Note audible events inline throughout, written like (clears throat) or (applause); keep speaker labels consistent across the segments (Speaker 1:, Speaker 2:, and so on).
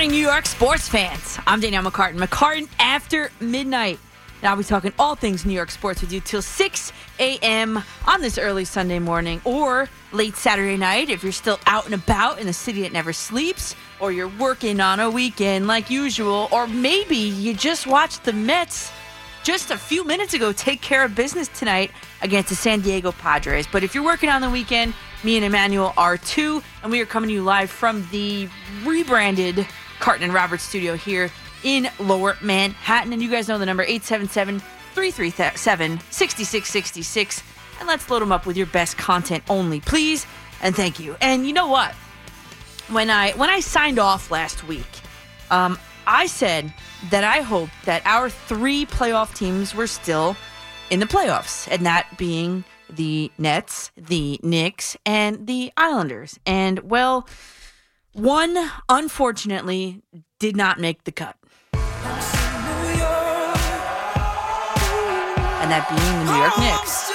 Speaker 1: morning, New York sports fans. I'm Danielle McCartan. McCartan after midnight. I'll be talking all things New York sports with you till 6 a.m. on this early Sunday morning or late Saturday night if you're still out and about in the city that never sleeps, or you're working on a weekend like usual, or maybe you just watched the Mets just a few minutes ago take care of business tonight against the San Diego Padres. But if you're working on the weekend, me and Emmanuel are too, and we are coming to you live from the rebranded Carton and Roberts studio here in Lower Manhattan. And you guys know the number 877 337 6666. And let's load them up with your best content only, please. And thank you. And you know what? When I when I signed off last week, um, I said that I hoped that our three playoff teams were still in the playoffs, and that being the Nets, the Knicks, and the Islanders. And well, one unfortunately did not make the cut. And that being the New York Knicks.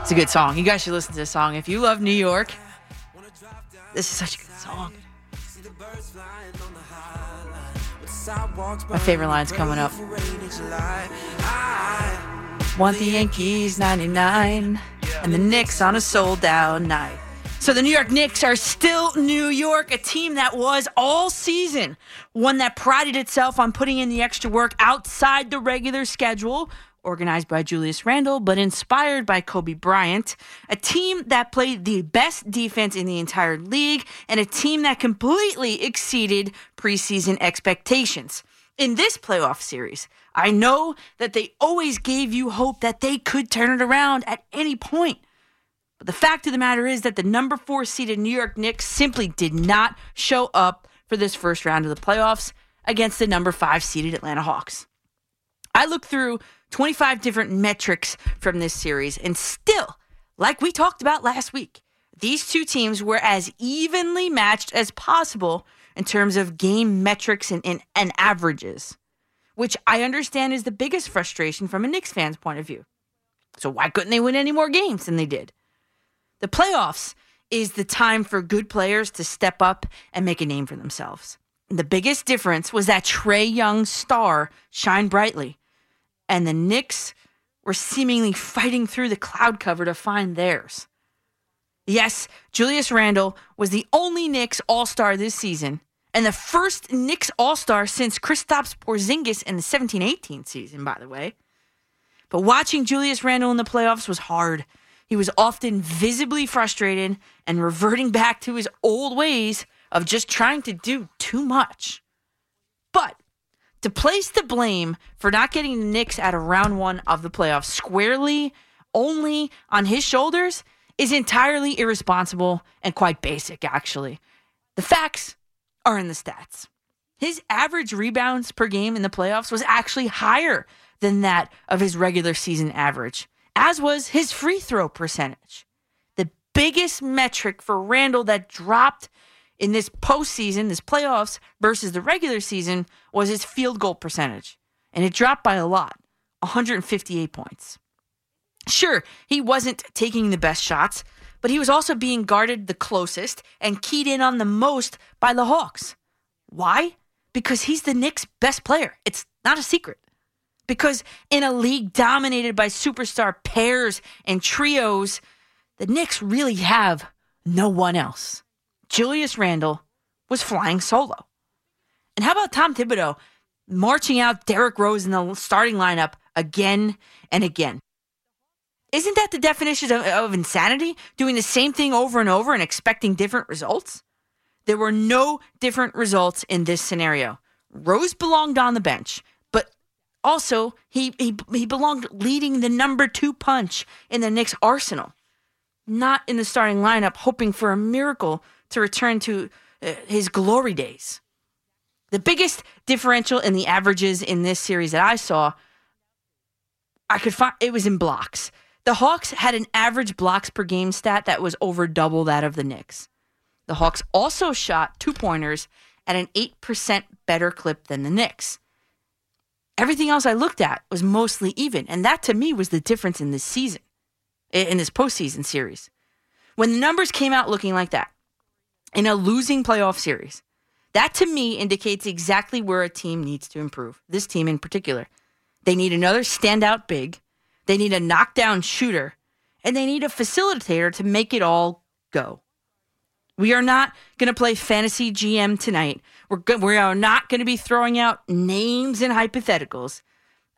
Speaker 1: It's a good song. You guys should listen to this song. If you love New York, this is such a good song. My favorite line's coming up. Want the Yankees 99 and the Knicks on a sold out night. So the New York Knicks are still New York, a team that was all season, one that prided itself on putting in the extra work outside the regular schedule, organized by Julius Randle, but inspired by Kobe Bryant, a team that played the best defense in the entire league, and a team that completely exceeded preseason expectations. In this playoff series, I know that they always gave you hope that they could turn it around at any point. But the fact of the matter is that the number four seeded New York Knicks simply did not show up for this first round of the playoffs against the number five seeded Atlanta Hawks. I looked through 25 different metrics from this series, and still, like we talked about last week, these two teams were as evenly matched as possible in terms of game metrics and, and, and averages, which I understand is the biggest frustration from a Knicks fan's point of view. So, why couldn't they win any more games than they did? The playoffs is the time for good players to step up and make a name for themselves. The biggest difference was that Trae Young's star shined brightly, and the Knicks were seemingly fighting through the cloud cover to find theirs. Yes, Julius Randle was the only Knicks All Star this season, and the first Knicks All Star since Kristaps Porzingis in the 17 18 season, by the way. But watching Julius Randle in the playoffs was hard. He was often visibly frustrated and reverting back to his old ways of just trying to do too much. But to place the blame for not getting the Knicks out of round one of the playoffs squarely only on his shoulders is entirely irresponsible and quite basic, actually. The facts are in the stats. His average rebounds per game in the playoffs was actually higher than that of his regular season average, as was his free throw percentage. The biggest metric for Randle that dropped in this postseason, this playoffs versus the regular season, was his field goal percentage. And it dropped by a lot 158 points. Sure, he wasn't taking the best shots, but he was also being guarded the closest and keyed in on the most by the Hawks. Why? Because he's the Knicks' best player. It's not a secret. Because in a league dominated by superstar pairs and trios, the Knicks really have no one else. Julius Randle was flying solo. And how about Tom Thibodeau marching out Derrick Rose in the starting lineup again and again? Isn't that the definition of, of, insanity? Doing the same thing over and over and expecting different results? There were no different results in this scenario. Rose belonged on the bench, also he, he, he belonged leading the number two punch in the Knicks arsenal, not in the starting lineup, hoping for a miracle to return to uh, his glory days. The biggest differential in the averages in this series that I saw, I could find it was in blocks. The Hawks had an average blocks per game stat that was over double that of the Knicks. The Hawks also shot two pointers at an 8% better clip than the Knicks. Everything else I looked at was mostly even, and that to me was the difference in this season, in this postseason series. When the numbers came out looking like that, in a losing playoff series. That to me indicates exactly where a team needs to improve. This team in particular. They need another standout big, they need a knockdown shooter, and they need a facilitator to make it all go. We are not going to play fantasy GM tonight. We're go- we are not going to be throwing out names and hypotheticals.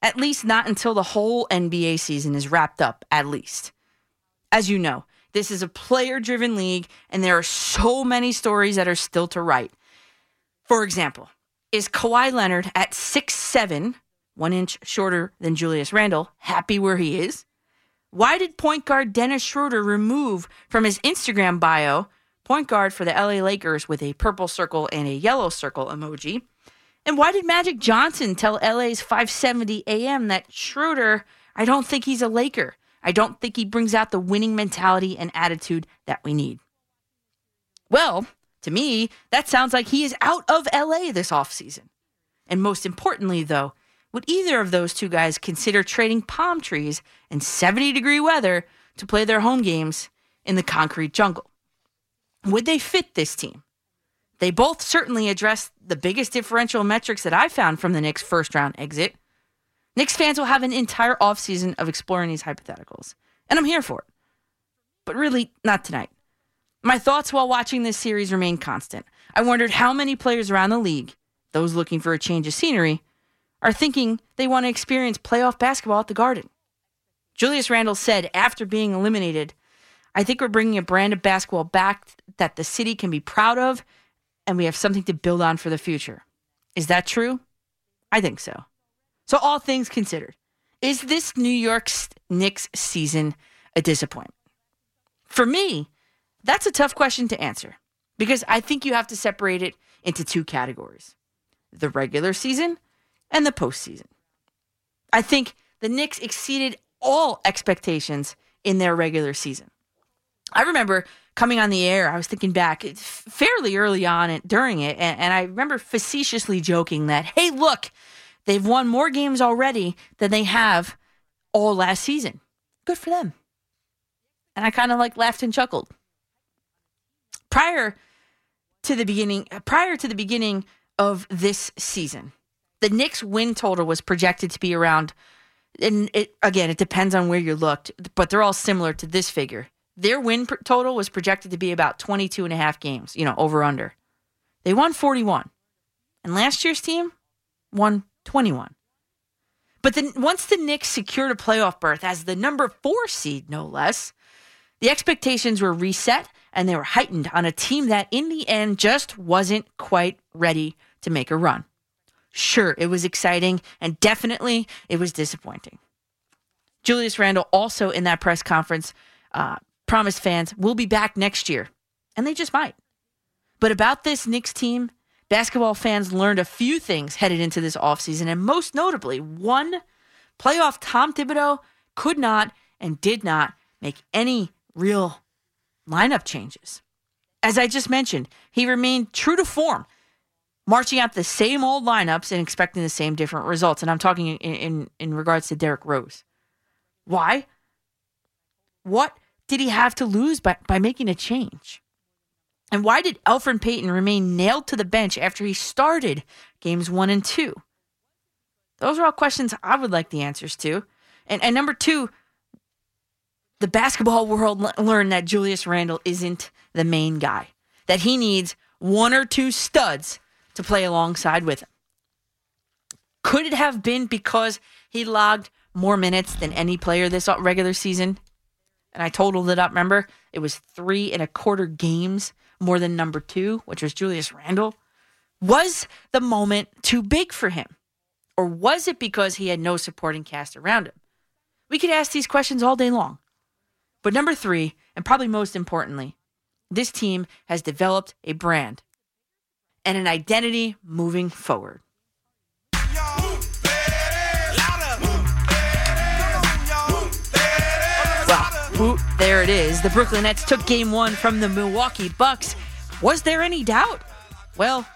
Speaker 1: At least not until the whole NBA season is wrapped up, at least. As you know, this is a player driven league, and there are so many stories that are still to write. For example, is Kawhi Leonard at six seven, one inch shorter than Julius Randle, happy where he is? Why did point guard Dennis Schroeder remove from his Instagram bio point guard for the LA Lakers with a purple circle and a yellow circle emoji? And why did Magic Johnson tell LA's 570 AM that Schroeder, I don't think he's a Laker. I don't think he brings out the winning mentality and attitude that we need. Well, to me, that sounds like he is out of LA this offseason. And most importantly, though, would either of those two guys consider trading palm trees in 70 degree weather to play their home games in the concrete jungle? Would they fit this team? They both certainly address the biggest differential metrics that I found from the Knicks' first round exit. Knicks fans will have an entire offseason of exploring these hypotheticals, and I'm here for it. But really, not tonight. My thoughts while watching this series remain constant. I wondered how many players around the league, those looking for a change of scenery, are thinking they want to experience playoff basketball at the Garden. Julius Randle said after being eliminated, I think we're bringing a brand of basketball back that the city can be proud of, and we have something to build on for the future. Is that true? I think so. So, all things considered, is this New York Knicks season a disappointment? For me, that's a tough question to answer because I think you have to separate it into two categories the regular season and the postseason. I think the Knicks exceeded all expectations in their regular season. I remember coming on the air, I was thinking back fairly early on and during it, and, and I remember facetiously joking that, hey, look, they've won more games already than they have all last season. Good for them. And I kind of like laughed and chuckled. Prior to the beginning, prior to the beginning of this season, the Knicks win total was projected to be around, and it, again, it depends on where you looked, but they're all similar to this figure. Their win total was projected to be about 22 and a half games, you know, over under. They won 41. And last year's team won 21. But then once the Knicks secured a playoff berth as the number four seed, no less, the expectations were reset and they were heightened on a team that in the end just wasn't quite ready to make a run. Sure, it was exciting, and definitely it was disappointing. Julius Randle also in that press conference uh, promised fans we'll be back next year, and they just might. But about this Knicks team, basketball fans learned a few things headed into this offseason, and most notably, one, playoff Tom Thibodeau could not and did not make any real lineup changes. As I just mentioned, he remained true to form marching out the same old lineups and expecting the same different results. And I'm talking in, in, in regards to Derrick Rose. Why? What did he have to lose by, by making a change? And why did Elfrid Payton remain nailed to the bench after he started games one and two? Those are all questions I would like the answers to. And, and number two, the basketball world learned that Julius Randle isn't the main guy, that he needs one or two studs to play alongside with him. Could it have been because he logged more minutes than any player this regular season? And I totaled it up. Remember, it was three and a quarter games more than number two, which was Julius Randle. Was the moment too big for him? Or was it because he had no supporting cast around him? We could ask these questions all day long. But number three, and probably most importantly, this team has developed a brand and an identity moving forward. There it is. The Brooklyn Nets took game one from the Milwaukee Bucks. Was there any doubt? Well,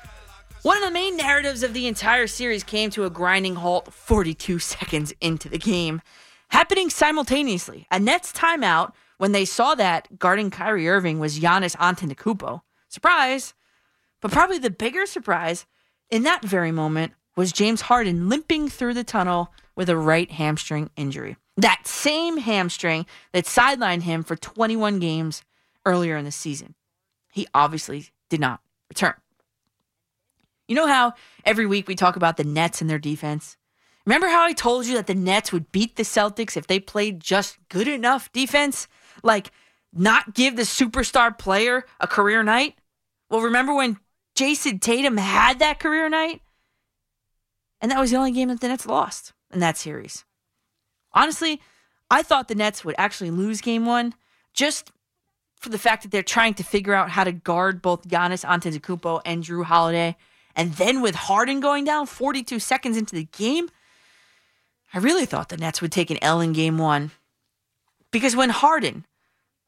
Speaker 1: one of the main narratives of the entire series came to a grinding halt 42 (laughs) seconds into the game, happening simultaneously. A Nets timeout when they saw that guarding Kyrie Irving was Giannis Antetokounmpo Surprise. But probably the bigger surprise in that very moment was James Harden limping through the tunnel with a right hamstring injury. That same hamstring that sidelined him for 21 games earlier in the season. He obviously did not return. You know how every week we talk about the Nets and their defense? Remember how I told you that the Nets would beat the Celtics if they played just good enough defense? Like, not give the superstar player a career night? Well, remember when Jayson Tatum had that career night? And that was the only game that the Nets lost in that series. Honestly, I thought the Nets would actually lose game one just for the fact that they're trying to figure out how to guard both Giannis Antetokounmpo and Jrue Holiday. And then with Harden going down 42 seconds into the game, I really thought the Nets would take an L in game one. Because when Harden,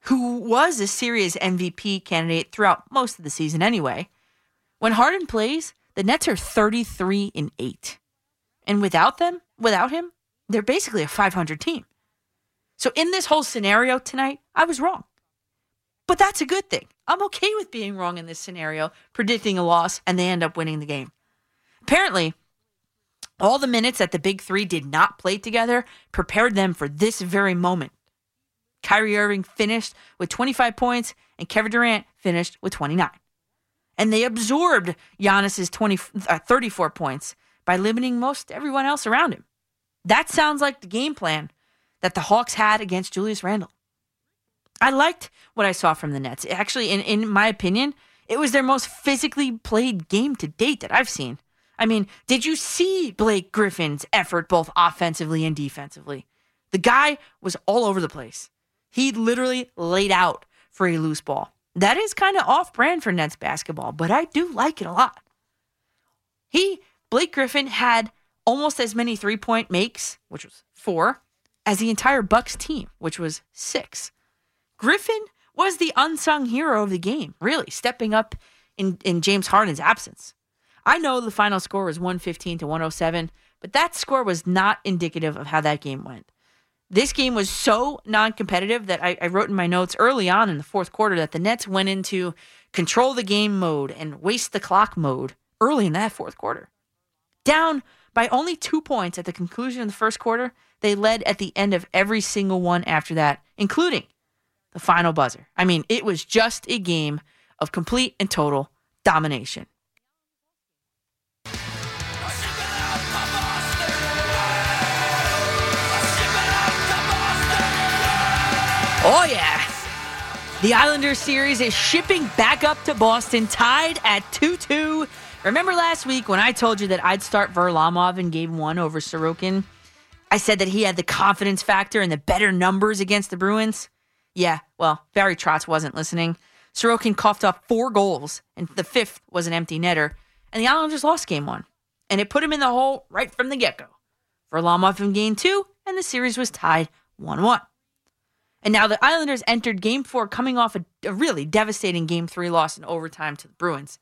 Speaker 1: who was a serious MVP candidate throughout most of the season anyway, when Harden plays, the Nets are 33 and 8. And without them, without him, they're basically a 500 team. So in this whole scenario tonight, I was wrong. But that's a good thing. I'm okay with being wrong in this scenario, predicting a loss, and they end up winning the game. Apparently, all the minutes that the big three did not play together prepared them for this very moment. Kyrie Irving finished with 25 points, and Kevin Durant finished with 29. And they absorbed Giannis's 20, uh, 34 points by limiting most everyone else around him. That sounds like the game plan that the Hawks had against Julius Randle. I liked what I saw from the Nets. Actually, in, in my opinion, it was their most physically played game to date that I've seen. I mean, did you see Blake Griffin's effort both offensively and defensively? The guy was all over the place. He literally laid out for a loose ball. That is kind of off brand for Nets basketball, but I do like it a lot. He, Blake Griffin, had almost as many three point makes, which was four, as the entire Bucks team, which was six. Griffin was the unsung hero of the game, really, stepping up in, in James Harden's absence. I know the final score was 115 to 107, but that score was not indicative of how that game went. This game was so non competitive that I, I, wrote in my notes early on in the fourth quarter that the Nets went into control the game mode and waste the clock mode early in that fourth quarter. Down by only two points at the conclusion of the first quarter, they led at the end of every single one after that, including the final buzzer. I mean, it was just a game of complete and total domination. Oh, yeah. The Islanders series is shipping back up to Boston, tied at 2 2. Remember last week when I told you that I'd start Varlamov in game one over Sorokin? I said that he had the confidence factor and the better numbers against the Bruins. Yeah, well, Barry Trotz wasn't listening. Sorokin coughed up four goals, and the fifth was an empty netter, and the Islanders lost game one. And it put him in the hole right from the get go. Varlamov in game two, and the series was tied 1 1. And now the Islanders entered game four coming off a, a, really devastating game three loss in overtime to the Bruins.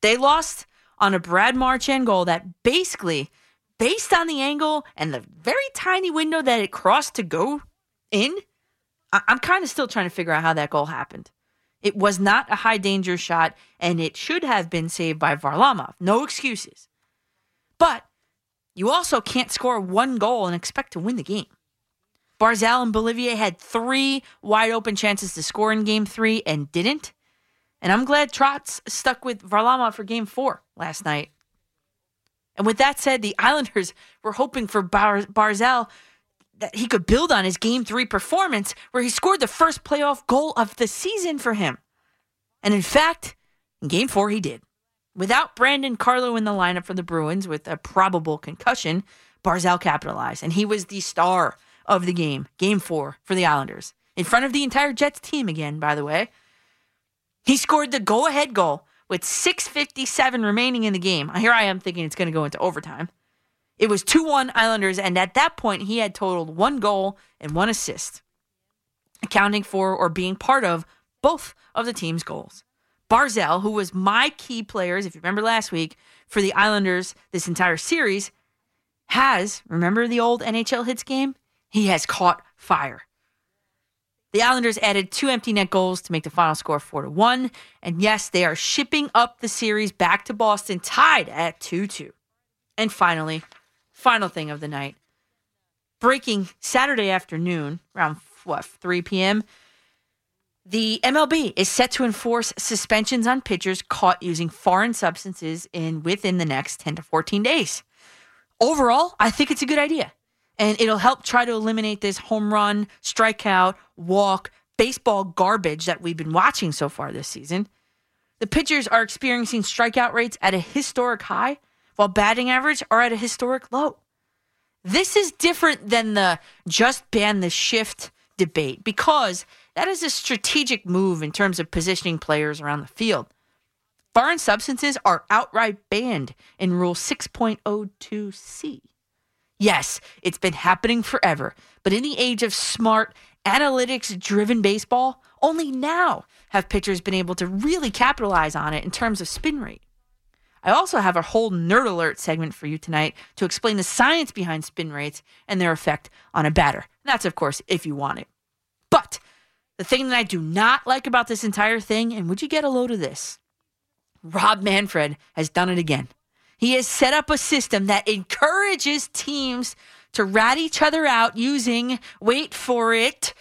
Speaker 1: They lost on a Brad Marchand goal that basically, based on the angle and the very tiny window that it crossed to go in, I- I'm kind of still trying to figure out how that goal happened. It was not a high danger shot, and it should have been saved by Varlamov. No excuses. But you also can't score one goal and expect to win the game. Barzal and Beauvillier had three wide open chances to score in game three and didn't. And I'm glad Trotz stuck with Varlamov for game four last night. And with that said, the (laughs) Islanders were hoping for Bar- Barzal that he could build on his game three performance where he scored the first playoff goal of the season for him. And in fact, in game four, he did. Without Brandon Carlo in the lineup for the Bruins with a probable concussion, Barzal capitalized, and he was the star of the game, game four for the Islanders, in front of the entire Jets team again, by the way. He scored the go ahead goal with 6.57 remaining in the game. Here I am thinking it's going to go into overtime. It was 2 1 Islanders, and at that point, he had totaled one goal and one assist, accounting for or being part of both of the team's goals. Barzal, who was my key players, if you remember last week, for the Islanders this entire series, has, remember the old NHL Hitz game? He has caught fire. The Islanders added two empty net goals to make the final score 4 to 1. And yes, they are shipping up the series back to Boston, tied at 2 2. And finally, final thing of the night breaking Saturday afternoon around what 3 p.m. The MLB is set to enforce suspensions on pitchers caught using foreign substances in within the next 10 to 14 days. Overall, I think it's a good idea and it'll help try to eliminate this home run, strikeout, walk, baseball garbage that we've been watching so far this season. The pitchers are experiencing strikeout rates at a historic high, while batting average are at a historic low. This is different than the just ban the shift debate because that is a strategic move in terms of positioning players around the field. Foreign substances are outright banned in Rule 6.02c. Yes, it's been happening forever, but in the age of smart, analytics driven baseball, only now have pitchers been able to really capitalize on it in terms of spin rate. I also have a whole nerd alert segment for you tonight to explain the science behind spin rates and their effect on a batter. That's, of course, if you want it. But the thing that I do not like about this entire thing, and would you get a load of this? Rob Manfred has done it again. He has set up a system that encourages teams to rat each other out using, wait for it,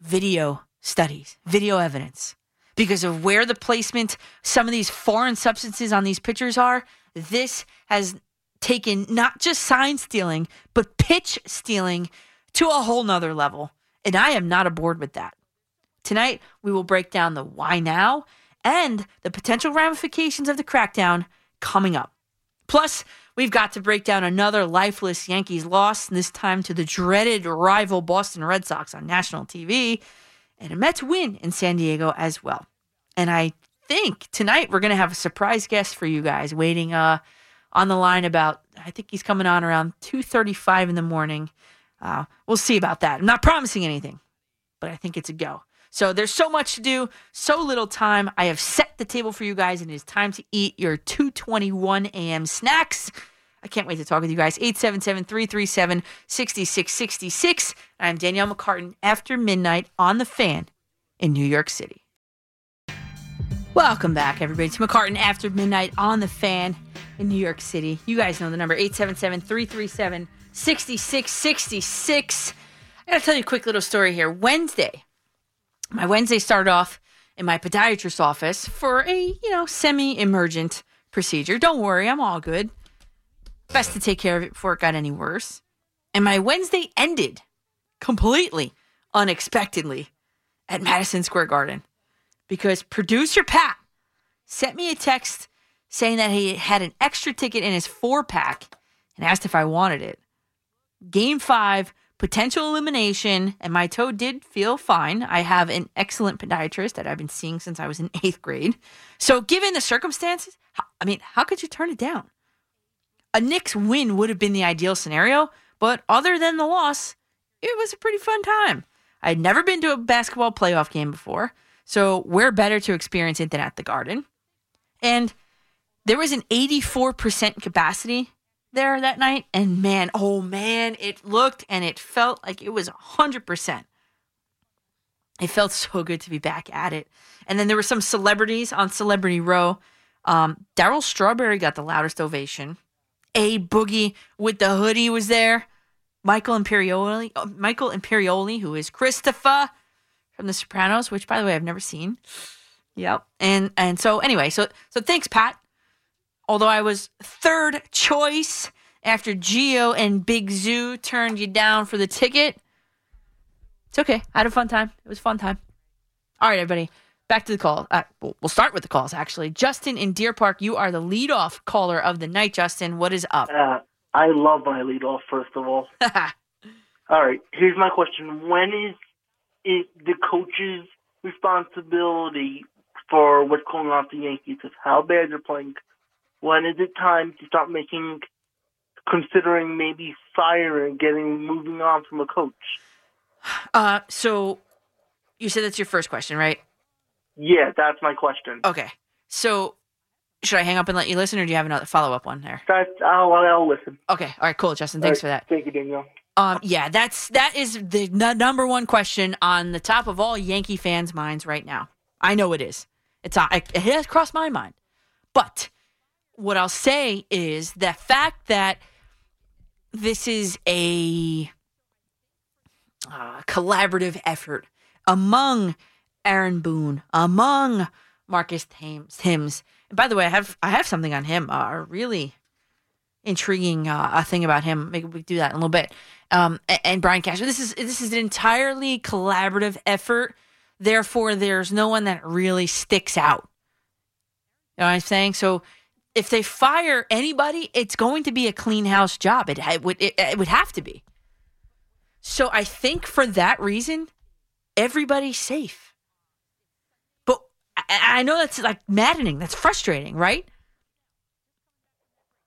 Speaker 1: video studies, video evidence. Because of where the placement, some of these foreign substances on these pitchers are, this has taken not just sign stealing, but pitch stealing to a whole nother level. And I am not aboard with that. Tonight, we will break down the why now and the potential ramifications of the crackdown coming up. Plus, we've got to break down another lifeless Yankees loss, this time to the dreaded rival Boston Red Sox on national TV, and a Mets win in San Diego as well. And I think tonight we're going to have a surprise guest for you guys waiting uh, on the line about, I think he's coming on around 2.35 in the morning. Uh, we'll see about that. I'm not promising anything, but I think it's a go. So there's so much to do, so little time. I have set the table for you guys, and it is time to eat your 2:21 a.m. snacks. I can't wait to talk with you guys. 877-337-6666. I'm Danielle McCartan after midnight on the fan in New York City. Welcome back, everybody, to McCartan after midnight on the fan in New York City. You guys know the number 877-337-6666. I gotta tell you a quick little story here. Wednesday, my Wednesday started off in my podiatrist's office for a, you know, semi emergent procedure. Don't worry, I'm all good. Best to take care of it before it got any worse. And my Wednesday ended completely unexpectedly at Madison Square Garden because producer Pat sent me a text saying that he had an extra ticket in his four pack and asked if I wanted it. Game five potential elimination, and my toe did feel fine. I have an excellent podiatrist that I've been seeing since I was in eighth grade. So, given the circumstances, I mean, how could you turn it down? A Knicks win would have been the ideal scenario, but other than the loss, it was a pretty fun time. I'd never been to a basketball playoff game before, so where better to experience it than at the Garden? And there was an 84% capacity there that night. And man, oh man, it looked and it felt like it was 100%. It felt so good to be back at it. And then there were some celebrities on Celebrity Row. Um, Darryl Strawberry got the loudest ovation. A Boogie with the hoodie was there. Michael Imperioli, uh, Michael Imperioli, who is Christopher from The Sopranos, which by the way I've never seen. Yep. And and so anyway, so so thanks Pat Although I was third choice after Gio and Big Zoo turned you down for the ticket. It's okay. I had a fun time. It was a fun time. All right, everybody. Back to the call. Uh, we'll start with the calls, actually. Justin in Deer Park, you are the leadoff caller of the night. Justin, what is up?
Speaker 2: Uh, I love my leadoff, first of all. (laughs) all right, here's my question. When is it the coach's responsibility for what's going on with the Yankees? Of how bad they're playing when is it time to start making, considering maybe firing, getting moving on from a coach?
Speaker 1: Uh, so you said that's your first question, right?
Speaker 2: Yeah, that's my question.
Speaker 1: Okay. So should I hang up and let you listen, or do you have another follow up one there?
Speaker 2: That's, I'll, I'll listen.
Speaker 1: Okay. All right. Cool, Justin. Thanks
Speaker 2: right,
Speaker 1: for that.
Speaker 2: Thank you, Daniel.
Speaker 1: Um, yeah, that's that is the n- number one question on the top of all Yankee fans' minds right now. I know it is. It's it has crossed my mind. But what I'll say is the fact that this is a uh, collaborative effort among Aaron Boone, among Marcus Thames. And by the way, I have I have something on him. Uh, a really intriguing uh, thing about him. Maybe we do that in a little bit. Um, and, and Brian Cashman. This is this is an entirely collaborative effort. Therefore, there's no one that really sticks out. You know what I'm saying? So if they fire anybody, it's going to be a clean house job. It, it would it, it would have to be. So I think for that reason, everybody's safe. But I, I know that's like maddening. That's frustrating, right?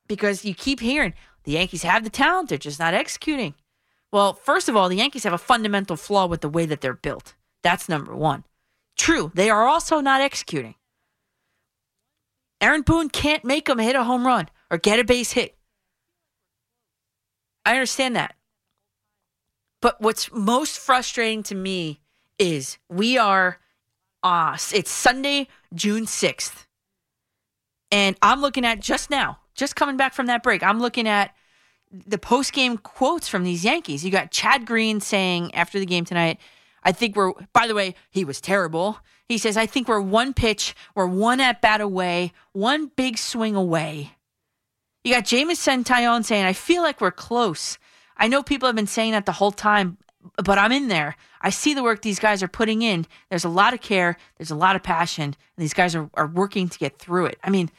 Speaker 1: Because you keep hearing the Yankees have the talent, they're just not executing. Well, first of all, the Yankees have a fundamental flaw with the way that they're built. That's number one. True, they are also not executing. Aaron Boone can't make him hit a home run or get a base hit. I understand that. But what's most frustrating to me is we are uh it's Sunday, June 6th. And I'm looking at just now, just coming back from that break. I'm looking at the post-game quotes from these Yankees. You got Chad Green saying after the game tonight, I think we're by the way, he was terrible. He says, I think we're one pitch, we're one at bat away, one big swing away. You got Jameson Taillon saying, I feel like we're close. I know people have been saying that the whole time, but I'm in there. I see the work these guys are putting in. There's a lot of care, there's a lot of passion, and these guys are, are working to get through it. I mean,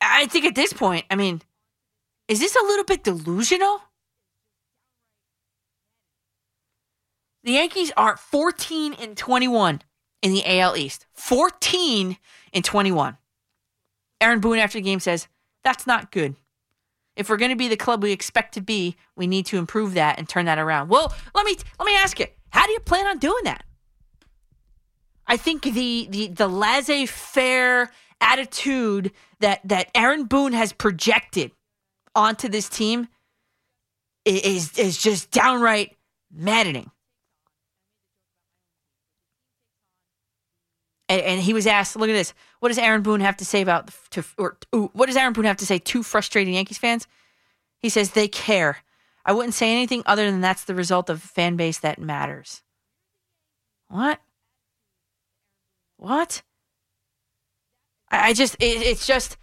Speaker 1: I think at this point, I mean, is this a little bit delusional? The Yankees are 14 and 21 in the AL East. 14 and 21. Aaron Boone after the game says, that's not good. If we're going to be the club we expect to be, we need to improve that and turn that around. Well, let me let me ask you, how do you plan on doing that? I think the the the laissez-faire attitude that that Aaron Boone has projected onto this team is is just downright maddening. And, and, he was asked, "Look at this. What does Aaron Boone have to say about to or ooh, what does Aaron Boone have to say to frustrated Yankees fans?" He says they care. I wouldn't say anything other than that's the result of a fan base that matters. What? What? I, I just it, it's just.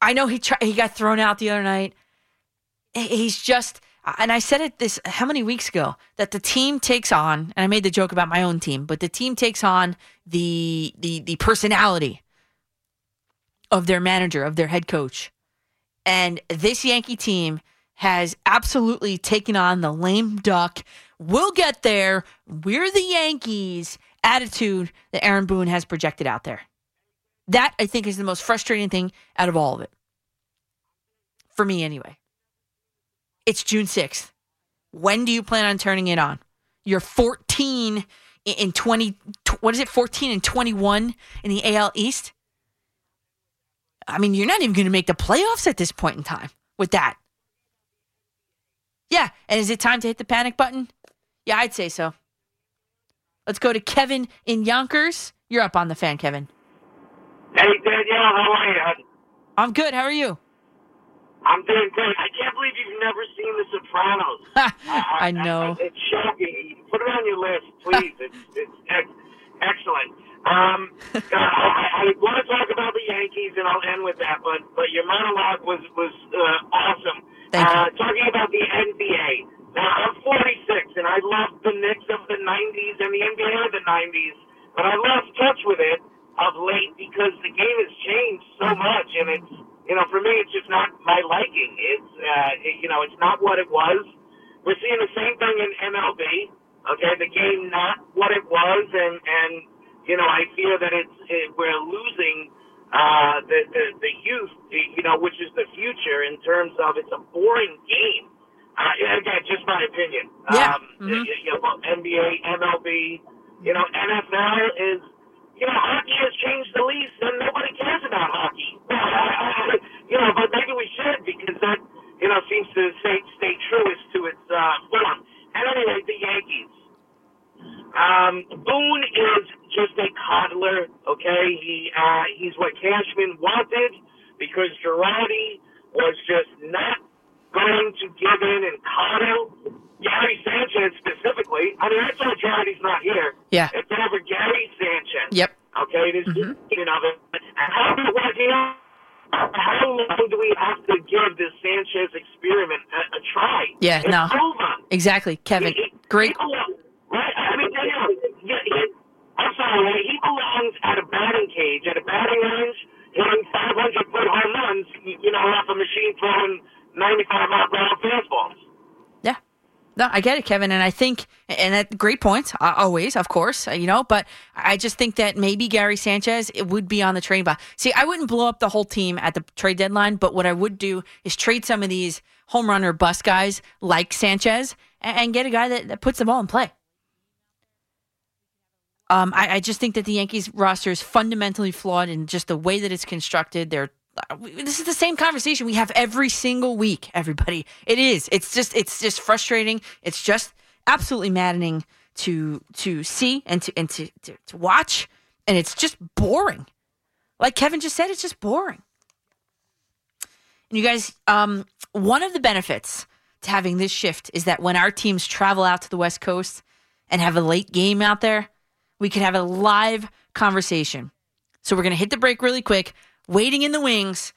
Speaker 1: I know he tried, he got thrown out the other night. He's just and I said it this how many weeks ago that the team takes on, and I made the joke about my own team, but the team takes on the the the personality of their manager, of their head coach. And this Yankee team has absolutely taken on the lame duck. We'll get there. We're the Yankees attitude that Aaron Boone has projected out there. That I think is the most frustrating thing out of all of it. For me anyway. It's June 6th. When do you plan on turning it on? You're 14 in 20, what is it, 14 and 21 in the AL East? I mean, you're not even going to make the playoffs at this point in time with that. Yeah. And is it time to hit the panic button? Yeah, I'd say so. Let's go to Kevin in Yonkers. You're up on the fan, Kevin.
Speaker 3: Hey, Danielle, how are you?
Speaker 1: I'm good. How are you?
Speaker 3: I'm doing great. I can't believe you've never seen The Sopranos. (laughs)
Speaker 1: I, I, know.
Speaker 3: I, it's shocking. Put it on your list, please. it's it's ex- excellent. Um, uh, (laughs) I, I want to talk about the Yankees, and I'll end with that. But but your monologue was was uh, awesome.
Speaker 1: Thank
Speaker 3: uh,
Speaker 1: you.
Speaker 3: Talking about the NBA. Now I'm 46, and I love the Knicks of the 90s and the NBA of the 90s, but I lost touch with it of late because the game has changed so much, and it's you know, for me, it's just not my liking. It's, uh, it, you know, it's not what it was. We're seeing the same thing in MLB. Okay, the game not what it was, and and you know, I fear that it's it, we're losing uh, the, the the youth, you know, which is the future in terms of it's a boring game. Uh, again, just my opinion.
Speaker 1: Yeah.
Speaker 3: Um,
Speaker 1: mm-hmm.
Speaker 3: you know, NBA, MLB, you know, NFL is you know, hockey has changed the least, and nobody cares about hockey. (laughs) You know, but maybe we should because that, you know, seems to stay, stay truest to its uh, form. And anyway, the Yankees. Um, Boone is just a coddler, okay? He uh, he's what Cashman wanted because Girardi was just not going to give in and coddle Gary Sanchez specifically. I mean, that's why Girardi's not here.
Speaker 1: Yeah.
Speaker 3: It's over Gary Sanchez.
Speaker 1: Yep.
Speaker 3: Okay, it is mm-hmm. you know, how how long do we have to give this Sanchez experiment a, a try?
Speaker 1: Yeah,
Speaker 3: it's
Speaker 1: no.
Speaker 3: Over.
Speaker 1: Exactly, Kevin.
Speaker 3: He,
Speaker 1: Great.
Speaker 3: right? I mean, you know, he, I'm sorry, he belongs at a batting cage, at a batting range, hitting 500 foot home runs, you know, off a machine throwing 95 mile per hour fastballs.
Speaker 1: No, I get it, Kevin, and I think, and at great points, always, of course, uh, you know. But I just think that maybe Gary Sanchez it would be on the trade block. See, I wouldn't blow up the whole team at the trade deadline, but what I would do is trade some of these home run or bust guys like Sanchez and, and get a guy that, that puts the ball in play. Um, I, I just think that the Yankees roster is fundamentally flawed in just the way that it's constructed. They're this is the same conversation we have every single week everybody. It is. It's just it's just frustrating. It's just absolutely maddening to to see and to and to, to, to watch. And it's just boring. Like kevin just said it's just boring. And you guys um one of the benefits to having this shift is that when our teams travel out to the west coast and have a late game out there we can have a live conversation. So we're going to hit the break really quick Waiting in the wings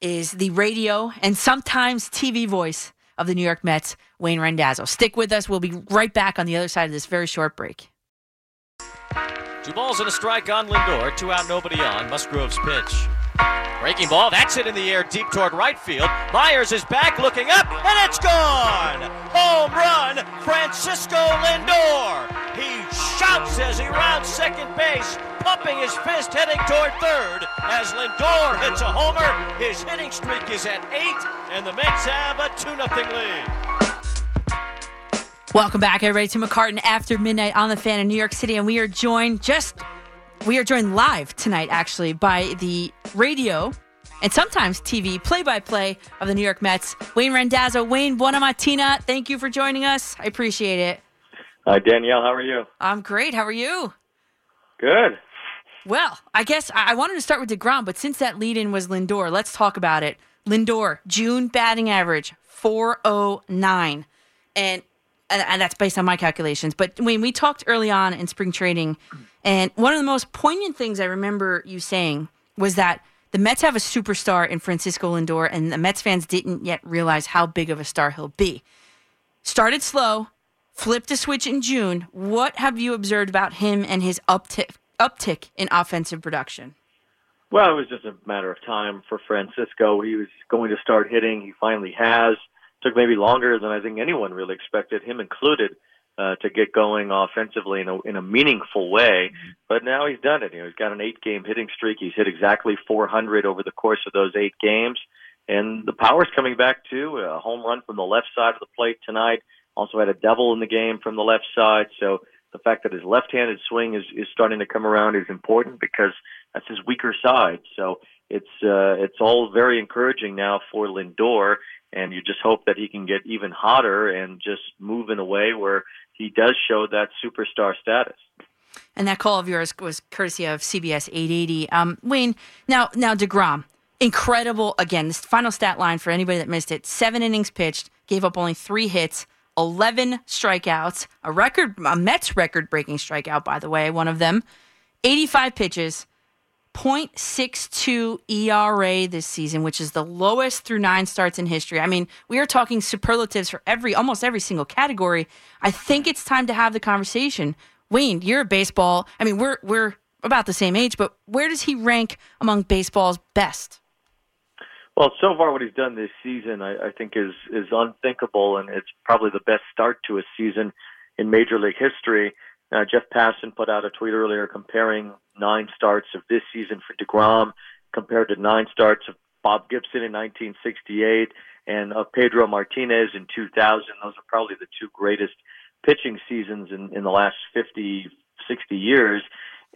Speaker 1: is the radio and sometimes TV voice of the New York Mets, Wayne Randazzo. Stick with us. We'll be right back on the other side of this very short break.
Speaker 4: Two balls and a strike on Lindor. Two out, nobody on. Musgrove's pitch. Breaking ball, that's it in the air deep toward right field. Myers is back looking up, and it's gone! Home run, Francisco Lindor! He shouts as he rounds second base, pumping his fist heading toward third. As Lindor hits a homer, his hitting streak is at eight, and the Mets have a 2 0 lead.
Speaker 1: Welcome back, everybody, to McCartan after midnight on the fan in New York City, and we are joined just we are joined live tonight, actually, by the radio and sometimes TV play by play of the New York Mets, Wayne Randazzo. Wayne Buonamatina, thank you for joining us. I appreciate it.
Speaker 5: Hi, Danielle. How are you?
Speaker 1: I'm great. How are you?
Speaker 5: Good.
Speaker 1: Well, I guess I wanted to start with DeGrom, but since that lead in was Lindor, let's talk about it. Lindor, June batting average, 409. And and that's based on my calculations. But when we talked early on in spring training, and one of the most poignant things I remember you saying was that the Mets have a superstar in Francisco Lindor, and the Mets fans didn't yet realize how big of a star he'll be. Started slow, flipped a switch in June. What have you observed about him and his uptick, uptick in offensive production?
Speaker 5: Well, it was just a matter of time for Francisco. He was going to start hitting. He finally has. Took maybe longer than I think anyone really expected, him included uh, to get going offensively in a in a meaningful way. But now he's done it. You know, he's got an eight game hitting streak. He's hit exactly 400 over the course of those eight games, and the power's coming back too. A home run from the left side of the plate tonight. Also had a double in the game from the left side. So the fact that his left-handed swing is is starting to come around is important because that's his weaker side. So it's uh, it's all very encouraging now for Lindor, and you just hope that he can get even hotter and just move in a way where he does show that superstar status.
Speaker 1: And that call of yours was courtesy of CBS 880. Um, Wayne, now now Degrom, incredible again. This final stat line for anybody that missed it: seven innings pitched, gave up only three hits, 11 strikeouts, a record, a Mets record-breaking strikeout, by the way, one of them. 85 pitches, 0.62 ERA this season, which is the lowest through nine starts in history. I mean, we are talking superlatives for every almost every single category. I think it's time to have the conversation. Wayne, you're a baseball. I mean, we're we're about the same age, but where does he rank among baseball's best?
Speaker 5: Well, so far what he's done this season, I, I think, is is unthinkable, and it's probably the best start to a season in Major League history. Uh, Jeff Passan put out a tweet earlier comparing nine starts of this season for DeGrom compared to nine starts of Bob Gibson in 1968 and of Pedro Martinez in 2000. Those are probably the two greatest pitching seasons in, in the last 50, 60 years.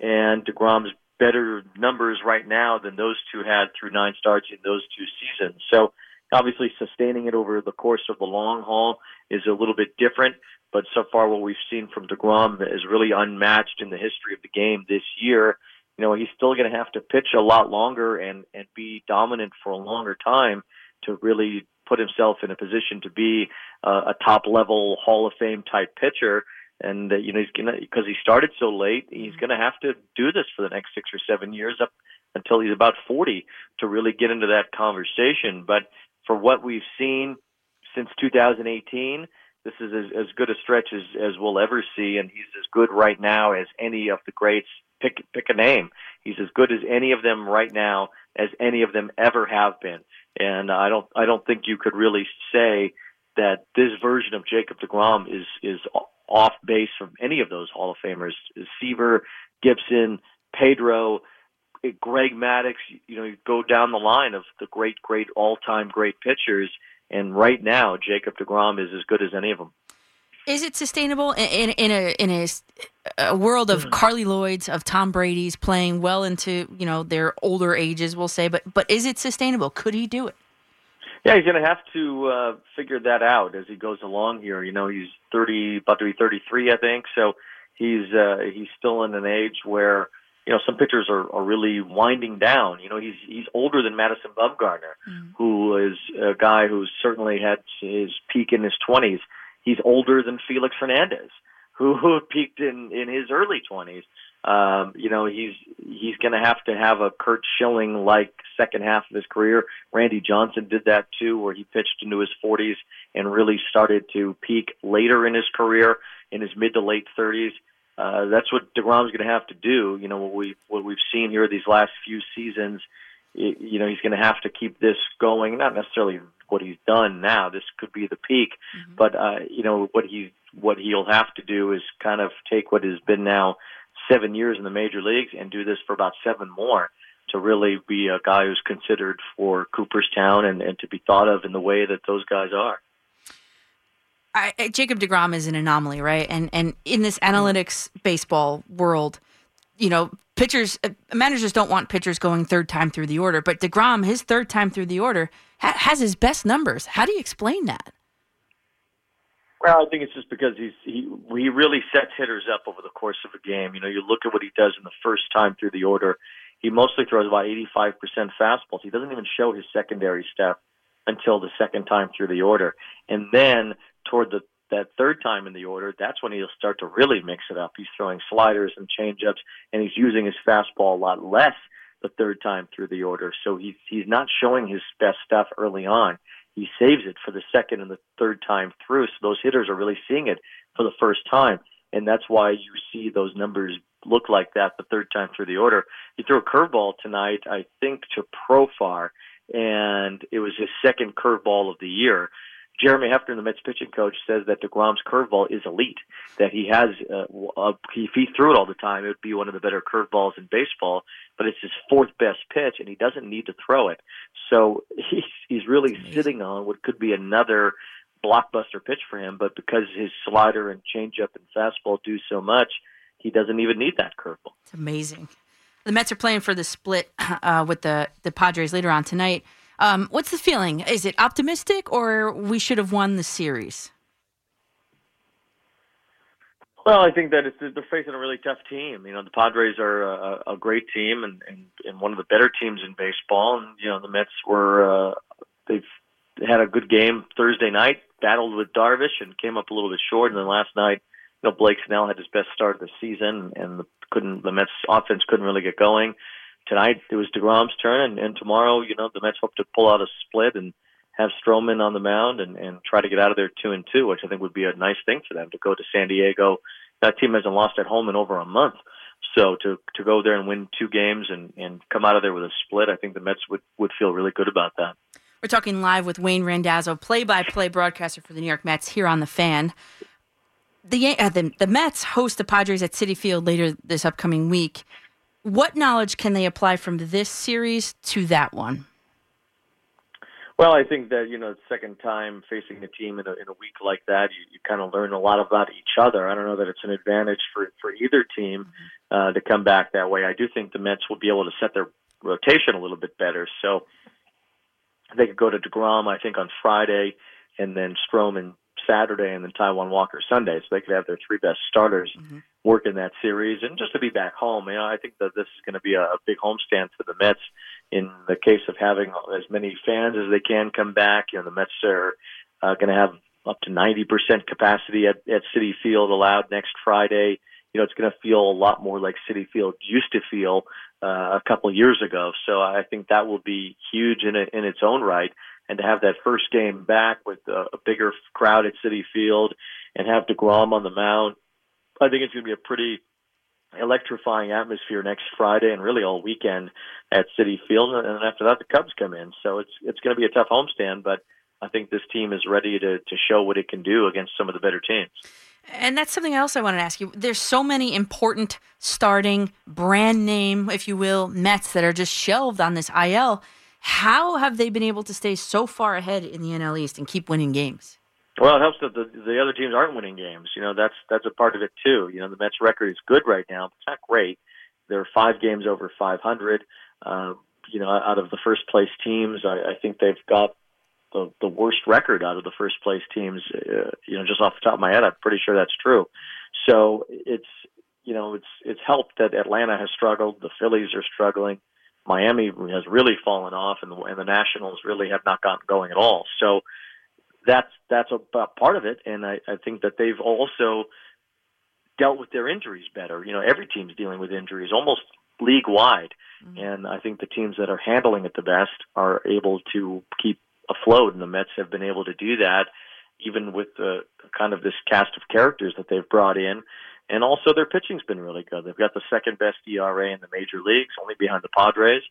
Speaker 5: And DeGrom's better numbers right now than those two had through nine starts in those two seasons. So obviously sustaining it over the course of the long haul is a little bit different. But so far, what we've seen from DeGrom is really unmatched in the history of the game this year. you know, he's still going to have to pitch a lot longer and and be dominant for a longer time to really put himself in a position to be uh, a top level Hall of Fame type pitcher. And uh, you know he's gonna because he started so late, he's gonna have to do this for the next six or seven years up until he's about 40 to really get into that conversation. But for what we've seen since 2018, this is as, as good a stretch as, as we'll ever see, and he's as good right now as any of the greats. Pick pick a name. He's as good as any of them right now as any of them ever have been. And I don't I don't think you could really say that this version of Jacob DeGrom is is off base from any of those Hall of Famers. Seaver, Gibson, Pedro, Greg Maddux. You know, you go down the line of the great, great all-time great pitchers, and right now Jacob DeGrom is as good as any of them.
Speaker 1: Is it sustainable in, in, a in a, a world of mm-hmm. Carli Lloyd's, of Tom Brady's playing well into you know their older ages, we'll say, but but is it sustainable? Could he do it?
Speaker 5: Yeah, he's going to have to uh, figure that out as he goes along here. You know, he's thirty, about to be thirty-three, I think. So he's uh, he's still in an age where you know some pitchers are, are really winding down. You know, he's he's older than Madison Bumgarner, mm. who is a guy who's certainly had his peak in his twenties he's older than Felix Hernandez, who, who peaked in in his early twenties. Um, you know, he's he's going to have to have a Curt Schilling like second half of his career. Randy Johnson did that too, where he pitched into his 40s and really started to peak later in his career, in his mid to late 30s. Uh, that's what Degrom's going to have to do. You know, what we what we've seen here these last few seasons. It, you know, he's going to have to keep this going. Not necessarily what he's done now. This could be the peak, mm-hmm. but uh, you know what he what he'll have to do is kind of take what has been now seven years in the major leagues and do this for about seven more to really be a guy who's considered for Cooperstown and, and to be thought of in the way that those guys are.
Speaker 1: I, Jacob Degrom is an anomaly, right? And and in this analytics baseball world, you know, pitchers uh, managers don't want pitchers going third time through the order, but Degrom, his third time through the order, ha- has his best numbers. How do you explain that?
Speaker 5: Well, I think it's just because he's he he really sets hitters up over the course of a game. You know, you look at what he does in the first time through the order. He mostly throws about 85% fastballs. He doesn't even show his secondary stuff until the second time through the order. And then toward the that third time in the order, that's when he'll start to really mix it up. He's throwing sliders and changeups, and he's using his fastball a lot less the third time through the order. So he's he's not showing his best stuff early on. He saves it for the second and the third time through. So those hitters are really seeing it for the first time, and that's why you see those numbers look like that the third time through the order. He threw a curveball tonight, I think, to Profar, and it was his second curveball of the year. Jeremy Hefner, the Mets pitching coach, says that DeGrom's curveball is elite. That he has, uh, a, if he threw it all the time, it would be one of the better curveballs in baseball. But it's his fourth best pitch, and he doesn't need to throw it. So (laughs) he's he's really sitting on what could be another blockbuster pitch for him. But because his slider and changeup and fastball do so much, he doesn't even need that curveball.
Speaker 1: It's amazing. The Mets are playing for the split (clears throat) uh, with the the Padres later on tonight. Um, what's the feeling? Is it optimistic, or we should have won the series?
Speaker 5: Well, I think that it's, they're facing a really tough team. You know, the Padres are a, a great team and, and, and one of the better teams in baseball. And you know, the Mets were uh, they've had a good game Thursday night, battled with Darvish, and came up a little bit short. And then last night, you know, Blake Snell had his best start of the season, and couldn't the Mets offense couldn't really get going tonight it was Degrom's turn, and, and tomorrow, you know, the Mets hope to pull out a split and have Stroman on the mound and, and try to get out of there two and two, which I think would be a nice thing for them to go to San Diego. That team hasn't lost at home in over a month. So to to go there and win two games and, and come out of there with a split, I think the Mets would, would feel really good about that.
Speaker 1: We're talking live with Wayne Randazzo, play-by-play broadcaster for the New York Mets here on the Fan. The, uh, the the Mets host the Padres at Citi Field later this upcoming week. What knowledge can they apply from this series to that one?
Speaker 5: Well, I think that you know, second time facing a team in a, in a week like that, you, you kind of learn a lot about each other. I don't know that it's an advantage for for either team uh, to come back that way. I do think the Mets will be able to set their rotation a little bit better. So they could go to Degrom, I think, on Friday, and then Stroman Saturday and then Taijuan Walker Sunday, so they could have their three best starters mm-hmm. work in that series. And just to be back home, you know, I think that this is going to be a, a big homestand for the Mets. In the case of having as many fans as they can come back, you know, the Mets are uh, going to have up to 90% capacity at, at Citi Field allowed next Friday. You know, it's going to feel a lot more like Citi Field used to feel uh, a couple years ago. So I think that will be huge in, in its own right and to have that first game back with a, a bigger crowd at Citi Field and have DeGrom on the mound, I think it's going to be a pretty electrifying atmosphere next Friday and really all weekend at Citi Field. And then after that, the Cubs come in. So it's it's going to be a tough homestand, but I think this team is ready to to show what it can do against some of the better teams.
Speaker 1: And that's something else I wanted to ask you. There's so many important starting brand name, if you will, Mets that are just shelved on this IL. How have they been able to stay so far ahead in the NL East and keep winning games?
Speaker 5: Well, it helps that the the other teams aren't winning games. You know, that's that's a part of it too. You know, the Mets record is good right now, but it's not great. They're five games over 500. Uh, you know, out of the first place teams, I, I think they've got the the worst record out of the first place teams. Uh, you know, just off the top of my head, I'm pretty sure that's true. So it's you know it's it's helped that Atlanta has struggled. The Phillies are struggling. Miami has really fallen off, and the, and the Nationals really have not gotten going at all. So that's that's a, a part of it, and I, I think that they've also dealt with their injuries better. You know, every team's dealing with injuries almost league wide, mm-hmm. and I think the teams that are handling it the best are able to keep afloat, and the Mets have been able to do that, even with the kind of this cast of characters that they've brought in and also their pitching's been really good. They've got the second best ERA in the major leagues, only behind the Padres,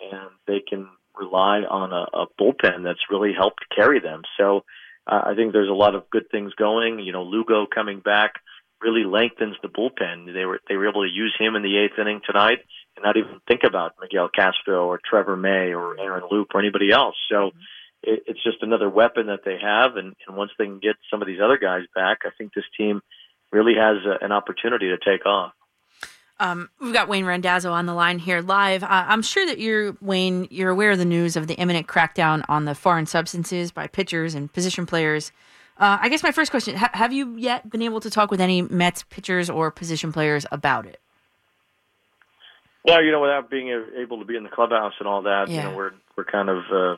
Speaker 5: and they can rely on a, a bullpen that's really helped carry them. So uh, I think there's a lot of good things going. You know, Lugo coming back really lengthens the bullpen. They were they were able to use him in the eighth inning tonight and not even think about Miguel Castro or Trevor May or Aaron Loup or anybody else. So it, it's just another weapon that they have, and, and once they can get some of these other guys back, I think this team really has a, an opportunity to take off.
Speaker 1: Um, we've got Wayne Randazzo on the line here live. Uh, I'm sure that you're Wayne. You're aware of the news of the imminent crackdown on the foreign substances by pitchers and position players. Uh, I guess my first question: ha- Have you yet been able to talk with any Mets pitchers or position players about it?
Speaker 5: Well, you know, without being able to be in the clubhouse and all that, yeah. you know, we're we're kind of uh,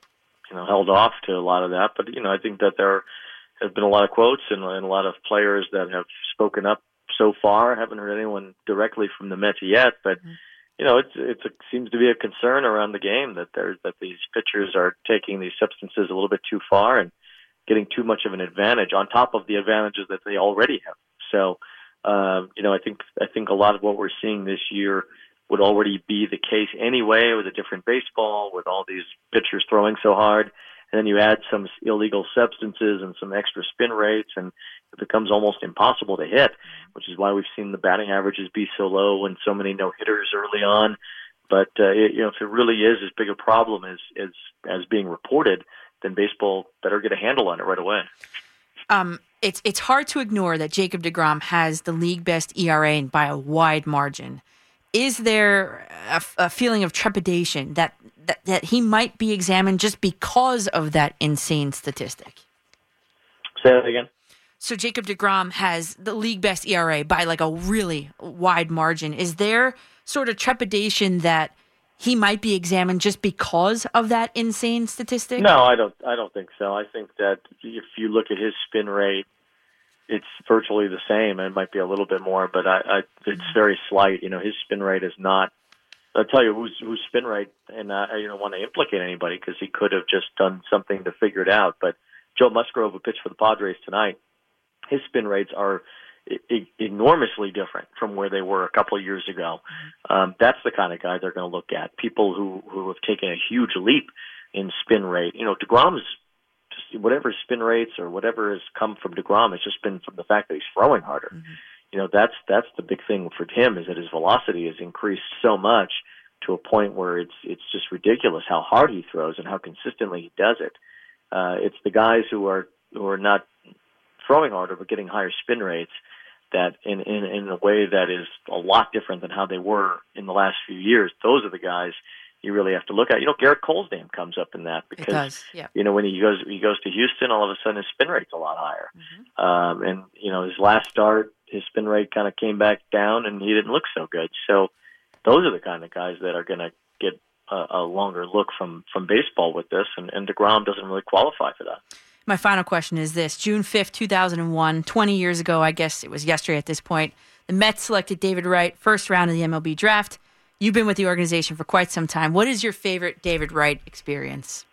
Speaker 5: you know held off to a lot of that. But you know, I think that there have been a lot of quotes and, and a lot of players that have spoken up so far. I haven't heard anyone directly from the Mets yet, but mm-hmm. you know, it's a, seems to be a concern around the game that there's that these pitchers are taking these substances a little bit too far and getting too much of an advantage on top of the advantages that they already have. So, um, you know, I think I think a lot of what we're seeing this year would already be the case anyway with a different baseball, with all these pitchers throwing so hard and then you add some illegal substances and some extra spin rates, and it becomes almost impossible to hit, which is why we've seen the batting averages be so low and so many no hitters early on. But uh, it, you know, if it really is as big a problem as as as being reported, then baseball better get a handle on it right away.
Speaker 1: Um, it's it's hard to ignore that Jacob Degrom has the league best ERA by a wide margin. Is there a, a feeling of trepidation that that, that he might be examined just because of that insane statistic.
Speaker 5: Say that again.
Speaker 1: So Jacob DeGrom has the league best ERA by like a really wide margin. Is there sort of trepidation that he might be examined just because of that insane statistic?
Speaker 5: No, I don't. I don't think so. I think that if you look at his spin rate, it's virtually the same. It might be a little bit more, but I, I, it's very slight. You know, his spin rate is not I'll tell you who's who's spin rate, and uh, I don't want to implicate anybody because he could have just done something to figure it out. But Joe Musgrove, who pitched for the Padres tonight, his spin rates are I- enormously different from where they were a couple of years ago. Um, that's the kind of guy they're going to look at. People who who have taken a huge leap in spin rate. You know, Degrom's just whatever spin rates or whatever has come from Degrom has just been from the fact that he's throwing harder. Mm-hmm you know that's that's the big thing for him is that his velocity has increased so much to a point where it's it's just ridiculous how hard he throws and how consistently he does it. Uh, it's the guys who are who are not throwing harder but getting higher spin rates that in, in in a way that is a lot different than how they were in the last few years. Those are the guys you really have to look at. You know, Gerrit Cole's name comes up in that because
Speaker 1: yeah.
Speaker 5: you know when he goes he goes to Houston, all of a sudden his spin rate's a lot higher. Mm-hmm. Um, and you know, his last start, his spin rate kind of came back down, and he didn't look so good. So those are the kind of guys that are going to get a, a longer look from from baseball with this, and, and Degrom doesn't really qualify for that.
Speaker 1: My final question is this: June fifth, two thousand and one, 20 years ago, I guess it was yesterday at this point. The Mets selected David Wright, first round of the MLB draft. You've been with the organization for quite some time. What is your favorite David Wright experience?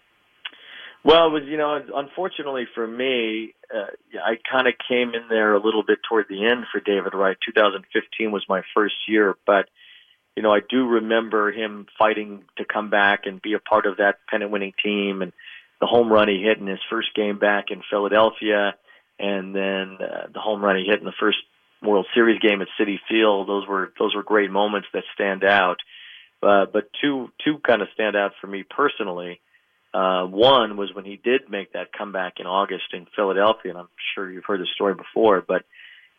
Speaker 5: Well, it was you know, unfortunately for me, uh, I kind of came in there a little bit toward the end for David Wright. 2015 was my first year, but you know, I do remember him fighting to come back and be a part of that pennant-winning team, and the home run he hit in his first game back in Philadelphia, and then uh, the home run he hit in the first World Series game at Citi Field. Those were those were great moments that stand out. Uh, but two two kind of stand out for me personally. Uh, one was when he did make that comeback in August in Philadelphia, and I'm sure you've heard the story before. But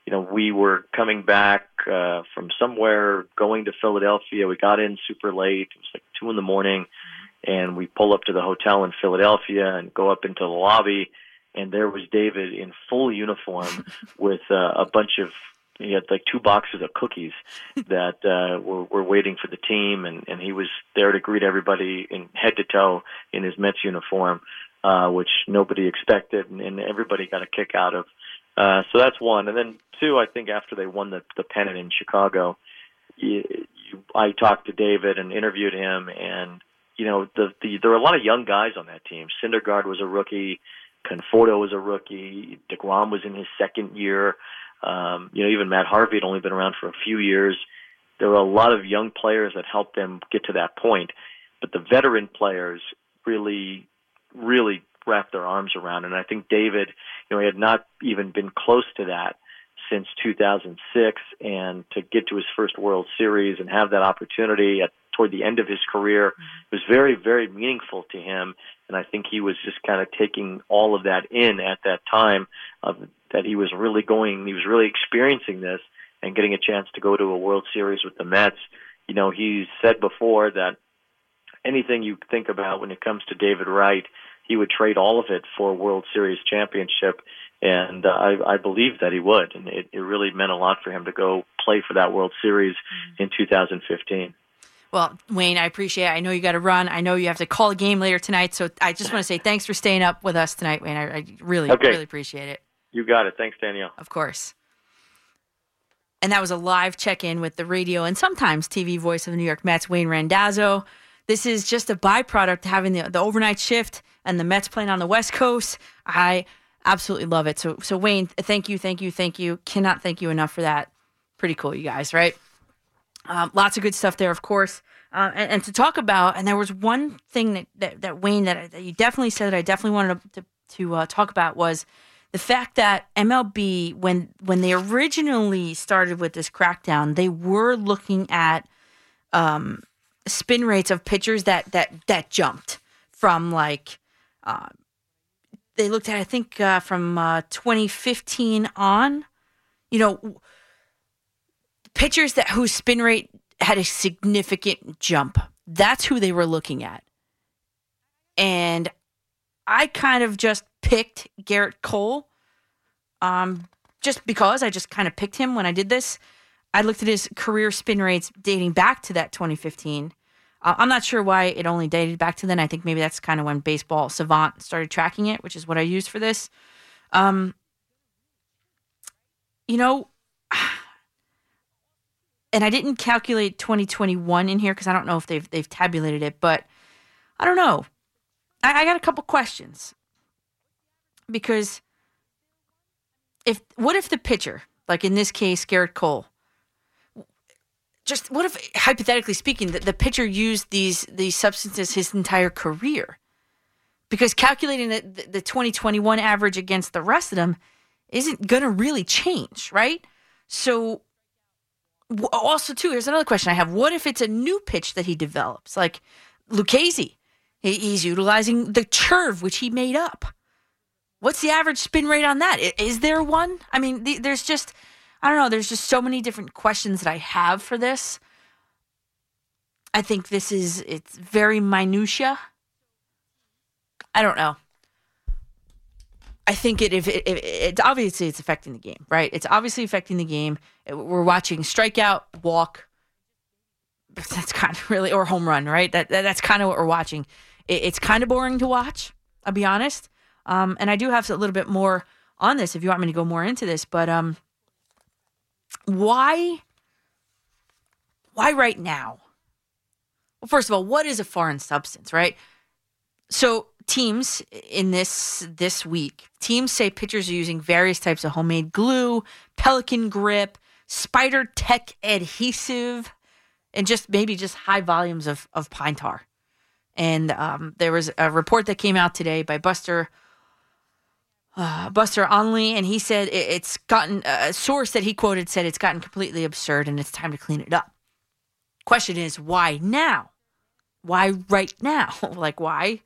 Speaker 5: you know, we were coming back uh, from somewhere, going to Philadelphia. We got in super late. It was like two in the morning, and we pull up to the hotel in Philadelphia and go up into the lobby, and there was David in full uniform (laughs) with uh, a bunch of he had like two boxes of cookies (laughs) that uh, were, were waiting for the team, and, and he was there to greet everybody in head to toe in his Mets uniform, uh, which nobody expected, and, and everybody got a kick out of. Uh, so that's one, and then two. I think after they won the the pennant in Chicago, you, you, I talked to David and interviewed him, and you know the, the there were a lot of young guys on that team. Syndergaard was a rookie. Conforto was a rookie. Degrom was in his second year. Um, you know, even Matt Harvey had only been around for a few years. There were a lot of young players that helped them get to that point, but the veteran players really, really wrapped their arms around. And I think David, you know, he had not even been close to that since 2006, and to get to his first World Series and have that opportunity at toward the end of his career mm-hmm. was very, very meaningful to him. And I think he was just kind of taking all of that in at that time of that he was really going, he was really experiencing this and getting a chance to go to a World Series with the Mets. You know, he's said before that anything you think about when it comes to David Wright, he would trade all of it for a World Series championship. And uh, I, I believe that he would. And it, it really meant a lot for him to go play for that World Series mm-hmm. in 2015.
Speaker 1: Well, Wayne, I appreciate it. I know you got to run. I know you have to call a game later tonight. So I just want to say (laughs) thanks for staying up with us tonight, Wayne. I, I really, okay. really appreciate it.
Speaker 5: You got it. Thanks, Danielle.
Speaker 1: Of course. And that was a live check in with the radio and sometimes TV voice of the New York Mets, Wayne Randazzo. This is just a byproduct of having the, the overnight shift and the Mets playing on the West Coast. I absolutely love it. So, so Wayne, thank you, thank you, thank you. Cannot thank you enough for that. Pretty cool, you guys, right? Um, lots of good stuff there, of course. Uh, and, and, to talk about, and there was one thing that, that, that Wayne that, that, you definitely said that I definitely wanted to, to, uh, talk about was the fact that MLB, when when they originally started with this crackdown, they were looking at um, spin rates of pitchers that that that jumped from like uh, they looked at I think uh, from uh, 2015 on, you know, pitchers that whose spin rate had a significant jump. That's who they were looking at, and I kind of just picked Gerrit Cole, um, just because I just kind of picked him when I did this. I looked at his career spin rates dating back to that 2015. I'm not sure why it only dated back to then. I think maybe that's kind of when Baseball Savant started tracking it, which is what I used for this. Um, you know, (sighs) and I didn't calculate 2021 in here because I don't know if they've they've tabulated it, but I don't know. I, I got a couple questions because if what if the pitcher, like in this case, Gerrit Cole, just what if hypothetically speaking, that the pitcher used these these substances his entire career? Because calculating the, the 2021 average against the rest of them isn't going to really change, right? So also too here's another question i have. What if it's a new pitch that he develops? Like lucchesi he's utilizing the curve which he made up. What's the average spin rate on that? Is there one? I mean there's just i don't know there's just so many different questions that i have for this i think this is it's very minutia i don't know I think it if it, it, it's obviously it's affecting the game, right? It's obviously affecting the game. We're watching strikeout, walk. (laughs) That's kind of really or home run, right? That, that that's kind of what we're watching. It, it's kind of boring to watch. I'll be honest. Um, and I do have a little bit more on this if you want me to go more into this. But um, why? Why right now? Well, first of all, what is a foreign substance, right? So teams in this this week, teams say pitchers are using various types of homemade glue, Pelican grip, Spider Tack adhesive, and just maybe just high volumes of of pine tar. And um, there was a report that came out today by Buster uh, Buster Olney, and he said it, it's gotten a source that he quoted said it's gotten completely absurd and it's time to clean it up. Question is, why now? Why right now? (laughs) like, why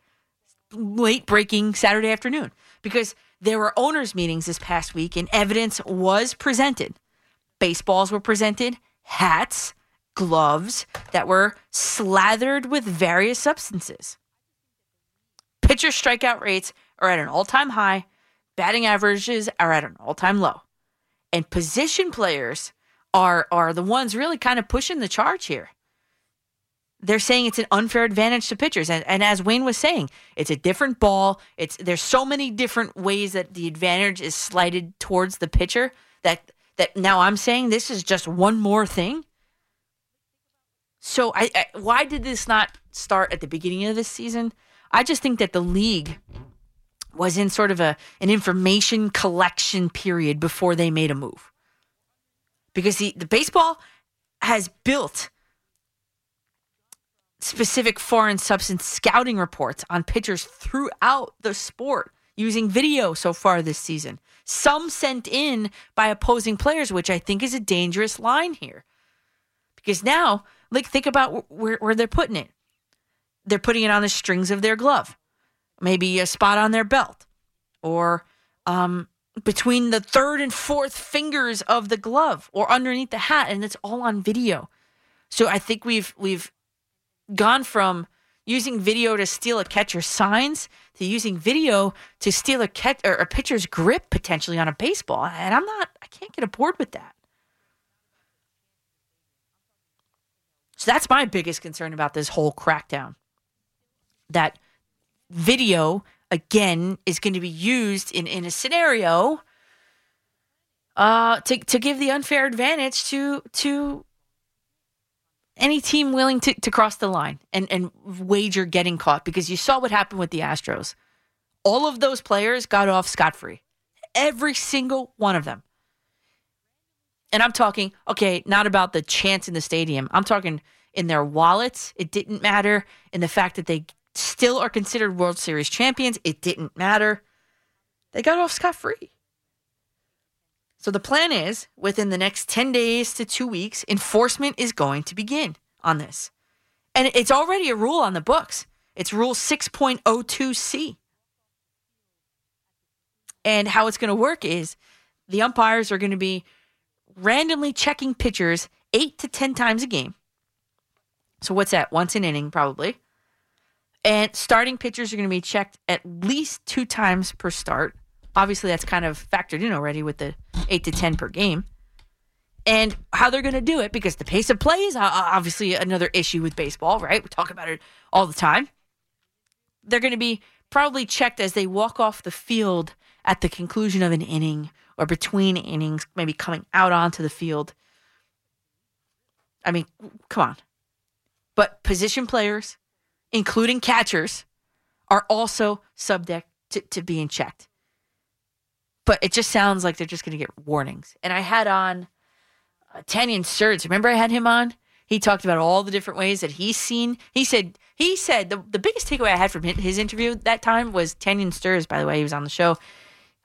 Speaker 1: late breaking Saturday afternoon? Because there were owners' meetings this past week and evidence was presented. Baseballs were presented, hats, gloves that were slathered with various substances. Pitcher strikeout rates are at an all time high batting averages are at an all-time low. And position players are are the ones really kind of pushing the charge here. They're saying it's an unfair advantage to pitchers. And, and as Wayne was saying, it's a different ball. It's there's so many different ways that the advantage is slighted towards the pitcher that that now I'm saying this is just one more thing. So I, I why did this not start at the beginning of this season? I just think that the league was in sort of a an information collection period before they made a move. Because the, the baseball has built specific foreign substance scouting reports on pitchers throughout the sport using video so far this season. Some sent in by opposing players, which I think is a dangerous line here. Because now, like, think about where, where they're putting it. They're putting it on the strings of their glove maybe a spot on their belt. Or um, between the third and fourth fingers of the glove or underneath the hat and it's all on video. So i think we've we've gone from using video to steal a catcher's signs to using video to steal a catch or a pitcher's grip potentially on a baseball and i'm not i can't get aboard with that. So that's my biggest concern about this whole crackdown. That video again is going to be used in, in a scenario uh, to to give the unfair advantage to to any team willing to, to cross the line and, and wager getting caught because you saw what happened with the Astros. All of those players got off scot free. Every single one of them. And I'm talking, okay, not about the chance in the stadium. I'm talking in their wallets. It didn't matter. In the fact that they still are considered World Series champions. It didn't matter. They got off scot free. So the plan is within the next 10 days to two weeks, enforcement is going to begin on this. And it's already a rule on the books. It's Rule 6.02C. And how it's going to work is the umpires are going to be randomly checking pitchers eight to 10 times a game. So, what's that? Once an inning, probably. And starting pitchers are going to be checked at least two times per start. Obviously, that's kind of factored in already with the eight to 10 per game. And how they're going to do it, because the pace of play is obviously another issue with baseball, right? We talk about it all the time. They're going to be probably checked as they walk off the field at the conclusion of an inning or between innings, maybe coming out onto the field. I mean, come on. But position players, including catchers, are also subject to, to being checked. But it just sounds like they're just going to get warnings. And I had on uh, Tanyon Sturtze. Remember I had him on? He talked about all the different ways that he's seen. He said he said the, the biggest takeaway I had from his interview that time was Tanyon Sturtze. By the way, he was on the show.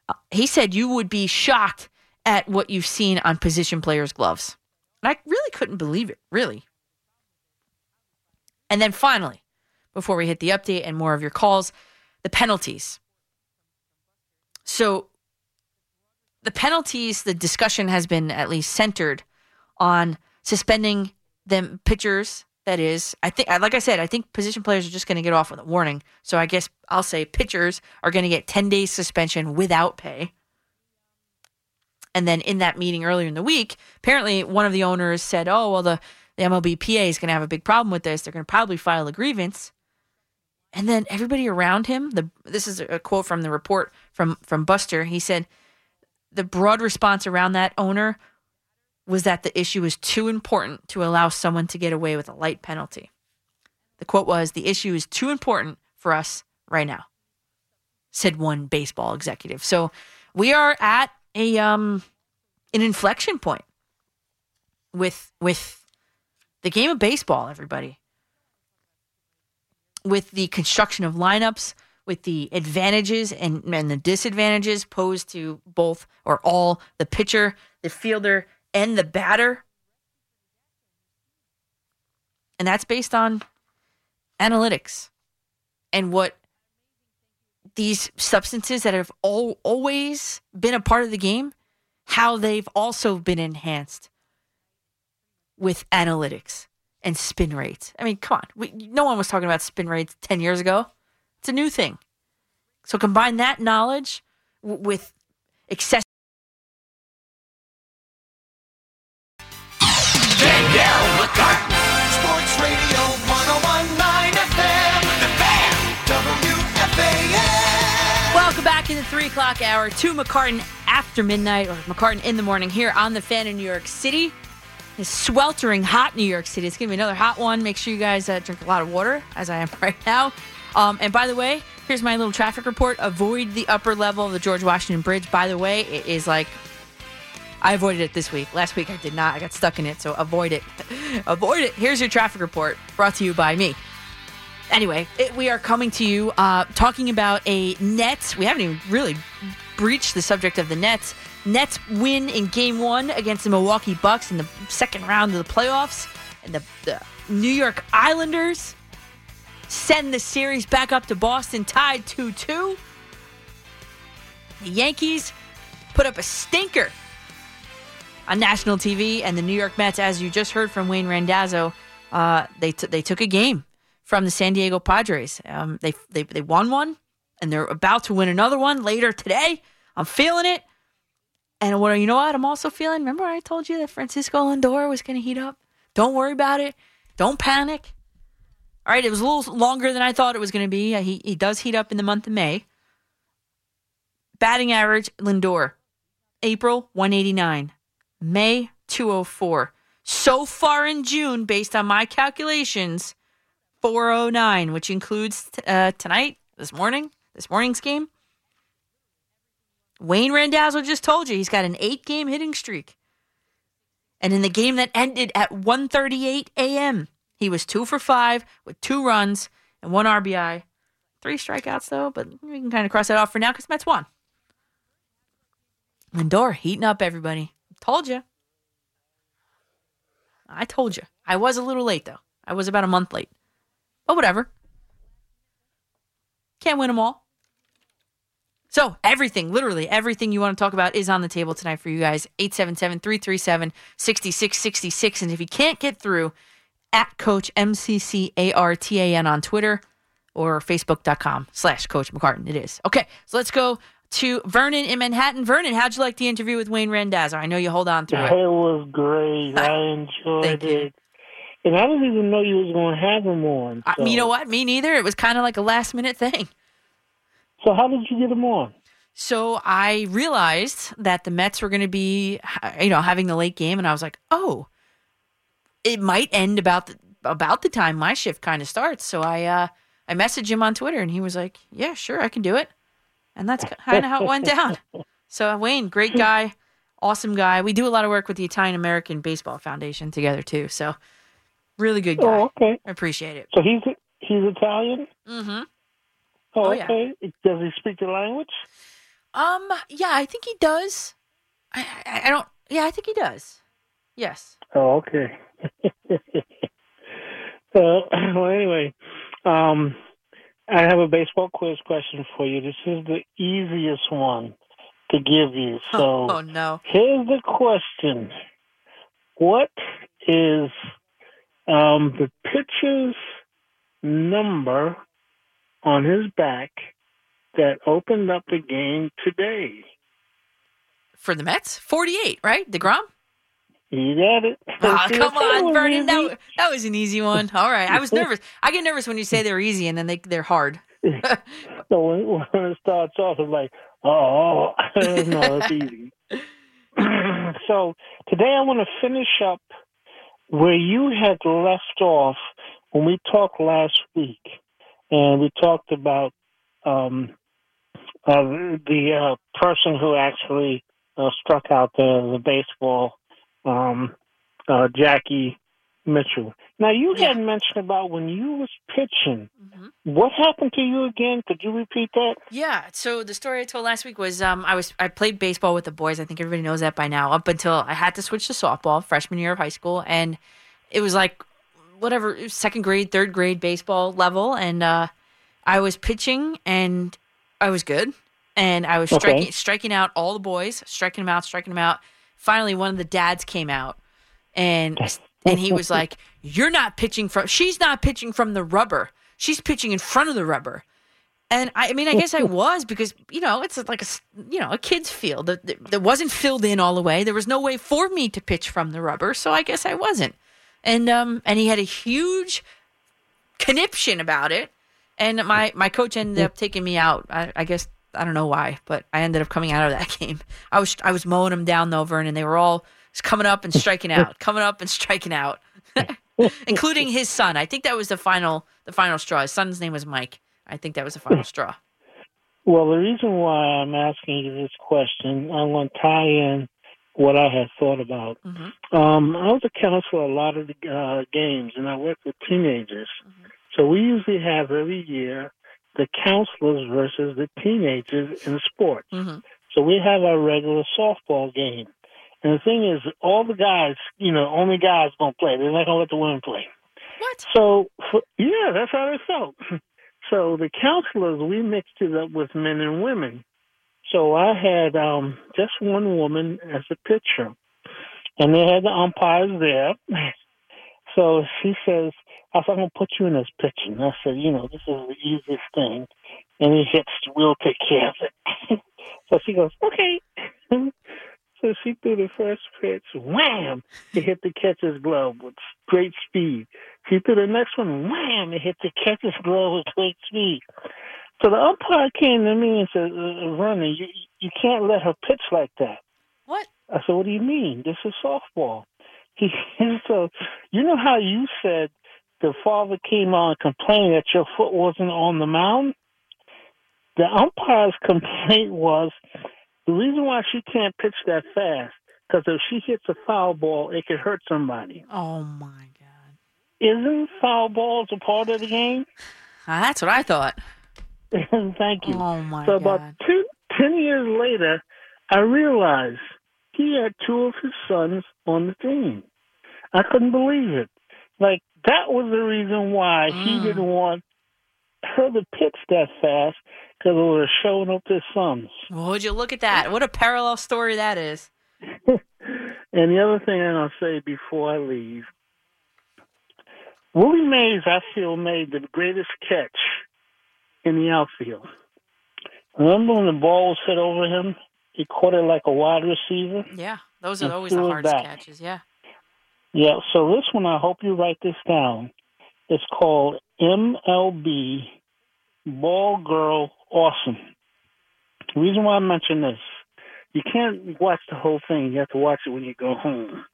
Speaker 1: Uh, he said you would be shocked at what you've seen on position players' gloves. And I really couldn't believe it. Really. And then finally, before we hit the update and more of your calls the penalties. So, the penalties, the discussion has been at least centered on suspending them pitchers that is. I think, uh, like I said, I think position players are just going to get off with a warning. So I guess I'll say pitchers are going to get 10 days suspension without pay. And then in that meeting earlier in the week, apparently one of the owners said, oh, well, the, the MLBPA is going to have a big problem with this. They're going to probably file a grievance. And then everybody around him, the this is a quote from the report from from Buster. He said the broad response around that owner was that the issue is too important to allow someone to get away with a light penalty. The quote was, "The issue is too important for us right now," said one baseball executive. So we are at a um an inflection point with with the game of baseball. Everybody, with the construction of lineups, with the advantages and, and the disadvantages posed to both or all the pitcher, the fielder, and the batter. And that's based on analytics and what these substances that have all, always been a part of the game, how they've also been enhanced with analytics and spin rates. I mean, come on. We, no one was talking about spin rates 10 years ago. It's a new thing. So combine that knowledge w- with excessive.
Speaker 6: Danielle McCartan, Sports Radio 1019 FM, The Fan, WFAN.
Speaker 1: Welcome back in the three o'clock hour to McCartan after midnight or McCartan in the morning here on the fan in New York City. It's sweltering hot New York City. It's going to be another hot one. Make sure you guys uh, drink a lot of water, as I am (laughs) right now. Um, and by the way, here's my little traffic report. Avoid the upper level of the George Washington Bridge. By the way, it is like I avoided it this week. Last week I did not. I got stuck in it, so avoid it. (laughs) avoid it. Here's your traffic report brought to you by me. Anyway, it, we are coming to you uh, talking about a Nets. We haven't even really breached the subject of the Nets. Nets win in game one against the Milwaukee Bucks in the second round of the playoffs. And the, the New York Islanders send the series back up to Boston, tied 2 2. The Yankees put up a stinker on national TV, and the New York Mets, as you just heard from Wayne Randazzo, uh, they t- they took a game from the San Diego Padres. Um, they, they they won one, and they're about to win another one later today. I'm feeling it. And what you know what I'm also feeling? Remember I told you that Francisco Lindor was going to heat up? Don't worry about it. Don't panic. All right, it was a little longer than I thought it was going to be. He he does heat up in the month of May. Batting average Lindor, April 189, May 204. So far in June, based on my calculations, 409, which includes uh, tonight, this morning, this morning's game. Wayne Randazzo just told you he's got an eight game hitting streak. And in the game that ended at 1:38 a.m., he was two for five with two runs and one RBI. Three strikeouts though, but we can kind of cross that off for now because Mets won. Lindor heating up everybody. Told you. I told you. I was a little late though. I was about a month late. But whatever. Can't win them all. So, everything, literally everything you want to talk about is on the table tonight for you guys. 877 337 6666. And if you can't get through, at Coach MCCARTAN on Twitter or Facebook.com slash Coach McCartan. It is. Okay, so let's go to Vernon in Manhattan. Vernon, how'd you like the interview with Wayne Randazzo? I know you hold on through
Speaker 7: It
Speaker 1: it.
Speaker 7: was great. I enjoyed it. And I didn't even know you was going to have him on.
Speaker 1: I-
Speaker 7: So.
Speaker 1: you know what? Me neither. It was kind of like a last minute thing.
Speaker 7: So how did you get him on?
Speaker 1: So I realized that the Mets were going to be, you know, having the late game, and I was like, oh, it might end about the about the time my shift kind of starts. So I uh, I messaged him on Twitter, and he was like, yeah, sure, I can do it, and that's kind of how it went down. (laughs) So Wayne, great guy, awesome guy. We do a lot of work with the Italian American Baseball Foundation together too. So really good guy.
Speaker 7: Oh, okay.
Speaker 1: I appreciate it.
Speaker 7: So he's he's Italian.
Speaker 1: Mm-hmm.
Speaker 7: Oh,
Speaker 1: Oh, yeah.
Speaker 7: okay. Does he speak the language?
Speaker 1: Um, yeah, I think he does. I, I, I don't. Yeah, I think he does. Yes.
Speaker 7: Oh, okay. so, (laughs) (clears throat) well, anyway, um, I have a baseball quiz question for you. This is the easiest one to give you. (laughs) So,
Speaker 1: oh no.
Speaker 7: here's the question: What is um, the pitcher's number on his back that opened up the game today?
Speaker 1: For the Mets, 48, right? DeGrom?
Speaker 7: You got it.
Speaker 1: Ah,
Speaker 7: See,
Speaker 1: come on, Vernon. That, that was an easy one. All right. I was (laughs) nervous. I get nervous when you say they're easy and then they, they're hard. (laughs) (laughs)
Speaker 7: So when, when it starts off, it's like, oh, no, it's easy. (clears throat) so today I want to finish up where you had left off when we talked last week, and we talked about um, uh, the uh, person who actually uh, struck out the, the baseball, um, uh, Jackie Mitchell. Now you
Speaker 1: Yeah.
Speaker 7: had mentioned about when you was pitching.
Speaker 1: Mhm.
Speaker 7: What happened to you again? Could you repeat that?
Speaker 1: Yeah. So the story I told last week was um, I was I played baseball with the boys. I think everybody knows that by now. Up until I had to switch to softball freshman year of high school, and it was like whatever second grade, third grade baseball level, and uh, I was pitching and I was good, and I was
Speaker 7: Okay.
Speaker 1: striking striking out all the boys, striking them out, striking them out. Finally, one of the dads came out, and (laughs) and he was like, "You're not pitching from. She's not pitching from the rubber. She's pitching in front of the rubber." And I, I mean, I guess I (laughs) was because you know it's like a you know a kid's field that that wasn't filled in all the way. There was no way for me to pitch from the rubber, so I guess I wasn't. And um and he had a huge conniption about it, and my my coach ended up taking me out. I, I guess I don't know why, but I ended up coming out of that (laughs) game. I was I was mowing them down though, Vernon. They were all coming up and striking out, coming up and striking out, (laughs) including his son. I think that was the final the final straw. His son's name was Mike. I think that was the final straw.
Speaker 7: Well, the reason why I'm asking you this question, I'm going to tie in what I had thought about.
Speaker 1: Mhm.
Speaker 7: Um, I was a counselor a lot of the uh, games, and I work with teenagers. So we usually have every year the counselors versus the teenagers in sports.
Speaker 1: hmm
Speaker 7: So we have our regular softball game. And the thing is, all the guys, you know, only guys going to play. They're not going to let the women play.
Speaker 1: What?
Speaker 7: So, yeah, that's how they felt. (laughs) So the counselors, we mixed it up with men and women. So I had um, just one woman as a pitcher, and they had the umpires there. (laughs) So she says, I said, I'm going to put you in as pitching. I said, you know, this is the easiest thing. And he hits, we'll take care of it. (laughs) so she goes, okay. (laughs) so she threw the first pitch, wham! It hit the catcher's glove with great speed. She threw the next one, wham! It hit the catcher's glove with great speed. So the umpire came to me and said, uh, Vernon, you, you can't let her pitch like that.
Speaker 1: What?
Speaker 7: I said, what do you mean? This is softball. (laughs) He, so, you know how you said the father came on and complained that your foot wasn't on the mound? The umpire's (laughs) complaint was the reason why she can't pitch that fast, because if she hits a foul ball, it could hurt somebody.
Speaker 1: Oh my god.
Speaker 7: Isn't foul balls a part of the game? (sighs)
Speaker 1: That's what I thought. (laughs)
Speaker 7: Thank you.
Speaker 1: Oh my
Speaker 7: so
Speaker 1: god.
Speaker 7: about two, ten years later, I realized he had two of his sons on the team. I couldn't believe it. Like that was the reason why he
Speaker 1: Mm.
Speaker 7: didn't want her to pitch that fast because it was showing up his sons.
Speaker 1: Well, would you look at that? What a parallel story that is. (laughs)
Speaker 7: And the other thing I'm gonna say before I leave, Willie Mays, I feel, made the greatest catch in the outfield. Remember when the ball was hit over him? He caught it like a wide receiver.
Speaker 1: Yeah, those are always the hardest catches. Yeah.
Speaker 7: Yeah, so this one, I hope you write this down. It's called MLB Ball Girl Awesome. The reason why I mention this, you can't watch the whole thing. You have to watch it when you go home.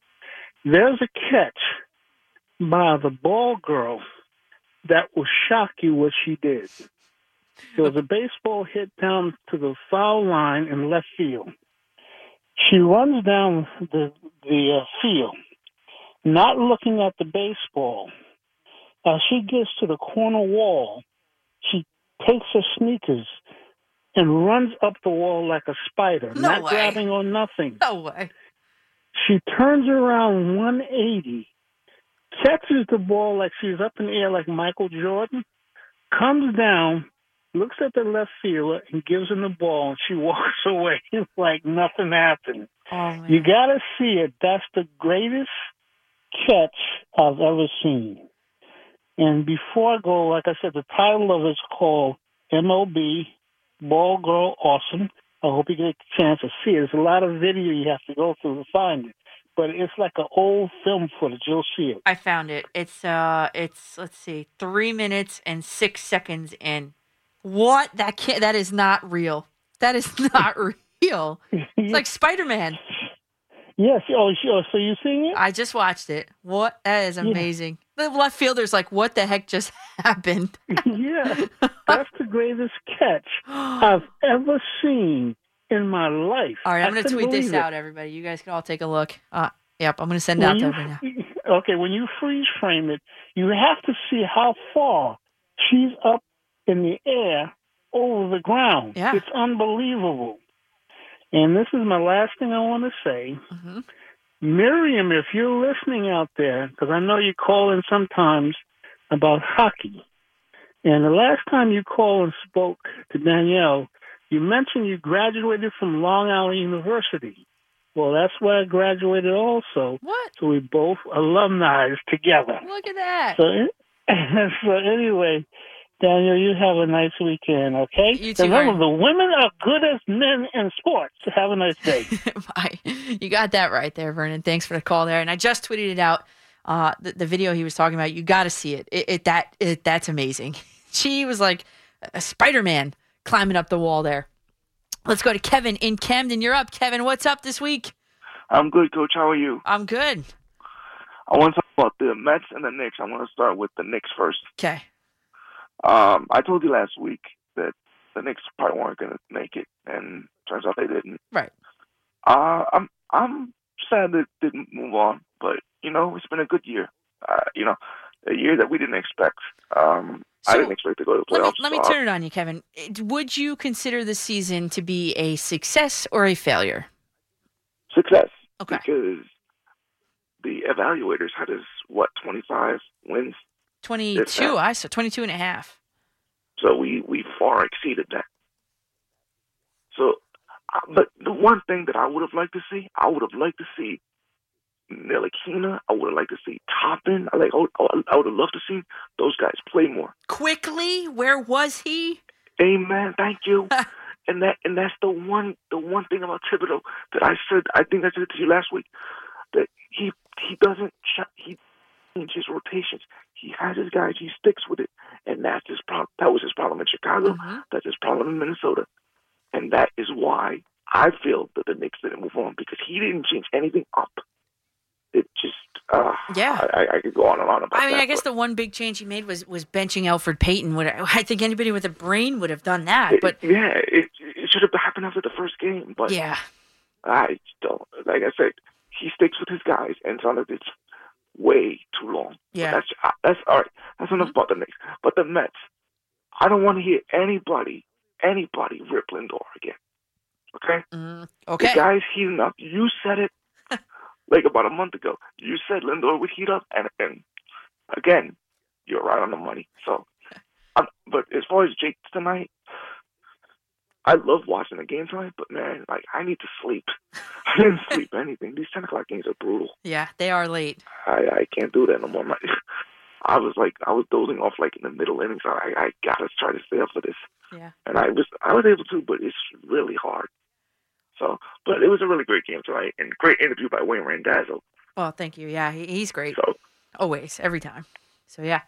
Speaker 7: There's a catch by the ball girl that will shock you what she did. There was a baseball hit down to the foul line in left field. She runs down the the uh, field, not looking at the baseball. As she gets to the corner wall, she takes her sneakers and runs up the wall like a spider,
Speaker 1: No
Speaker 7: not
Speaker 1: way.
Speaker 7: grabbing on nothing.
Speaker 1: No way.
Speaker 7: She turns around 180, catches the ball like she's up in the air like Michael Jordan, comes down, looks at the left fielder, and gives him the ball, and she (laughs) walks away like nothing happened.
Speaker 1: Oh.
Speaker 7: You got to see it. That's the greatest catch I've ever seen. And before I go, like I said, the title of it's called MLB Ball Girl Awesome. I hope you get a chance to see it. There's a lot of video you have to go through to find it, but it's like an old film footage. You'll see it.
Speaker 1: I found it. It's uh, it's let's see, three minutes and six seconds in. What that can't that is not real. That is (laughs) not real. It's like (laughs) Spider Man.
Speaker 7: Yes. Oh, oh, so you seeing it?
Speaker 1: I just watched it. What that is amazing. The left fielder's like, what the heck just (laughs) happened?
Speaker 7: yeah. That's the greatest catch I've ever seen in my life.
Speaker 1: All right, I'm going to tweet this
Speaker 7: it.
Speaker 1: out, everybody. You guys can all take a look. Uh, yep, I'm going to send it out to everybody now.
Speaker 7: okay, when you freeze frame it, you have to see how far she's up in the air over the ground.
Speaker 1: Yeah.
Speaker 7: It's unbelievable. And this is my last thing I want to say.
Speaker 1: Mhm.
Speaker 7: Miriam, if you're listening out there, because I know you call in sometimes about hockey. And the last time you called and spoke to Danielle, you mentioned you graduated from Long Island University. Well, that's where I graduated also.
Speaker 1: What?
Speaker 7: So we both alumni together.
Speaker 1: Look at that.
Speaker 7: So, (laughs) so anyway, Daniel, you have a nice weekend, okay?
Speaker 1: You too,
Speaker 7: Remember,
Speaker 1: Ryan.
Speaker 7: the women are good as men in sports. Have a nice day. (laughs)
Speaker 1: Bye. You got that right there, Vernon. Thanks for the call there. And I just tweeted it out. Uh, the, the video he was talking about. You got to see it. It, it that it, that's amazing. (laughs) She was like a Spider Man climbing up the wall there. Let's go to Kevin in Camden. You're up, Kevin. What's up this week?
Speaker 8: I'm good, Coach. How are you?
Speaker 1: I'm good.
Speaker 8: I want to talk about the Mets and the Knicks. I want to start with the Knicks first.
Speaker 1: Okay.
Speaker 8: Um, I told you last week that the Knicks probably weren't going to make it, and turns out they didn't.
Speaker 1: Right.
Speaker 8: Uh, I'm I'm sad that it didn't move on, but you know it's been a good year. Uh, you know, a year that we didn't expect. Um, I didn't expect to go to the
Speaker 1: Let me,
Speaker 8: playoffs.
Speaker 1: let me
Speaker 8: so,
Speaker 1: turn it on you, Kevin. Would you consider the season to be a success or a failure?
Speaker 8: success
Speaker 1: Okay.
Speaker 8: because the evaluators had us what 25 wins,
Speaker 1: 22. I saw 22 and a half.
Speaker 8: so we we far exceeded that. So, uh, but the one thing that I would have liked to see, I would have liked to see Ntilikina. I would have liked to see Toppin. I like. I would, I would have loved to see those guys play more.
Speaker 1: Quickley, where was he?
Speaker 8: Amen. Thank you. (laughs) and that and that's the one the one thing about Thibodeau that I said. I think I said it to you last week that he he doesn't he change his rotations. He has his guys. He sticks with it, and that's his problem. That was his problem in Chicago.
Speaker 1: Mhm.
Speaker 8: That's his problem in Minnesota, and that is why I feel that the Knicks didn't move on because he didn't change anything up. It just uh,
Speaker 1: Yeah.
Speaker 8: I, I, could go on and on about.
Speaker 1: I mean,
Speaker 8: that.
Speaker 1: I guess the one big change he made was was benching Elfrid Payton. Would I think anybody with a brain would have done that?
Speaker 8: it-
Speaker 1: But
Speaker 8: yeah, it, it should have happened after the first game, but
Speaker 1: yeah,
Speaker 8: I don't. Like I said, he sticks with his guys, and sometimes it's way too long. But
Speaker 1: Yeah.
Speaker 8: that's uh, that's all right. That's enough about the Knicks. But the Mets, I don't want to hear anybody anybody rip Lindor again. Okay,
Speaker 1: mm,
Speaker 8: the
Speaker 1: okay.
Speaker 8: guy's heating up. You said it (laughs) like about a month ago. You said Lindor would heat up, and and again, you're right on the money. So, um, but as far as Jake tonight. I love watching the game tonight, but man, like I need to sleep. (laughs) I didn't sleep anything. These ten o'clock games are brutal.
Speaker 1: Yeah, they are late.
Speaker 8: I I can't do that no more. My, (laughs) I was like I was dozing off like in the middle innings. I I gotta try to stay up for this,
Speaker 1: Yeah.
Speaker 8: and I was I was able to, but it's really hard. So, but it was a really great game tonight, and great interview by Wayne Randazzo.
Speaker 1: Well, thank you. Yeah, he, he's great.
Speaker 8: So
Speaker 1: Always, every time. So yeah.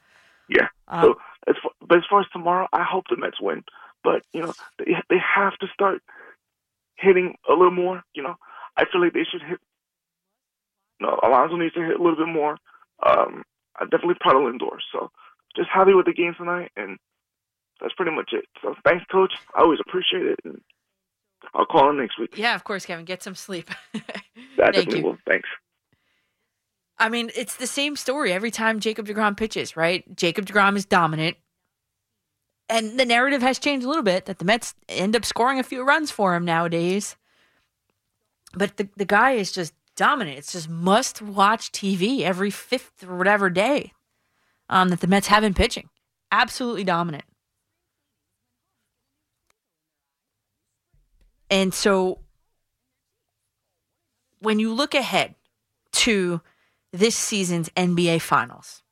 Speaker 8: yeah.
Speaker 1: Um,
Speaker 8: so as far, but as far as tomorrow, I hope the Mets win. But you know they they have to start hitting a little more. You know, I feel like they should hit. No, Alonso needs to hit a little bit more. Um, I'm definitely proud of Lindor. So just happy with the game tonight, and that's pretty much it. So thanks, coach. I always appreciate it, and I'll call in next week.
Speaker 1: yeah, of course, Kevin. Get some sleep. (laughs)
Speaker 8: I
Speaker 1: Thank you.
Speaker 8: will. Thanks.
Speaker 1: I mean, it's the same story every time Jacob DeGrom pitches, right? Jacob DeGrom is dominant. And the narrative has changed a little bit that the Mets end up scoring a few runs for him nowadays. But the, the guy is just dominant. It's just must watch TV every fifth or whatever day um, that the Mets have been pitching. Absolutely dominant. And so when you look ahead to this season's NBA Finals.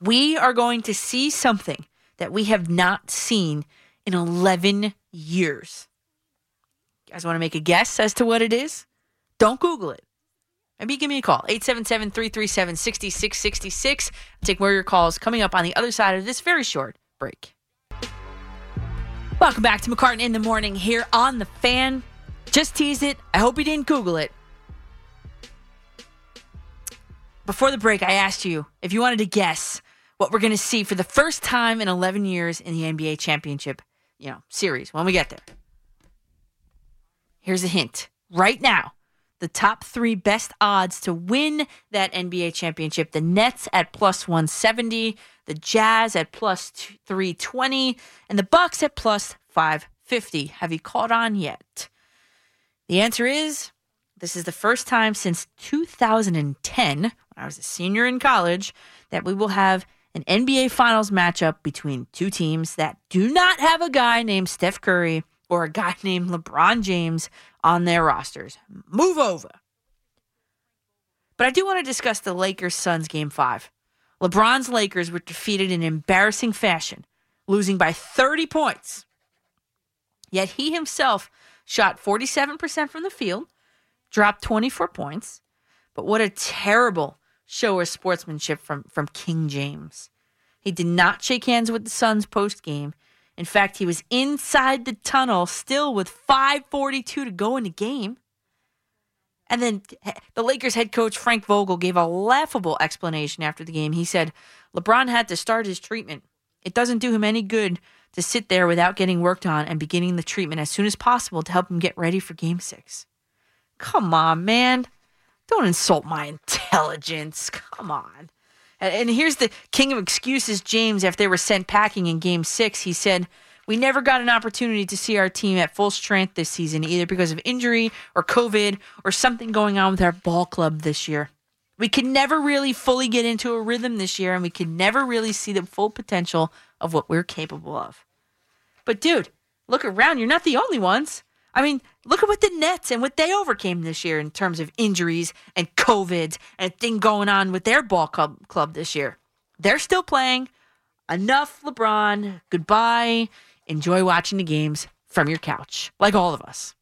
Speaker 1: We are going to see something that we have not seen in 11 years. You guys want to make a guess as to what it is? Don't Google it. Maybe give me a call. 877 337 6666. Take more of your calls coming up on the other side of this very short break. Welcome back to McCartan in the morning here on the fan. Just tease it. I hope you didn't Google it. Before the break, I asked you if you wanted to guess what we're going to see for the first time in 11 years in the NBA championship, you know, series when we get there. Here's a hint. Right now, the top three best odds to win that NBA championship the Nets at plus 170, the Jazz at plus 320, and the Bucks at plus 550. Have you caught on yet? The answer is this is the first time since 2010, when I was a senior in college, that we will have an NBA Finals matchup between two teams that do not have a guy named Steph Curry or a guy (laughs) named LeBron James on their rosters. Move over. But I do want to discuss the Lakers Suns game five. LeBron's Lakers were defeated in embarrassing fashion, losing by 30 points. Yet he himself shot 47% from the field, dropped 24 points. But what a terrible show of sportsmanship from, from King James. He did not shake hands with the Suns post game. In fact, he was inside the tunnel still with 5:42 to go in the game. And then the Lakers head coach Frank Vogel gave a laughable explanation after the game. He said, "LeBron had to start his treatment. It doesn't do him any good to sit there without getting worked on and beginning the treatment as soon as possible to help him get ready for game 6." Come on, man. Don't insult my intelligence. Come on. And, here's the king of excuses, James, after they were sent packing in game six. He said, We never got an opportunity to see our team at full strength this season, either because of injury or COVID or something going on with our ball club this year. We could never really fully get into a rhythm this year, and we could never really see the full potential of what we're capable of. But, dude, look around. You're not the only ones. I mean, look at what the Nets and what they overcame this year in terms of injuries and COVID and thing going on with their ball club, club this year. They're still playing. Enough, LeBron. Goodbye. Enjoy watching the games from your couch, like all of us.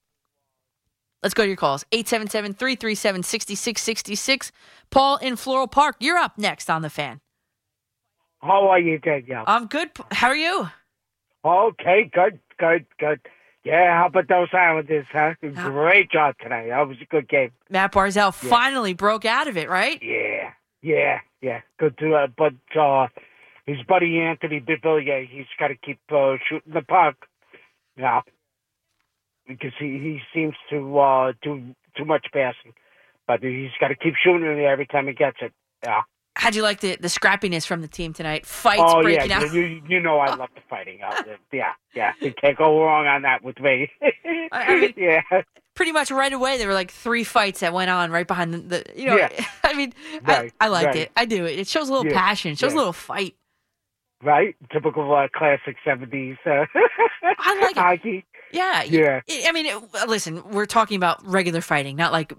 Speaker 1: Let's go to your calls 877 337 6666. Paul in Floral Park, you're up next on the fan.
Speaker 9: How are you, Danielle?
Speaker 1: I'm good. How are you?
Speaker 9: Okay, good, good, good. Yeah, how about those Islanders, huh? Great job tonight. That was a good game.
Speaker 1: Matt Barzal finally broke out of it, right?
Speaker 9: Yeah, yeah, yeah. Good to, uh, but uh, his buddy Anthony Beauvillier, he's got to keep uh, shooting the puck. Yeah, because he he seems to uh, do too much passing, but he's got to keep shooting it every time he gets it. Yeah.
Speaker 1: How'd you like the, the scrappiness from the team tonight? Fights
Speaker 9: oh
Speaker 1: breaking
Speaker 9: yeah,
Speaker 1: out.
Speaker 9: you you know I love the fighting. Yeah, yeah. You can't go wrong on that with me. (laughs)
Speaker 1: I mean- (laughs)
Speaker 9: yeah,
Speaker 1: Pretty much right away, there were like three fights that went on right behind the, the you know,
Speaker 9: Yeah. (laughs)
Speaker 1: I mean,
Speaker 9: Right,
Speaker 1: I, I liked
Speaker 9: right.
Speaker 1: it. I do it. It shows a little
Speaker 9: Yeah,
Speaker 1: passion. It shows a little fight.
Speaker 9: right. Typical uh, classic seventies. Uh,
Speaker 1: I like it.
Speaker 9: hockey.
Speaker 1: Yeah.
Speaker 9: Yeah.
Speaker 1: I I mean, it, listen, we're talking about regular fighting, not like,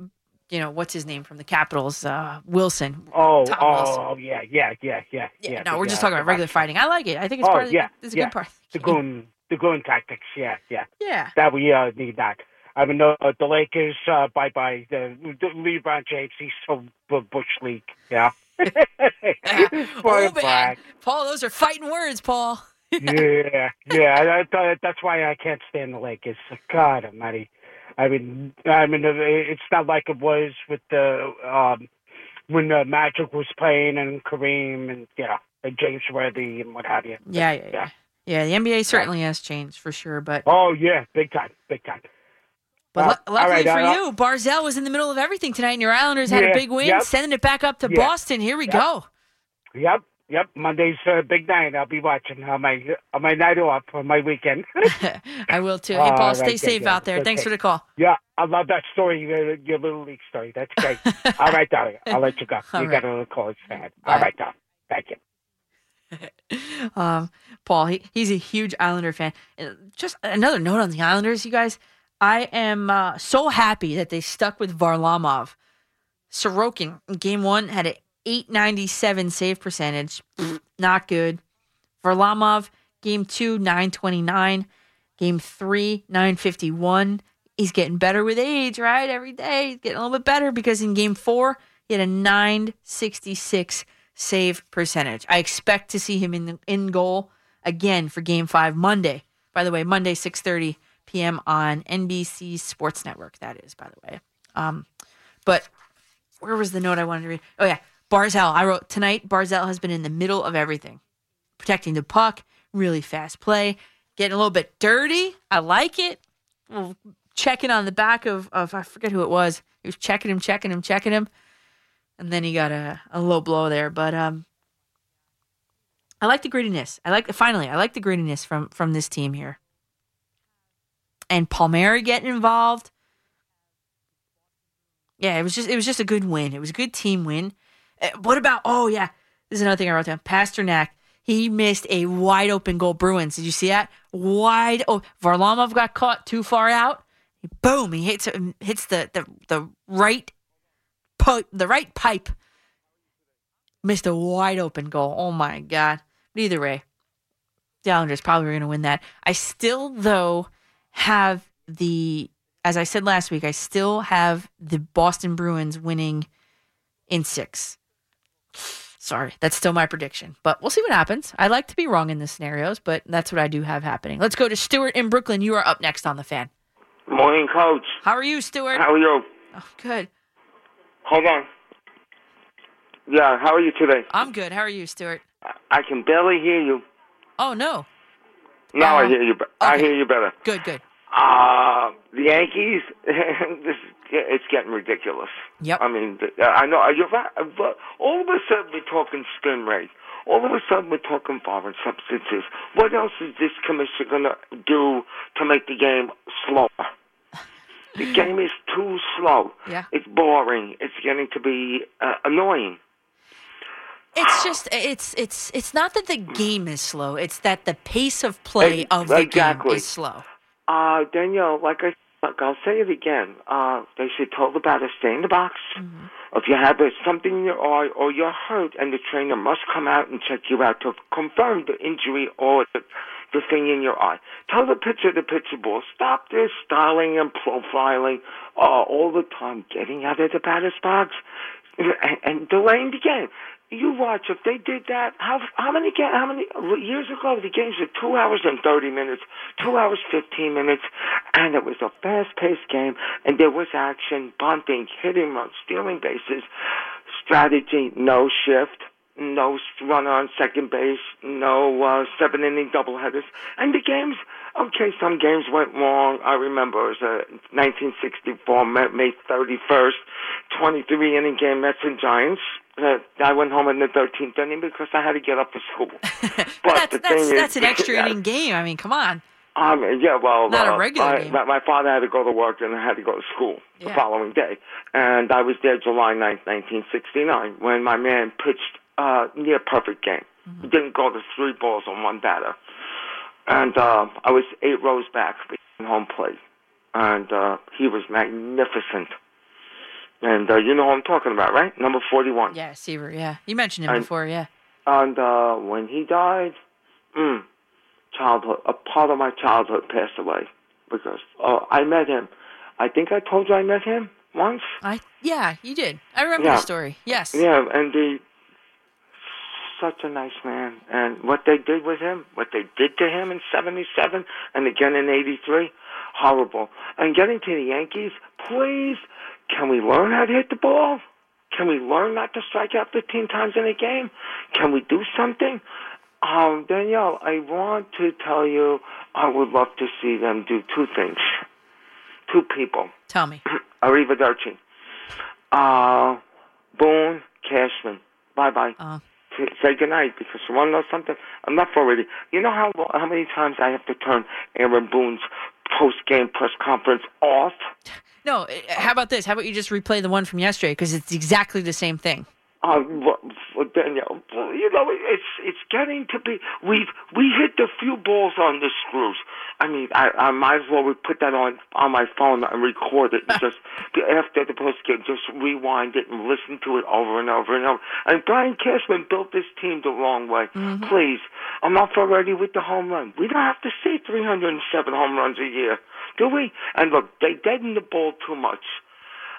Speaker 1: you know, what's his name from the Capitals, uh, Wilson.
Speaker 9: Oh,
Speaker 1: Tom
Speaker 9: oh,
Speaker 1: Wilson.
Speaker 9: oh, yeah, yeah, yeah, yeah,
Speaker 1: Yeah,
Speaker 9: yeah.
Speaker 1: no, we're just talking about regular fighting. I like it. I think it's
Speaker 9: Oh,
Speaker 1: part of the,
Speaker 9: yeah,
Speaker 1: it's a
Speaker 9: yeah.
Speaker 1: good part.
Speaker 9: The goon, the goon tactics. Yeah, yeah.
Speaker 1: Yeah.
Speaker 9: That we uh, need that. I mean, uh, the Lakers. Uh, bye, bye. The, the LeBron James. He's so bush league. Yeah. (laughs)
Speaker 1: Oh, man. Paul, those are fighting words, Paul. (laughs)
Speaker 9: yeah, yeah. That, that's why I can't stand the Lakers. God Almighty. I mean, I mean, uh, it's not like it was with the um, when uh, Magic was playing and Kareem and you know and James Worthy and what have you.
Speaker 1: Yeah, yeah, yeah. Yeah, the NBA certainly has changed for sure, but
Speaker 9: Oh yeah, big time, big time.
Speaker 1: but
Speaker 9: Uh,
Speaker 1: lu- luckily
Speaker 9: right,
Speaker 1: for
Speaker 9: uh,
Speaker 1: you, Barzal was in the middle of everything tonight, and your Islanders had a big win,
Speaker 9: yep.
Speaker 1: sending it back up to
Speaker 9: Yeah.
Speaker 1: Boston. Here we
Speaker 9: Yep.
Speaker 1: go.
Speaker 9: Yep, yep. Monday's a big night. I'll be watching on my on my night off on my weekend. (laughs)
Speaker 1: I will too. Hey, Paul,
Speaker 9: right,
Speaker 1: stay
Speaker 9: good,
Speaker 1: safe
Speaker 9: good.
Speaker 1: out there. Thanks for the call.
Speaker 9: yeah, I love that story, your, your little league story. That's great. (laughs) All right, darling. I'll let you go.
Speaker 1: All
Speaker 9: you
Speaker 1: right.
Speaker 9: got a little college fan.
Speaker 1: Bye.
Speaker 9: All right, darling. Thank you. (laughs)
Speaker 1: Um, Paul, he, he's a huge Islander fan. And Just another note on the Islanders, you guys. I am uh, so happy that they stuck with Varlamov. Sorokin in game one had an 897 save percentage. (sniffs) Not good. Varlamov, game two, 929. Game three, 951. He's getting better with age, right? Every day, he's getting a little bit better because in game four, he had a 966 save percentage. I expect to see him in the, in goal again for game five Monday. By the way, Monday, 6.30 p.m. on NBC Sports Network, that is, by the way. Um, but where was the note I wanted to read? Oh, yeah. Barzal. I wrote tonight, Barzal has been in the middle of everything, protecting the puck, really fast play, getting a little bit dirty. I like it. Checking on the back of, of, I forget who it was. He was checking him, checking him, checking him. And then he got a, a low blow there. But um, I like the grittiness. I like finally, I like the grittiness from from this team here. And Palmieri getting involved. Yeah, it was just it was just a good win. It was a good team win. Uh, what about? Oh yeah, this is another thing I wrote down. Pastrnak. He missed a wide open goal. Bruins. Did you see that? Wide. Oh, Varlamov got caught too far out. Boom! He hits hits the the the right pipe. The right pipe. Missed a wide open goal. Oh my god. But either way, the Islanders probably are going to win that. I still though have the as I said last week, I still have the Boston Bruins winning in six. Sorry, that's still my prediction, but we'll see what happens. I like to be wrong in the scenarios, but that's what I do have happening. Let's go to Stuart in Brooklyn. You are up next on the fan.
Speaker 10: Morning, Coach.
Speaker 1: How are you, Stuart?
Speaker 10: How are you?
Speaker 1: Oh, good.
Speaker 10: Hold on. Yeah, how are you today?
Speaker 1: I'm good. How are you, Stuart?
Speaker 10: I can barely hear you.
Speaker 1: Oh no.
Speaker 10: Now
Speaker 1: Uh,
Speaker 10: I hear you. be- I hear you better.
Speaker 1: Good, good.
Speaker 10: Uh, the Yankees. (laughs) this it's getting ridiculous.
Speaker 1: Yep.
Speaker 10: I mean, I know you're right, but all of a sudden we're talking spin rate. All of a sudden we're talking foreign substances. What else is this commission going to do to make the game slower? The (laughs) game is too slow.
Speaker 1: Yeah.
Speaker 10: It's boring. It's getting to be uh, annoying.
Speaker 1: It's just it's it's it's not that the game is slow. It's that the pace of play
Speaker 10: Ex-
Speaker 1: of the
Speaker 10: exactly.
Speaker 1: game is slow.
Speaker 10: Uh, Danielle, like I, like I'll say it again. Uh, they should tell the batter stay in the box. If you have something in your eye or you're hurt, and the trainer must come out and check you out to confirm the injury or the, the thing in your eye. Tell the pitcher to pitch the ball. Stop this styling and profiling uh, all the time, getting out of the batter's box (laughs) and, and delaying the game. You watch if they did that. How how many ga- how many years ago the games were two hours and thirty minutes, two hours fifteen minutes, and it was a fast paced game, and there was action, bunting, hitting runs, stealing bases, strategy, no shift, no runner on second base, no uh, seven inning doubleheaders, and the games. Okay, some games went wrong. I remember it was a 1964 May 31st, 23 inning game Mets and Giants. Uh, I went home in the 13th inning because I had to get up for school. (laughs)
Speaker 1: But that's
Speaker 10: the
Speaker 1: that's
Speaker 10: is-
Speaker 1: that's an extra (laughs) inning game. I mean, come on.
Speaker 10: Um, yeah, well,
Speaker 1: Not a
Speaker 10: uh,
Speaker 1: regular
Speaker 10: I,
Speaker 1: game.
Speaker 10: My, my father had to go to work and I had to go to school the following day, and I was there July 9th, 1969, when my man pitched uh, near perfect game.
Speaker 1: Mm-hmm.
Speaker 10: He didn't go to three balls on one batter, and uh, I was eight rows back behind home plate, and uh, he was magnificent. And uh, you know who I'm talking about, right? Number 41.
Speaker 1: Yeah, Seaver. Yeah, you mentioned him
Speaker 10: I-
Speaker 1: before. Yeah.
Speaker 10: And uh, when he died, mm, childhood, a part of my childhood passed away because uh, I met him. I think I told you I met him once.
Speaker 1: I yeah, you did. I remember
Speaker 10: Yeah.
Speaker 1: the story. Yes.
Speaker 10: Yeah, and the such a nice man. And what they did with him, what they did to him in '77 and again in '83, horrible. And getting to the Yankees, please, can we learn how to hit the ball? Can we learn not to strike out 15 times in a game? Can we do something? Um, Danielle, I want to tell you, I would love to see them do two things. Two people.
Speaker 1: Tell me. (clears throat)
Speaker 10: Arrivederci. Uh, Boone, Cashman. Bye bye.
Speaker 1: Uh,
Speaker 10: Say goodnight because you want to know something? Enough already. You know how how many times I have to turn Aaron Boone's post game press conference off? (laughs)
Speaker 1: no. uh, How about this? How about you just replay the one from yesterday because it's exactly the same thing.
Speaker 10: Uh, well, Danielle, well, you know, it's it's getting to be. We've we hit the few balls on the screws. I mean, I, I might as well we put that on on my phone and record it and (laughs) just after the post game, just rewind it and listen to it over and over and over. And Brian Cashman built this team the wrong way. Please, enough already with the home run. We don't have to see 307 home runs a year, do we? And look, they deaden the ball too much.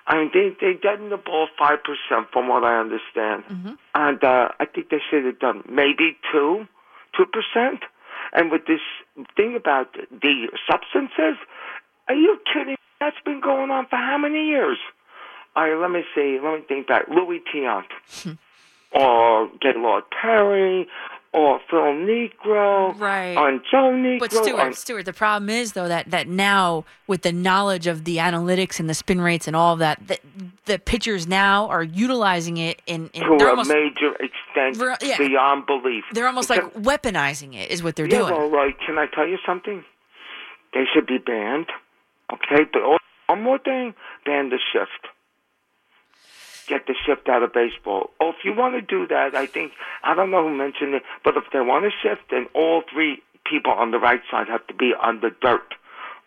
Speaker 10: I mean, they they deaden the ball five percent, from what I understand, and uh, I think they should have done maybe two, two percent. And with this thing about the substances, are you kidding? That's been going on for how many years? All right, let me see. Let me think back. Luis Tiant, or Gaylord Perry, or Phil Niekro,
Speaker 1: Right.
Speaker 10: on Joe Niekro.
Speaker 1: But Stuart,
Speaker 10: on-
Speaker 1: Stuart, the problem is though that that now with the knowledge of the analytics and the spin rates and all of that, the, the pitchers now are utilizing it in, in
Speaker 10: to a
Speaker 1: almost
Speaker 10: major extent
Speaker 1: Ver- yeah.
Speaker 10: beyond belief.
Speaker 1: they're almost like weaponizing it is what they're
Speaker 10: yeah,
Speaker 1: doing.
Speaker 10: well, like, can I tell you something? They should be banned. Okay, but one more thing: ban the shift. Get the shift out of baseball. Oh, if you want to do that, I think I don't know who mentioned it, but if they want to shift, then all three people on the right side have to be on the dirt,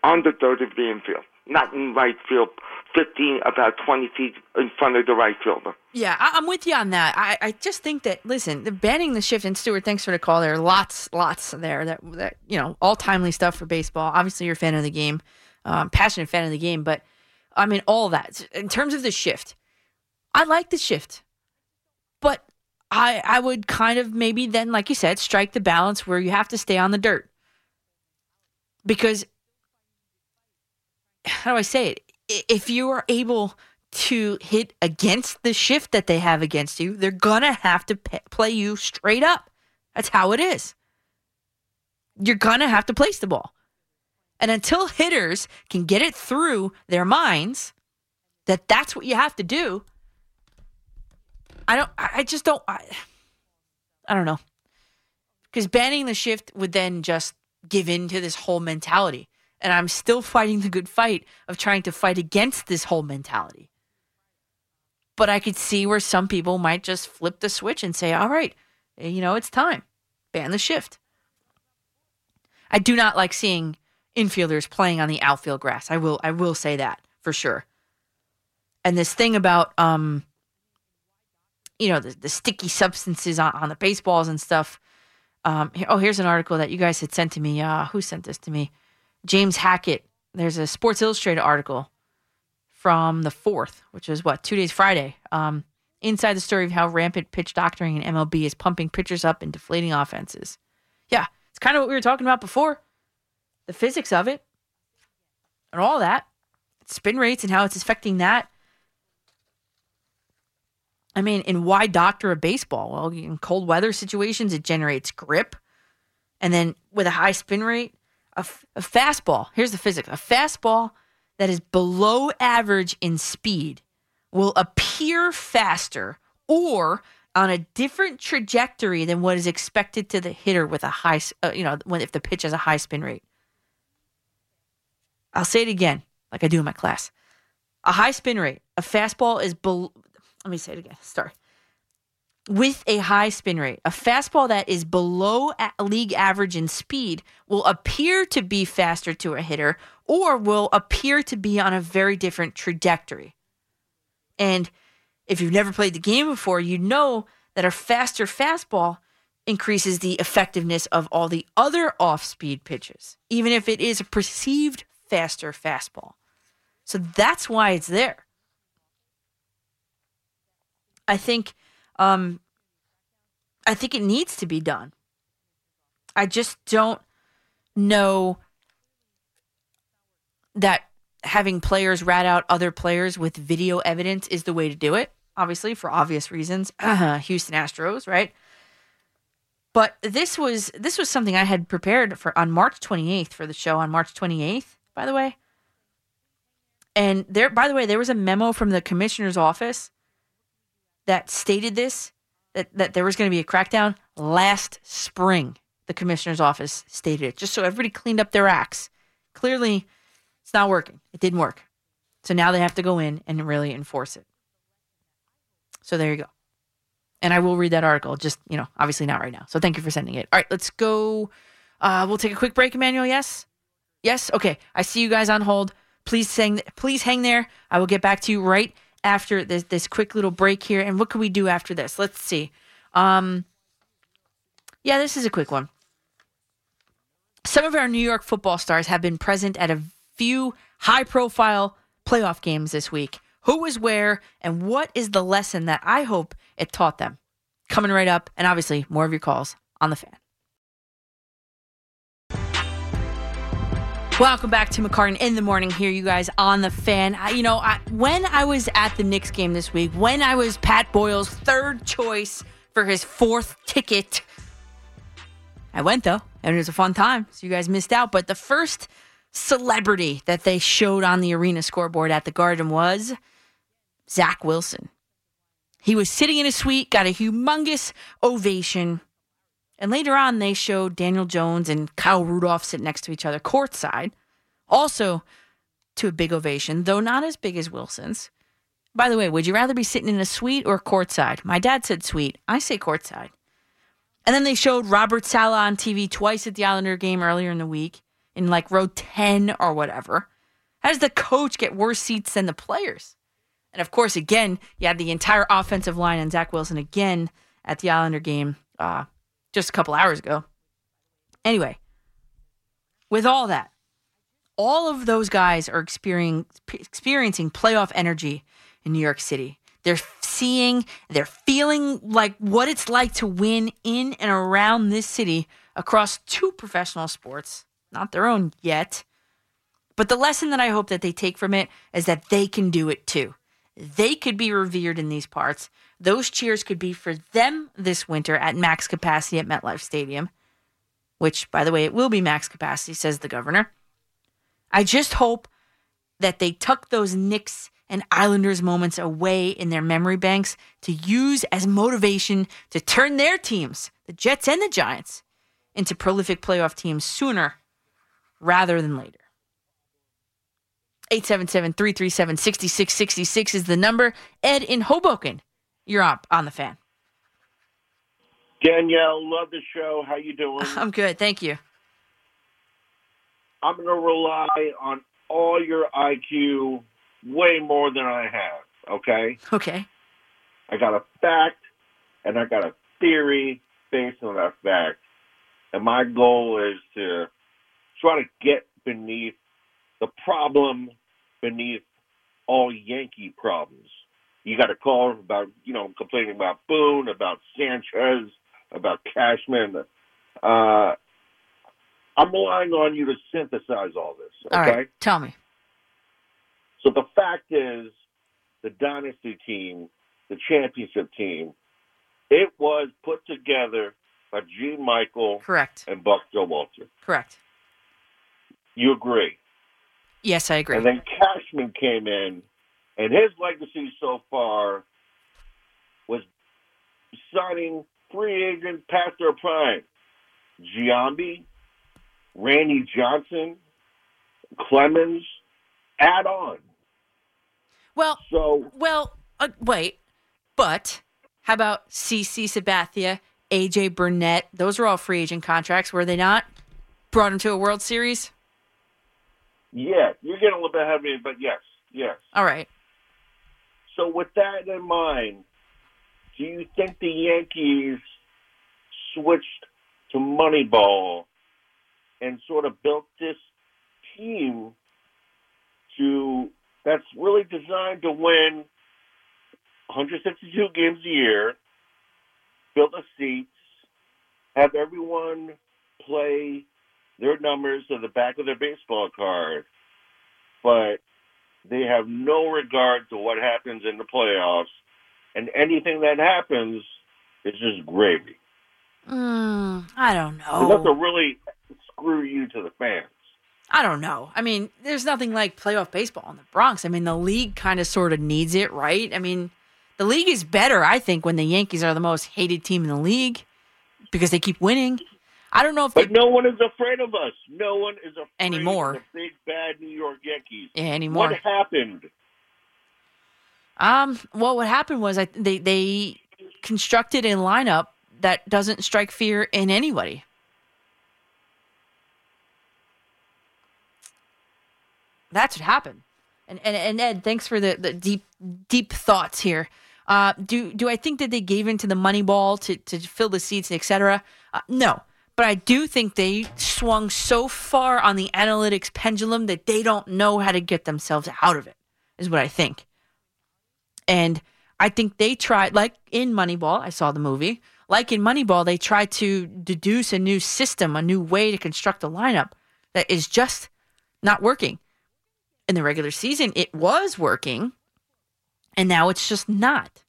Speaker 10: on the dirt of the infield, not in right field, fifteen about twenty feet in front of the right fielder.
Speaker 1: Yeah, I, I'm with you on that. I, I just think that listen, the banning the shift and Stuart, thanks for the call. There are lots, lots there that that you know, all timely stuff for baseball. Obviously, you're a fan of the game, um, passionate fan of the game, but I mean, all that in terms of the shift. I like the shift, but I I would kind of maybe then, like you said, strike the balance where you have to stay on the dirt because how do I say it? If you are able to hit against the shift that they have against you, they're gonna have to p- play you straight up. That's how it is. You're gonna have to place the ball, and until hitters can get it through their minds that that's what you have to do, I don't. I just don't. I, I don't know. Because banning the shift would then just give in to this whole mentality. And I'm still (laughs) fighting the good fight of trying to fight against this whole mentality. But I could see where some people might just flip the switch and say, all right, you know, it's time. Ban the shift. I do not like seeing infielders playing on the outfield grass. I will I will say that for sure. And this thing about um you know the, the sticky substances on, on the baseballs and stuff. Um, oh, here's an article that you guys had sent to me. Uh, who sent this to me? James Hackett. There's a Sports Illustrated article from the fourth, which is what two days Friday. Um, inside the story of how rampant pitch doctoring in MLB is pumping pitchers up and deflating offenses. Yeah, it's kind of what we were talking about before. The physics of it and all that, spin rates and how it's affecting that. I mean, in why doctor a baseball? Well, in cold weather situations, it generates grip. And then with a high spin rate, a, f- a fastball, here's the physics a fastball that is below average in speed will appear faster or on a different trajectory than what is expected to the hitter with a high, uh, you know, when if the pitch has a high spin rate. I'll say it again, like I do in my class. A high spin rate, a fastball is below. Let me say it again. Sorry. With a high spin rate, a fastball that is below league average in speed will appear to be faster to a hitter or will appear to be on a very different trajectory. And if you've never played the game before, you know that a faster fastball increases the effectiveness of all the other off speed pitches, even if it is a perceived faster fastball. So that's why it's there. I think um I think it needs to be done. I just don't know that having players rat out other players with video evidence is the way to do it, obviously for obvious reasons. (clears throat) Houston Astros, right? But this was this was something I had prepared for on March 28th for the show on March 28th, by the way. And there by the way, there was a memo from the commissioner's office that stated this that, that there was going to be a crackdown last spring. The commissioner's office stated it just so everybody cleaned up their acts. Clearly, it's not working. It didn't work. So now they have to go in and really enforce it. So there you go. And I will read that article, just, you know, obviously not right now. So thank you for sending it. All right, let's go. Uh, we'll take a quick break, Emmanuel. Yes? Yes? Okay. I see you guys on hold. Please hang, please hang there. I will get back to you right after this, this quick little break here. And what can we do after this? Let's see. Um, yeah, this is a quick one. Some of our New York football stars have been present at a few high profile playoff games this week. Who was where, and what is the lesson that I hope it taught them? Coming right up, and obviously more of your calls on the fan. Welcome back to McCartan in the morning here, you guys on the fan. I, you know, I, when I was at the Knicks game this week, when I was Pat Boyle's third choice for his fourth ticket, I went though, and it was a fun time. So you guys missed out. But the first celebrity that they showed on the arena scoreboard at the Garden was Zach Wilson. He was sitting in his suite, got a humongous ovation. And later on, they showed Daniel Jones and Kyle Rudolph sitting next to each other courtside, also to a big ovation, though not as big as Wilson's. By the way, would you rather be sitting in a suite or courtside? My dad said suite. I say courtside. And then they showed Robert Saleh on TV twice at the Islander game earlier in the week in like row 10 or whatever. How does the coach get worse seats than the players? And of course, again, you had the entire offensive line and Zach Wilson again at the Islander game uh, just a couple hours ago. Anyway, with all that, all of those guys are experiencing, playoff energy in New York City. They're seeing, they're feeling like what it's like to win in and around this city across two professional sports, not their own yet. But the lesson that I hope that they take from it is that they can do it too. They could be revered in these parts. Those cheers could be for them this winter at max capacity at MetLife Stadium, which, by the way, it will be max capacity, says the governor. I just hope that they tuck those Knicks and Islanders moments away in their memory banks to use as motivation to turn their teams, the Jets and the Giants, into prolific playoff teams sooner rather than later. 877 337 6666 is the number. Ed in Hoboken, you're up on the fan.
Speaker 11: Danielle, love the show. How you doing? (laughs)
Speaker 1: I'm good. Thank you.
Speaker 11: I'm going to rely on all your IQ way more than I have, okay?
Speaker 1: Okay.
Speaker 11: I got a fact and I got a theory based on that fact. And my goal is to try to get beneath the problem beneath all Yankee problems. You got a call about, you know, complaining about Boone, about Sanchez, about Cashman. Uh, I'm relying on you to synthesize all this, okay?
Speaker 1: All right. Tell me.
Speaker 11: So the fact is, the dynasty team, the championship team, it was put together by Gene Michael
Speaker 1: Correct.
Speaker 11: and Buck Showalter.
Speaker 1: Correct.
Speaker 11: You agree?
Speaker 1: Yes, I agree.
Speaker 11: And then Cashman came in, and his legacy so far was signing free agent past their prime. Giambi, Randy Johnson, Clemens, add on.
Speaker 1: Well,
Speaker 11: So
Speaker 1: well, uh, wait, but how about CC Sabathia, AJ Burnett? Those are all free agent contracts, were they not? Brought them to a World Series.
Speaker 11: yeah, you're getting a little bit heavy, but yes, yes.
Speaker 1: All right.
Speaker 11: So with that in mind, do you think the Yankees switched to Moneyball and sort of built this team to that's really designed to win 162 games a year, fill the seats, have everyone play their numbers to the back of their baseball card, but they have no regard to what happens in the playoffs, and anything that happens is just gravy.
Speaker 1: Mm, I don't
Speaker 11: know. that's a really screw you to the fans.
Speaker 1: I don't know. I mean, there's nothing like playoff baseball in the Bronx. I mean, the league kind of sort of needs it, right? I mean, the league is better, I think, when the Yankees are the most hated team in the league because they keep winning. I don't know if they
Speaker 11: But no one is afraid of us. No one is afraid
Speaker 1: Anymore.
Speaker 11: of the big bad New York Yankees.
Speaker 1: Yeah, anymore.
Speaker 11: What happened?
Speaker 1: Um, well, what happened was I, they they constructed a lineup that doesn't strike fear in anybody. That's what happened. And and, and Ed, thanks for the, the deep deep thoughts here. Uh, do do I think that they gave into the money ball to to fill the seats, etc.? Uh, no, but I do think they swung so far on the analytics pendulum that they don't know how to get themselves out of it. Is what I think. And I think they tried, like in Moneyball, I saw the movie. Like in Moneyball, they tried to deduce a new system, a new way to construct a lineup that is just not working. In the regular season, it was working, and now it's just not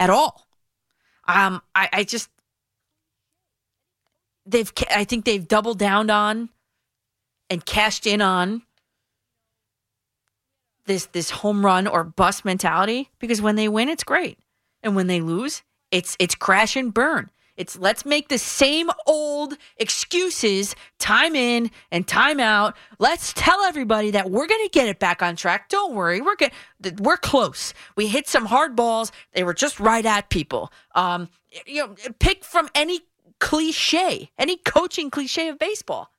Speaker 1: at all. Um, I, I just they've I think they've doubled down on and cashed in on this this home run or bust mentality because when they win it's great. And when they lose it's it's crash and burn. It's let's make the same old excuses time in and time out. Let's tell everybody that we're going to get it back on track. Don't worry we're good we're close. We hit some hard balls. They were just right at people. Um you know pick from any cliche any coaching cliche of baseball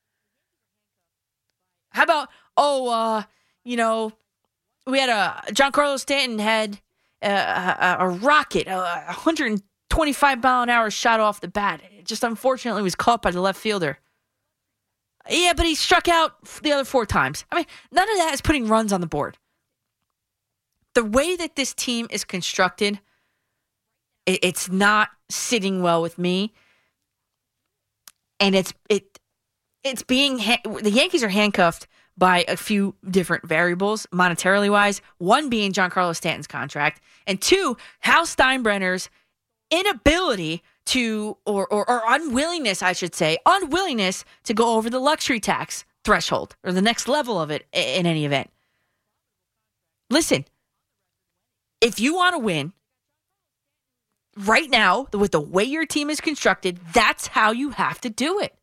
Speaker 1: how about oh uh you know we had a Giancarlo Stanton had a, a, a rocket, a 125 mile an hour shot off the bat. It just unfortunately was caught by the left fielder. Yeah, but he struck out the other four times. I mean, none of that is putting runs on the board. The way that this team is constructed, it's not sitting well with me, and it's it it's being ha- the Yankees are handcuffed by a few different variables, monetarily wise. One being Giancarlo Stanton's contract, and two, Hal Steinbrenner's inability to, or, or, or unwillingness, I should say, unwillingness to go over the luxury tax threshold or the next level of it in any event. Listen, if you want to win right now, with the way your team is constructed, that's how you have to do it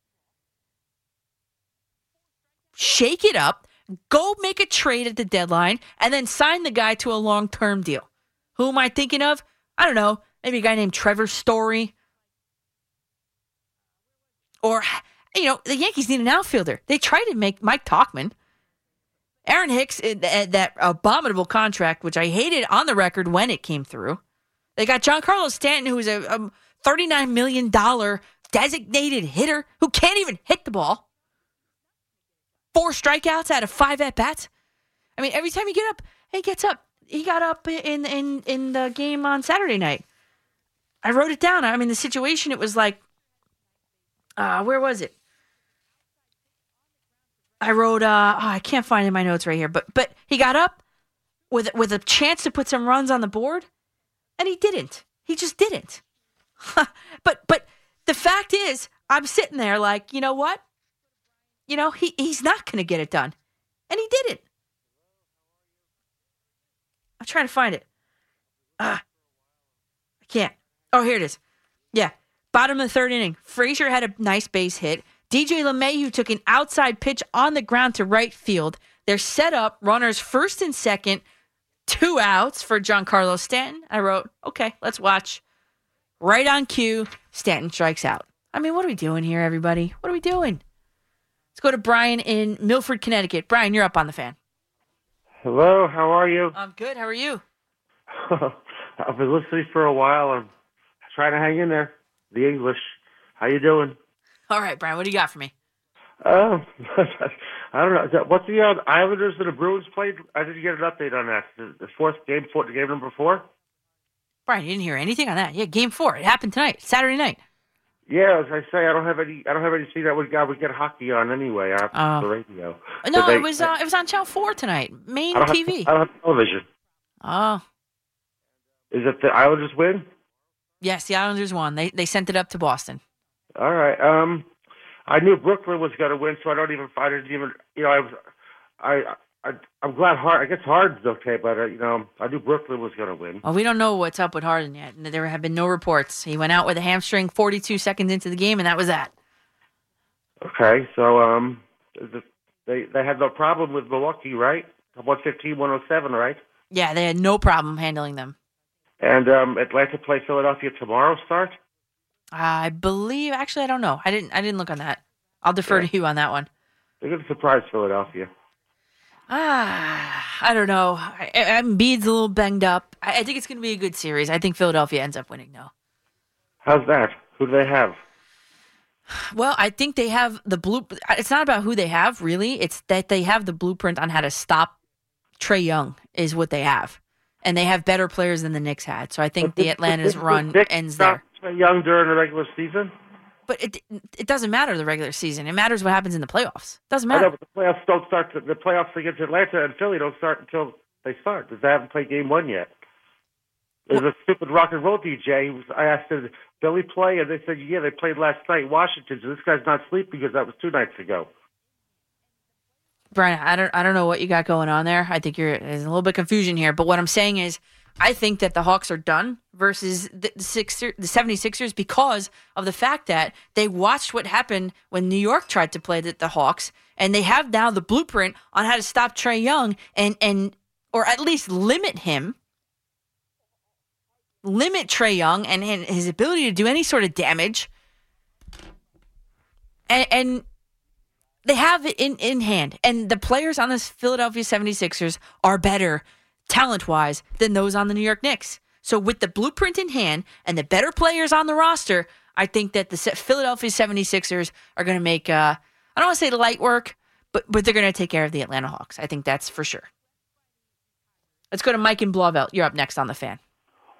Speaker 1: shake it up, go make a trade at the deadline, and then sign the guy to a long term deal. Who am I thinking of? I don't know. Maybe a guy named Trevor Story. Or, you know, the Yankees need an outfielder. They tried to make Mike Tauchman. Aaron Hicks, eh, that abominable contract, which I hated on the record when it came through. They got Giancarlo Stanton, who is a, a $39 million designated hitter who can't even hit the ball four strikeouts out of five at bats. I mean, every time he get up, he gets up. He got up in in in the game on Saturday night. I wrote it down. I mean, the situation. It was like, uh, where was it? I wrote. Uh, oh, I can't find in my notes right here. But but he got up with with a chance to put some runs on the board, and he didn't. He just didn't. (laughs) but but the fact is, I'm sitting there like, you know what? You know, he, he's not going to get it done. And he didn't. I'm trying to find it. Ah, I can't. Oh, here it is. Yeah. Bottom of the third inning. Frazier had a nice base hit. DJ LeMahieu took an outside pitch on the ground to right field. They're set up, runners first and second, two outs for Giancarlo Stanton. I wrote, okay, let's watch. Right on cue, Stanton strikes out. I mean, what are we doing here, everybody? What are we doing? Let's go to Brian in Milford, Connecticut. Brian, you're up on the fan.
Speaker 12: Hello, how are you?
Speaker 1: I'm good. How are you? (laughs)
Speaker 12: I've been listening for a while. I'm trying to hang in there. The English. How you doing?
Speaker 1: All right, Brian. What do you got for me?
Speaker 12: Oh, (laughs) I don't know. What's the uh, Islanders and the Bruins played? I didn't get an update on that. The, the fourth game, four, game number four.
Speaker 1: Brian, you didn't hear anything on that. Yeah, game four. It happened tonight, Saturday night.
Speaker 12: Yeah, as I say, I don't have any. I don't have any. See that would I would get hockey on anyway after
Speaker 1: Oh.
Speaker 12: the radio.
Speaker 1: No,
Speaker 12: they-
Speaker 1: it was uh, it was on Channel Four tonight, main
Speaker 12: I don't have-
Speaker 1: TV.
Speaker 12: I don't have television.
Speaker 1: Oh,
Speaker 12: Is it the Islanders win?
Speaker 1: yes, the Islanders won. They they sent it up to Boston.
Speaker 12: All right. Um, I knew Brooklyn was going to win, so I don't even. I didn't even. You know, I was. I. I I'm glad Hard. I guess Hard's okay, but uh, you know, I knew Brooklyn was going to win.
Speaker 1: Well, we don't know what's up with Harden yet. There have been no reports. He went out with a hamstring 42 seconds into the game, and that was that.
Speaker 12: Okay, so um, they they had no problem with Milwaukee, right? 115, 107, right?
Speaker 1: Yeah, they had no problem handling them.
Speaker 12: And um, Atlanta play Philadelphia tomorrow. Start.
Speaker 1: I believe. Actually, I don't know. I didn't. I didn't look on that. I'll defer to you on that one.
Speaker 12: They're going to surprise Philadelphia.
Speaker 1: Ah, I don't know. I, I, Embiid's a little banged up. I, I think it's going to be a good series. I think Philadelphia ends up winning, though.
Speaker 12: How's that? Who do they have?
Speaker 1: Well, I think they have the blue. It's not about who they have, really. It's that they have the blueprint on how to stop Trae Young, is what they have. And they have better players than the Knicks had. So I think the Atlanta's run ends there.
Speaker 12: Trae Young during the regular season?
Speaker 1: But it it doesn't matter the regular season. It matters what happens in the playoffs. It
Speaker 12: Doesn't know,
Speaker 1: matter.
Speaker 12: but the playoffs don't start. To, the playoffs against Atlanta and Philly don't start until they start because they haven't played game one yet. There's a stupid rock and roll DJ. I asked him, Billy play? And they said, yeah, they played last night, Washington. So this guy's not sleeping because that was two nights ago.
Speaker 1: Brian, I don't I don't know what you got going on there. I think you're there's a little bit of confusion here, but what I'm saying is I think that the Hawks are done versus the, the Sixer, the 76ers because of the fact that they watched what happened when New York tried to play the, the Hawks and they have now the blueprint on how to stop Trae Young and and or at least limit him limit Trae Young and, and his ability to do any sort of damage. And, and they have it in, in hand. And the players on this Philadelphia 76ers are better talent wise than those on the New York Knicks. So with the blueprint in hand and the better players on the roster, I think that the Philadelphia 76ers are going to make, uh, I don't want to say light work, but, but they're going to take care of the Atlanta Hawks. I think that's for sure. Let's go to Mike and Blauvelt. You're up next on the fan.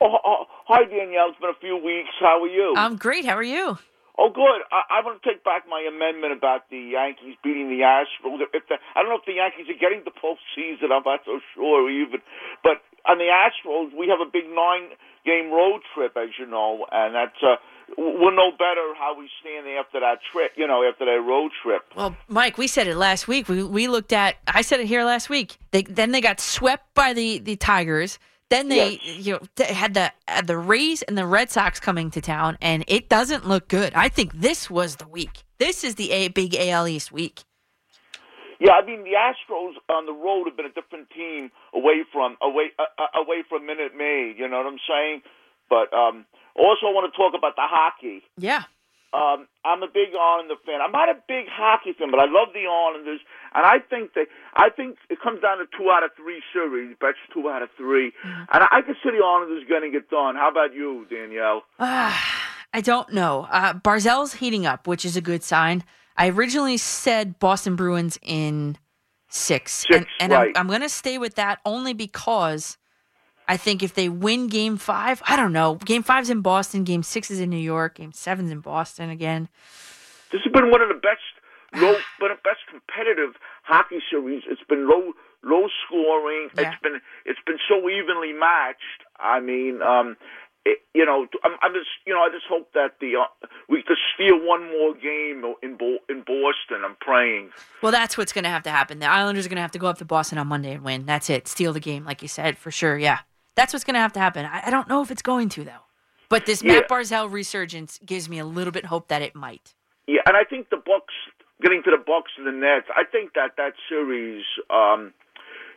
Speaker 13: Oh, oh, hi, Danielle. It's been a few weeks. How are you?
Speaker 1: I'm great. How are you?
Speaker 13: Oh, good. I, I want to take back my amendment about the Yankees beating the Astros. If the, I don't know if the Yankees are getting the postseason. I'm not so sure even. But on the Astros, we have a big nine-game road trip, as you know, and that's uh, we'll know better how we stand after that trip. You know, after that road trip.
Speaker 1: Well, Mike, we said it last week. We we looked at. I said it here last week. They then they got swept by the the Tigers. Then they you know they had the had the Rays and the Red Sox coming to town, and it doesn't look good. I think this was the week. This is the a, big AL East week.
Speaker 13: Yeah, I mean the Astros on the road have been a different team away from away uh, uh, away from Minute Maid. You know what I'm saying? But um, also, I want to talk about the hockey.
Speaker 1: Yeah.
Speaker 13: Um, I'm a big Islander fan. I'm not a big hockey fan, but I love the Islanders, and I think they. I think it comes down to two out of three series. Bet's two out of 3
Speaker 1: Mm-hmm.
Speaker 13: and I, I can see the Islanders getting it done. How about you, Danielle?
Speaker 1: I don't know. Uh, Barzal's heating up, which is a good sign. I originally said Boston Bruins in six, and, and
Speaker 13: right.
Speaker 1: I'm, I'm going to stay with that only because I think if they win Game Five, I don't know. Game Five's in Boston. Game Six is in New York. Game Seven's in Boston again.
Speaker 13: This has been one of the best, low, but the best competitive hockey series. It's been low, low scoring. It's been, it's been so evenly matched. I mean, um, it, you know, I'm, I'm just, you know, I just hope that the uh, we just steal one more game in Bo- in Boston. I'm praying.
Speaker 1: Well, that's what's going to have to happen. The Islanders are going to have to go up to Boston on Monday and win. That's it. Steal the game, like you said, for sure. Yeah, that's what's going to have to happen. I, I don't know if it's going to though. But this
Speaker 13: Yeah.
Speaker 1: Matt Barzal resurgence gives me a little bit hope that it might.
Speaker 13: Yeah, and I think the Bucks getting to the Bucks and the Nets. I think that that series um,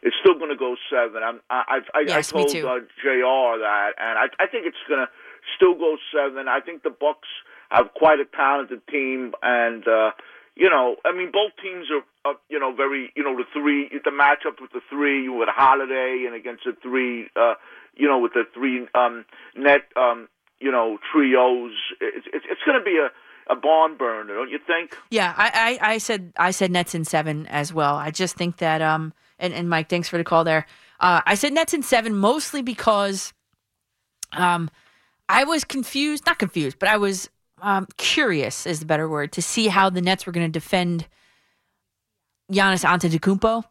Speaker 13: is still going to go seven. I'm, I I,
Speaker 1: Yes,
Speaker 13: I told uh, Jr. that, and I I think it's going to still go seven. I think the Bucks have quite a talented team, and uh, you know, I mean, both teams are, uh, you know, very, you know, the three, the matchup with the three with Holiday and against the three, uh, you know, with the three um, net, um, you know, trios. It's it's, it's going to be a a barn burner, don't you think?
Speaker 1: Yeah, I, I, I said I said Nets in seven as well. I just think that um and, and Mike, thanks for the call there. Uh, I said Nets in seven mostly because um I was confused, not confused, but I was um curious is the better word to see how the Nets were going to defend Giannis Antetokounmpo,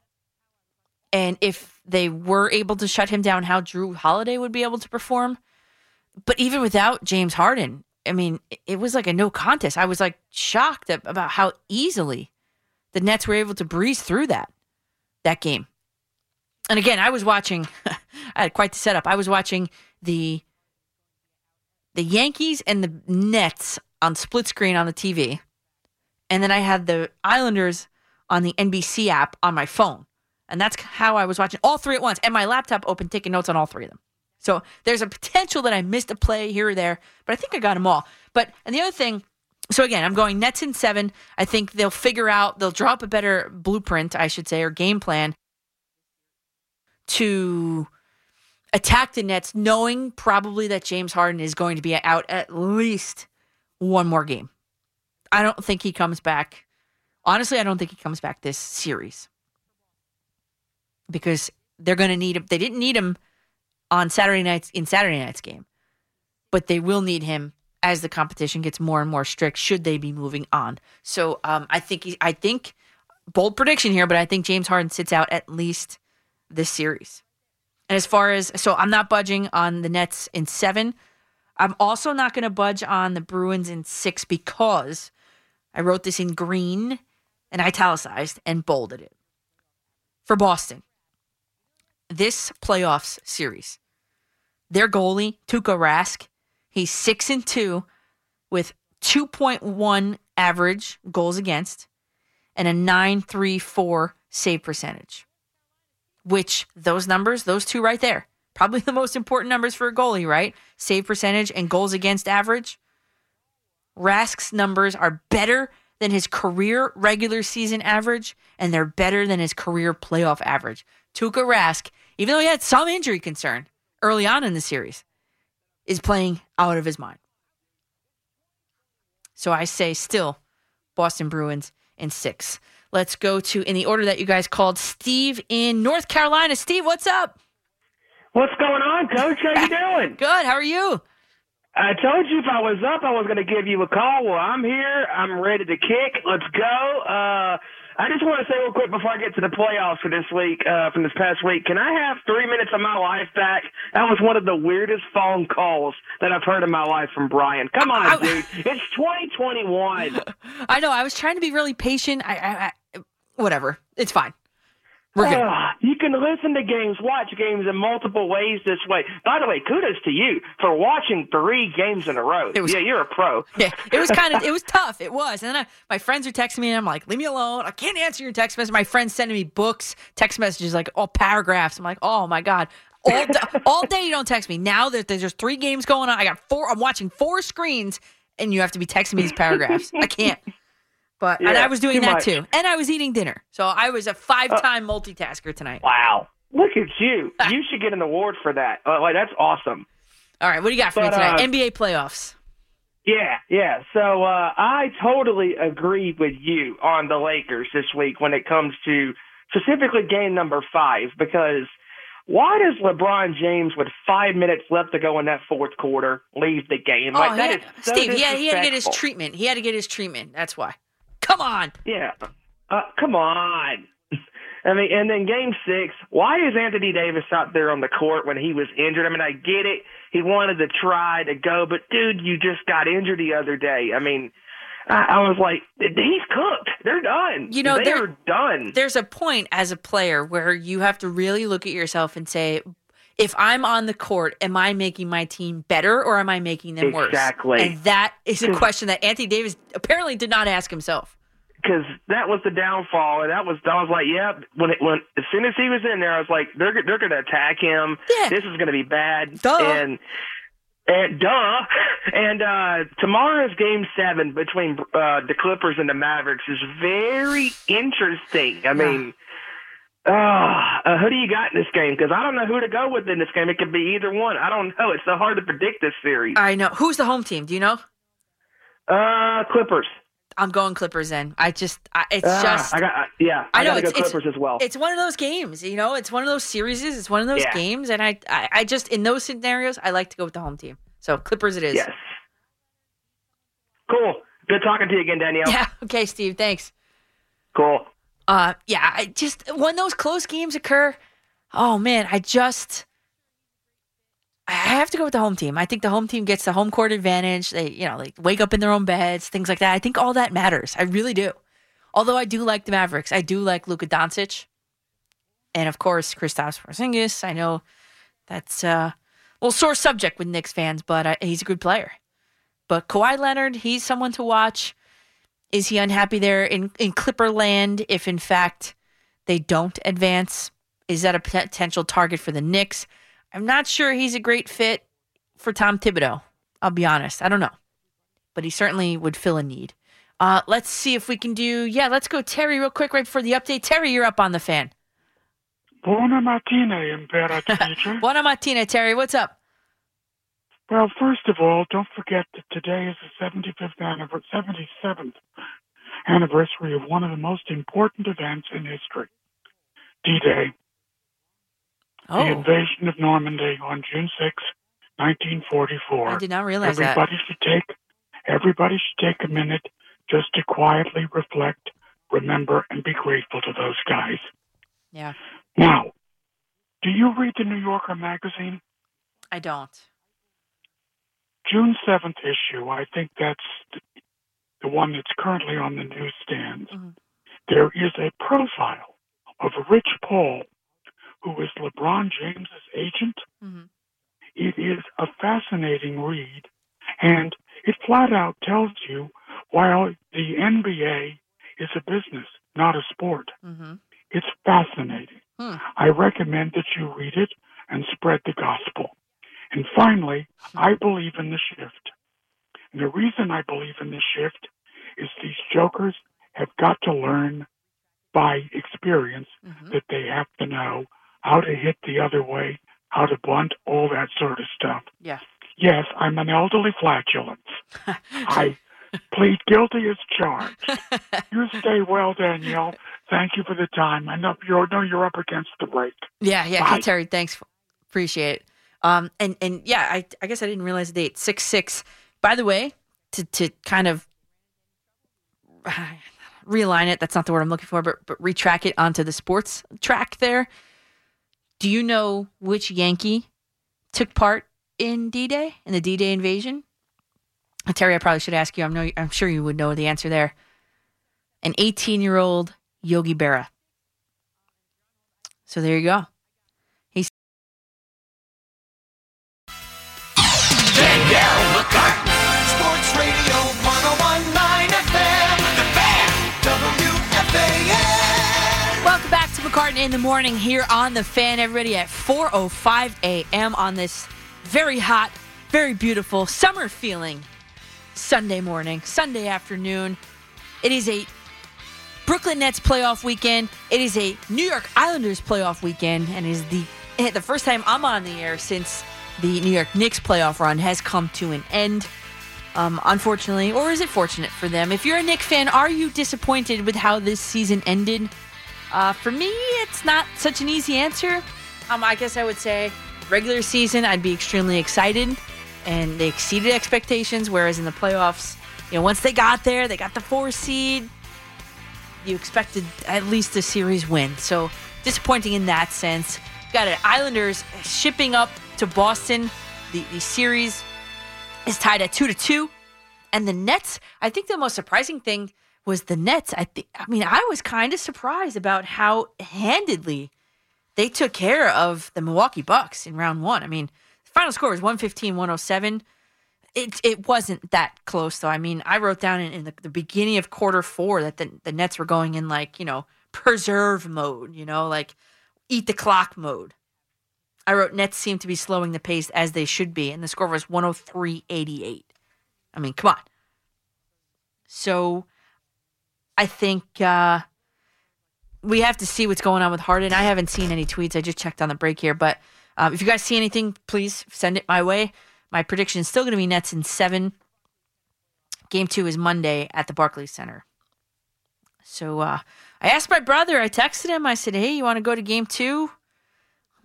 Speaker 1: and if they were able to shut him down, how Jrue Holiday would be able to perform. But even without James Harden, I mean, it- was like a no contest. I was like shocked about how easily the Nets were able to breeze through that that game. And again, I was watching. (laughs) I had quite the setup. I was watching the the Yankees and the Nets on split screen on the TV, and then I had the Islanders on the NBC app on my phone, and that's how I was watching all three at once. And my laptop open, taking notes on all three of them. So there's a potential that I missed a play here or there, but I think I got them all. But and the other thing, so again, I'm going Nets in seven. I think they'll figure out, they'll draw up a better blueprint, I should say, or game plan to attack the Nets, knowing probably that James Harden is going to be out at least one more game. I don't think he comes back. Honestly, I don't think he comes back this series because they're going to need him. They didn't need him on Saturday nights in Saturday night's game, but they will need him as the competition gets more and more strict. Should they be moving on? So um, I think he, I think bold prediction here, but I think James Harden sits out at least this series. And as far as so, I'm not budging on the Nets in seven. I'm also not going to budge on the Bruins in six because I wrote this in green and italicized and bolded it for Boston. This playoffs series, their goalie Tuukka Rask, he's six and two with 2.1 average goals against and a 934 save percentage. Which those numbers, those two right there, probably the most important numbers for a goalie, right? Save percentage and goals against average. Rask's numbers are better than his career regular season average, and they're better than his career playoff average. Tuukka Rask, even though he had some injury concern early on in the series, is playing out of his mind. So I say still Boston Bruins in six. Let's go to, in the order that you guys called, Steve in North Carolina. Steve, what's up?
Speaker 14: What's going on, Coach? How you doing? (laughs)
Speaker 1: Good. How are you?
Speaker 14: I told you if I was up, I was going to give you a call. Well, I'm here. I'm ready to kick. Let's go. Uh, I just want to say real quick before I get to the playoffs for this week, uh, from this past week, can I have three minutes of my life back? That was one of the weirdest phone calls that I've heard in my life from Brian. Come on,
Speaker 1: I-
Speaker 14: dude. It's 2021. (laughs)
Speaker 1: I know. I was trying to be really patient. I, I, I whatever. It's fine. We're good.
Speaker 14: Ah, you can listen to games, watch games in multiple ways this way. By the way, kudos to you for watching three games in a row. yeah, you're a pro. (laughs)
Speaker 1: Yeah, it was kind of it was tough. It was, and then I, my friends are texting me, and I'm like, "Leave me alone! I can't answer your text message." My friends sending me books, text messages, like all paragraphs. I'm like, "Oh my god!" All day, (laughs) all day you don't text me. Now that there's just three games going on, I got four. I'm watching four screens, and you have to be texting me these paragraphs. I can't. But and I was doing that
Speaker 14: much.
Speaker 1: too, and I was eating dinner, so I was a five time multitasker tonight.
Speaker 14: Wow. Look at you. (laughs) You should get an award for that. Uh, like, that's awesome.
Speaker 1: All right, what do you got for me
Speaker 14: But,
Speaker 1: tonight?
Speaker 14: uh,
Speaker 1: NBA playoffs.
Speaker 14: Yeah, yeah. So uh, I totally agree with you on the Lakers this week when it comes to specifically game number five because why does LeBron James, with five minutes left to go in that fourth quarter, leave the game? Like
Speaker 1: oh,
Speaker 14: that
Speaker 1: he
Speaker 14: is so
Speaker 1: Steve, yeah, he had to get his treatment. He had to get his treatment. That's why. Come on.
Speaker 14: Yeah. Uh, come on. I mean, and then game six, why is Anthony Davis out there on the court when he was injured? I mean, I get it. He wanted to try to go, but dude, you just got injured the other day. I mean, I, I was like, he's cooked. They're done.
Speaker 1: You know,
Speaker 14: they
Speaker 1: there-
Speaker 14: are done.
Speaker 1: There's a point as a player where you have to really look at yourself and say, if I'm on the court, am I making my team better or am I making them worse?
Speaker 14: Exactly.
Speaker 1: And that is a question that Anthony Davis apparently did not ask himself.
Speaker 14: because that was the downfall, and that was I was like, yeah. When it when as soon as he was in there, I was like, they're they're going to attack him. Yeah. This is going to be bad.
Speaker 1: Duh.
Speaker 14: And and duh. (laughs) And uh tomorrow's game seven between uh the Clippers and the Mavericks is very interesting. I mean. Uh, uh, who do you got in this game? Because I don't know who to go with in this game. It could be either one. I don't know. It's so hard to predict this series.
Speaker 1: I know. Who's the home team? Do you know?
Speaker 14: Uh, Clippers.
Speaker 1: I'm going Clippers in. I just, I, it's
Speaker 14: Ah,
Speaker 1: just.
Speaker 14: I got. I- Yeah, I,
Speaker 1: I know
Speaker 14: gotta
Speaker 1: it's,
Speaker 14: go
Speaker 1: it's-
Speaker 14: Clippers as well.
Speaker 1: It's one of those games, you know. It's one of those series. It's one of those
Speaker 14: Yeah.
Speaker 1: games, and I, I, I just in those scenarios, I like to go with the home team. So Clippers, it is.
Speaker 14: Yes. Cool. Good talking to you again, Danielle. (laughs)
Speaker 1: Yeah. Okay, Steve. Thanks.
Speaker 14: Cool.
Speaker 1: Uh, yeah. I just when those close games occur, oh man, I just. I have to go with the home team. I think the home team gets the home court advantage. They, you know, they wake up in their own beds, things like that. I think all that matters. I really do. Although I do like the Mavericks, I do like Luka Doncic, and of course Kristaps Porzingis. I know that's uh, well sore subject with Knicks fans, but uh, he's a good player. But Kawhi Leonard, he's someone to watch. Is he unhappy there in in Clipper land? If in fact they don't advance, is that a potential target for the Knicks? I'm not sure he's a great fit for Tom Thibodeau. I'll be honest. I don't know. But he certainly would fill a need. Uh, let's see if we can do. Yeah, let's go Terry real quick right before the update. Terry, you're up on the fan.
Speaker 15: Buona mattina, Imperatrice. (laughs)
Speaker 1: Buona mattina, Terry. What's up?
Speaker 15: Well, first of all, don't forget that today is the 75th anniversary, 77th anniversary of one of the most important events in history, D-Day.
Speaker 1: Oh.
Speaker 15: The invasion of Normandy on June 6, 1944.
Speaker 1: I did not realize that.
Speaker 15: everybody should take everybody should take a minute just to quietly reflect, remember, and be grateful to those guys.
Speaker 1: Yeah,
Speaker 15: Now, do you read the New Yorker magazine?
Speaker 1: I don't.
Speaker 15: June 7th issue, I think that's the, the one that's currently on the newsstands. There is a profile of Rich Paul, who is LeBron James's agent. It is a fascinating read, and it flat out tells you while the NBA is a business, not a sport.
Speaker 1: Mm-hmm.
Speaker 15: It's fascinating.
Speaker 1: Hmm.
Speaker 15: I recommend that you read it and spread the gospel. And finally, I believe in the shift. And the reason I believe in the shift is these jokers have got to learn by experience mm-hmm. that they have to know how to hit the other way, how to blunt, all that sort of stuff.
Speaker 1: Yeah.
Speaker 15: Yes, I'm an elderly flatulence. (laughs) I plead guilty as charged. (laughs) you stay well, Danielle. Thank you for the time. I know you're, know you're up against the break.
Speaker 1: Yeah, yeah.
Speaker 15: Bye.
Speaker 1: Hey, Terry, thanks. Appreciate it. Um, and and yeah, I I guess I didn't realize the date six six. By the way, to to kind of (sighs) realign it. That's not the word I'm looking for, but but retrack it onto the sports track. There. Do you know which Yankee took part in D-Day in the D-Day invasion? Uh, Terry, I probably should ask you. I'm no, I'm sure you would know the answer there. An 18 year old Yogi Berra. So there you go.
Speaker 6: Sports Radio 1019 FM. The Fan.
Speaker 1: Welcome back to McCartan in the morning here on the fan, everybody at 4:05 a.m. on this very hot, very beautiful summer feeling Sunday morning, Sunday afternoon. It is a Brooklyn Nets playoff weekend. It is a New York Islanders playoff weekend, and it is the eh, the first time I'm on the air since the New York Knicks playoff run has come to an end. Um, unfortunately, or is it fortunate for them? If you're a Knicks fan, are you disappointed with how this season ended? Uh, for me, it's not such an easy answer. Um, I guess I would say regular season, I'd be extremely excited, and they exceeded expectations. Whereas in the playoffs, you know, once they got there, they got the four seed. You expected at least a series win. So disappointing in that sense. Got it. Islanders shipping up to Boston. The the series is tied at two to two, and the Nets. I think the most surprising thing was the Nets. I. I mean, I was kind of surprised about how handedly they took care of the Milwaukee Bucks in round one. I mean, the final score was 115 107. It, it wasn't that close, though. I mean, I wrote down in, in the, the beginning of quarter four that the, the Nets were going in like, you know, preserve mode, you know, like eat the clock mode. I wrote Nets seem to be slowing the pace as they should be, and the score was 103 88. I mean, come on. So I think uh, we have to see what's going on with Harden. I haven't seen any tweets. I just checked on the break here. But um, if you guys see anything, please send it my way. My prediction is still going to be Nets in seven. Game two is Monday at the Barclays Center. So uh, I asked my brother, I texted him, I said, hey, you want to go to game two?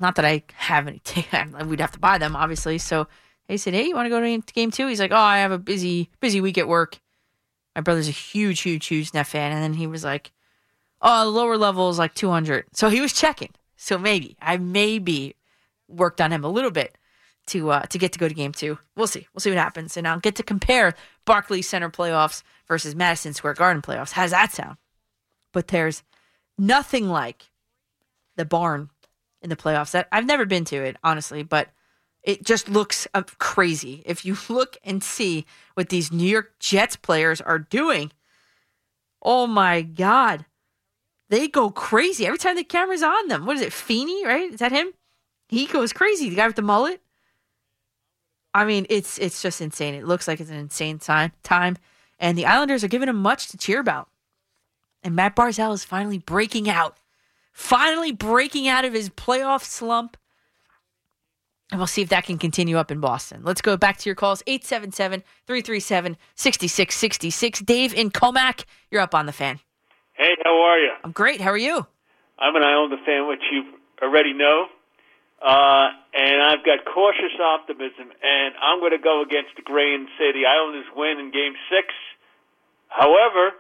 Speaker 1: Not that I have any tickets. (laughs) We'd have to buy them, obviously. So he said, hey, you want to go to game two? He's like, oh, I have a busy, busy week at work. My brother's a huge, huge, huge Net fan. And then he was like, oh, the lower level is like 200. So he was checking. So maybe, I maybe worked on him a little bit to uh, to get to go to game two. We'll see. We'll see what happens. And I'll get to compare Barclays Center playoffs versus Madison Square Garden playoffs. How's that sound? But there's nothing like the barn in the playoffs. That I've never been to it, honestly, but it just looks uh, crazy. If you (laughs) look and see what these New York Jets players are doing, oh my God. They go crazy every time the camera's on them. What is it, Feeney, right? Is that him? He goes crazy. The guy with the mullet. I mean, it's it's just insane. It looks like it's an insane time, time. And the Islanders are giving him much to cheer about. And Matt Barzal is finally breaking out finally breaking out of his playoff slump. And we'll see if that can continue up in Boston. Let's go back to your calls 877 337 6666. Dave in Commack, you're up on the fan.
Speaker 16: Hey, how are you?
Speaker 1: I'm great. How are you?
Speaker 16: I'm an Islander fan, which you already know. Uh, and I've got cautious optimism, and I'm going to go against the grain and say the Islanders win in Game Six. However,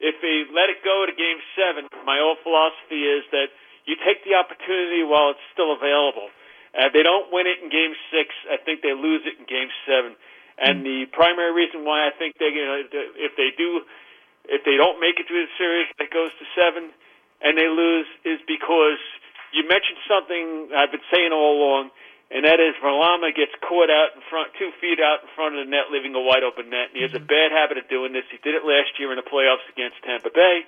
Speaker 16: if they let it go to Game Seven, my old philosophy is that you take the opportunity while it's still available. Uh, they don't win it in Game Six, I think they lose it in Game Seven. And the primary reason why I think they, you know, if they do, if they don't make it to the series that goes to seven, and they lose, is because you mentioned something I've been saying all along, and that is Varlama gets caught out in front, two feet out in front of the net, leaving a wide open net. And he has a bad habit of doing this. He did it last year in the playoffs against Tampa Bay.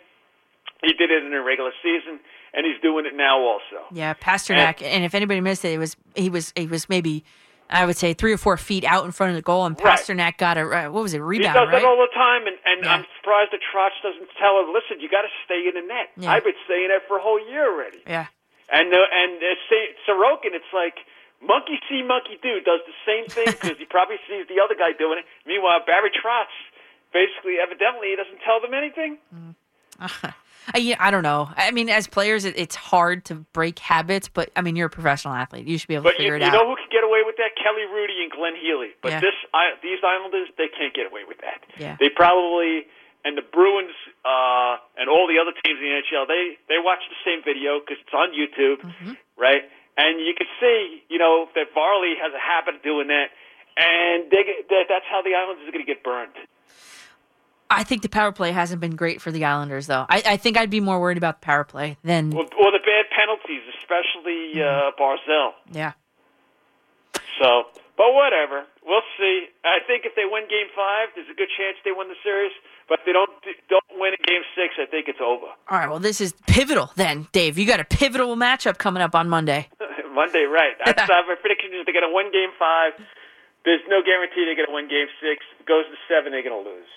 Speaker 16: He did it in the regular season, and he's doing it now also.
Speaker 1: Yeah, Pastrnak. And, if anybody missed it, it was he was he was maybe I would say three or four feet out in front of the goal, and
Speaker 16: Right.
Speaker 1: Pastrnak got a uh, what was it rebound?
Speaker 16: he does
Speaker 1: right?
Speaker 16: that all the time, and, and I'm surprised that Trotz doesn't tell him, listen, you got to stay in the net.
Speaker 1: Yeah.
Speaker 16: I've been saying that for a whole year already.
Speaker 1: Yeah.
Speaker 16: And uh, and uh, say, Sorokin, it's like monkey see, monkey do. Does the same thing because he probably sees the other guy doing it. Meanwhile, Barry Trotz, basically, evidently, he doesn't tell them anything.
Speaker 1: I, (laughs) yeah, I don't know. I mean, as players, it, it's hard to break habits, but I mean, you're a professional athlete. You should be able to
Speaker 16: But you,
Speaker 1: figure
Speaker 16: you
Speaker 1: it out.
Speaker 16: You know who can get away with that? Kelly Hrudey and Glenn Healy. But
Speaker 1: Yeah.
Speaker 16: this, I, these Islanders, they can't get away with that.
Speaker 1: Yeah.
Speaker 16: They probably and the Bruins uh, and all the other teams in the NHL, they they watch the same video because it's on YouTube,
Speaker 1: Mm-hmm.
Speaker 16: right? And you can see, you know, that Varley has a habit of doing that, and they get, that, that's how the Islanders are going to get burned.
Speaker 1: I think the power play hasn't been great for the Islanders, though. I, I think I'd be more worried about the power play than
Speaker 16: Or, or the bad penalties, especially uh, Barzal.
Speaker 1: yeah.
Speaker 16: So, but whatever. We'll see. I think if they win Game Five, there's a good chance they win the series. But if they don't don't win in Game Six, I think it's over.
Speaker 1: All right. Well, this is pivotal then, Dave. You got a pivotal matchup coming up on Monday. (laughs)
Speaker 16: Monday, right? That's uh, my prediction is they're going to win Game Five. There's no guarantee they're going to win Game Six. If it goes to seven, they're going to lose.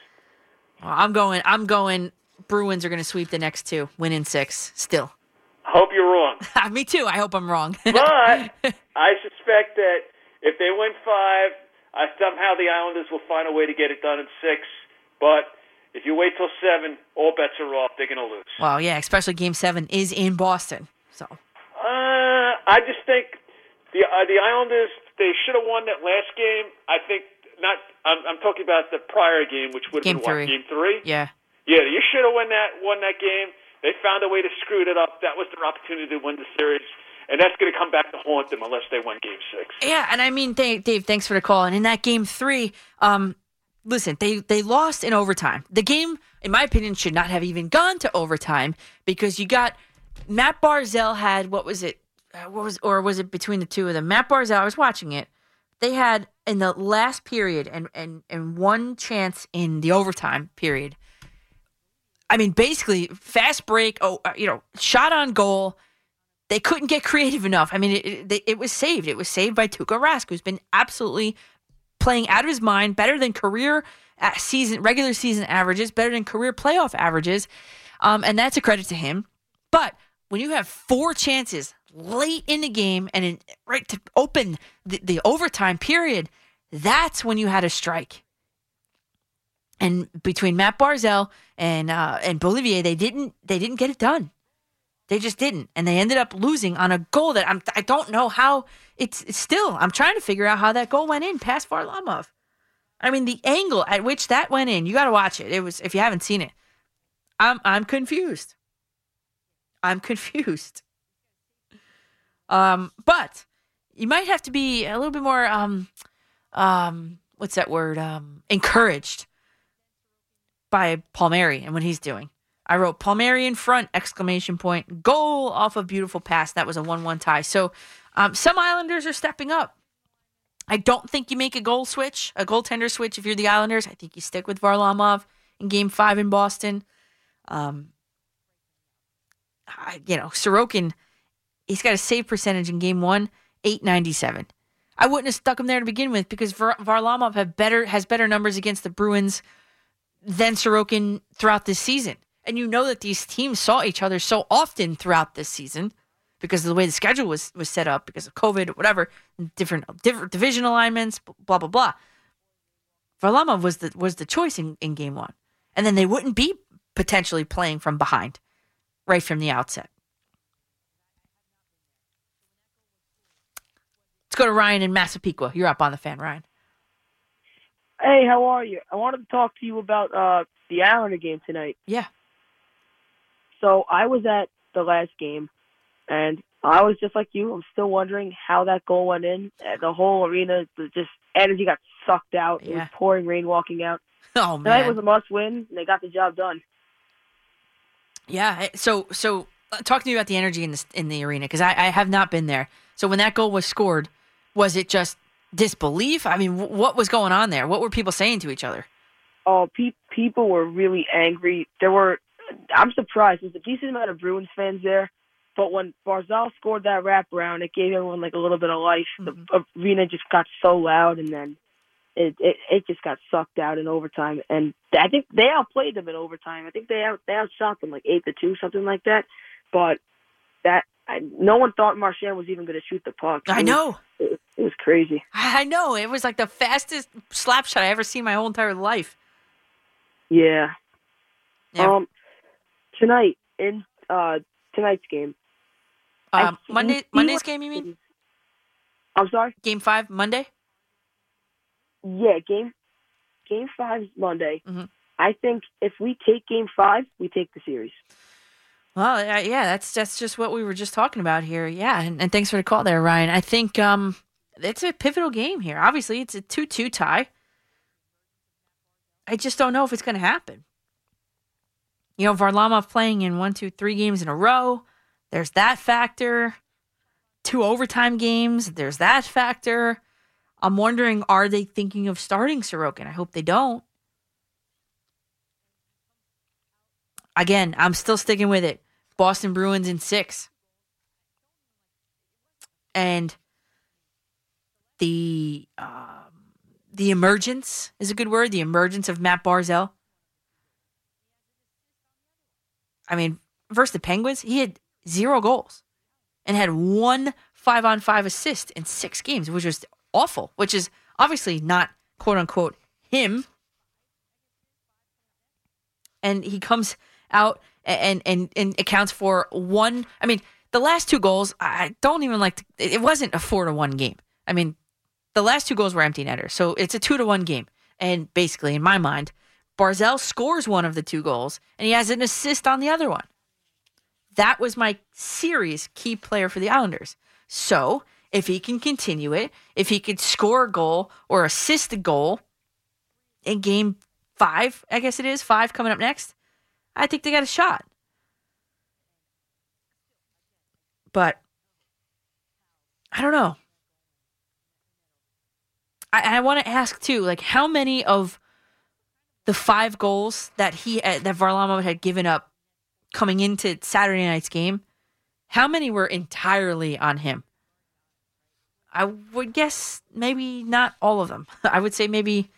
Speaker 1: Well, I'm going. I'm going. Bruins are going to sweep the next two, win in six. Still,
Speaker 16: Hope you're wrong, (laughs)
Speaker 1: me too. I hope I'm wrong. (laughs)
Speaker 16: but I suspect that if they win five, uh, somehow the Islanders will find a way to get it done in six. But if you wait till seven, all bets are off. They're going to lose.
Speaker 1: well, yeah, especially Game Seven is in Boston. So
Speaker 16: Uh, I just think the uh, the Islanders they should have won that last game. I think not. I'm, I'm talking about the prior game, which would have been what,
Speaker 1: three.
Speaker 16: game three.
Speaker 1: yeah,
Speaker 16: Yeah, you should have won that won that game. They found a way to screw it up. That was their opportunity to win the series, and that's going to come back to haunt them unless they win Game Six.
Speaker 1: yeah, and I mean, Dave, thanks for the call. And in that Game Three, um, listen, they they lost in overtime. The game, in my opinion, should not have even gone to overtime because you got Matt Barzal had what was it? Uh, what was or was it between the two of them? Matt Barzal, I was watching it. They had in the last period and and and one chance in the overtime period. I mean, basically, fast break. Oh, uh, you know, shot on goal. They couldn't get creative enough. I mean, it, it, it was saved. It was saved by Tuukka Rask, who's been absolutely playing out of his mind, better than career uh, season, regular season averages, better than career playoff averages, um, and that's a credit to him. But when you have four chances late in the game and in, right to open the, the overtime period, that's when you had a strike. And between Matt Barzal and uh, and Beauvillier, they didn't they didn't get it done. They just didn't, and they ended up losing on a goal that I'm I don't know how it's, it's still. I'm trying to figure out how that goal went in past Varlamov. I mean, the angle at which that went in, you got to watch it. It was if you haven't seen it, I'm I'm confused. I'm (laughs) confused. Um, but you might have to be a little bit more um um what's that word um encouraged by Paul Palmieri and what he's doing. I wrote Palmieri in front exclamation point goal off a beautiful pass. That was a one-one tie. So um, some Islanders are stepping up. I don't think you make a goal switch, a goaltender switch if you're the Islanders. I think you stick with Varlamov in Game Five in Boston. Um, I, you know, Sorokin, he's got a save percentage in Game One, eight ninety seven. I wouldn't have stuck him there to begin with because Var- Varlamov have better has better numbers against the Bruins than Sorokin throughout this season. And you know that these teams saw each other so often throughout this season because of the way the schedule was was set up because of COVID, or whatever, different different division alignments, blah blah blah. Varlamov was the was the choice in, in game one. And then they wouldn't be potentially playing from behind right from the outset. Let's go to Ryan in Massapequa. You're up on the fan, Ryan.
Speaker 17: Hey, how are you? I wanted to talk to you about uh the Islander game tonight.
Speaker 1: Yeah.
Speaker 17: So I was at the last game, and I was just like you. I'm still wondering how that goal went in. The whole arena, the just energy got sucked out. It was pouring rain walking out. (laughs)
Speaker 1: Oh
Speaker 17: Tonight
Speaker 1: man.
Speaker 17: was a must win, and they got the job done.
Speaker 1: Yeah. eh, So so uh, talk to me about the energy in the in the arena because I, I have not been there. So when that goal was scored, was it just disbelief? I mean, wh- what was going on there? What were people saying to each other?
Speaker 17: Oh, pe- people were really angry. There were, I'm surprised. There's a decent amount of Bruins fans there, but when Barzal scored that wraparound, it gave everyone like a little bit of life. The arena just got so loud, and then it, it it just got sucked out in overtime. And I think they outplayed them in overtime. I think they out they outshot them like eight to two, something like that. But that I, no one thought Marchand was even going to shoot the puck.
Speaker 1: I
Speaker 17: It was-
Speaker 1: know.
Speaker 17: it, it was crazy.
Speaker 1: I I know it was like the fastest slap shot I ever seen in my whole entire life.
Speaker 17: Yeah.
Speaker 1: Yeah.
Speaker 17: Um, tonight in uh tonight's game.
Speaker 1: Um, Monday Monday's game, you mean?
Speaker 17: I'm sorry.
Speaker 1: Game five Monday.
Speaker 17: Yeah, game game five is Monday.
Speaker 1: Mm-hmm.
Speaker 17: I think if we take game five, we take the series.
Speaker 1: Well, uh, yeah, that's that's just what we were just talking about here. Yeah, and, and thanks for the call there, Ryan. I think um, it's a pivotal game here. Obviously, it's a two-two tie. I just don't know if it's going to happen. You know, Varlamov playing in one, two, three games in a row. There's that factor. Two overtime games. There's that factor. I'm wondering, are they thinking of starting Sorokin? I hope they don't. Again, I'm still sticking with it. Boston Bruins in six. And the um, the emergence is a good word. The emergence of Matt Barzal. I mean, versus the Penguins, he had zero goals and had one five on five assist in six games, which was awful, which is obviously not quote unquote him. And he comes out and and and accounts for one. I mean, the last two goals, I don't even like. To, it wasn't a four to one game. I mean, the last two goals were empty netters, so it's a two to one game. And basically, in my mind, Barzal scores one of the two goals, and he has an assist on the other one. That was my series key player for the Islanders. So if he can continue it, if he could score a goal or assist a goal in game five, I guess it is five coming up next, I think they got a shot. But I don't know. I, I want to ask too, like how many of the five goals that he uh, that Varlamov had given up coming into Saturday night's game, how many were entirely on him? I would guess maybe not all of them. (laughs) I would say maybe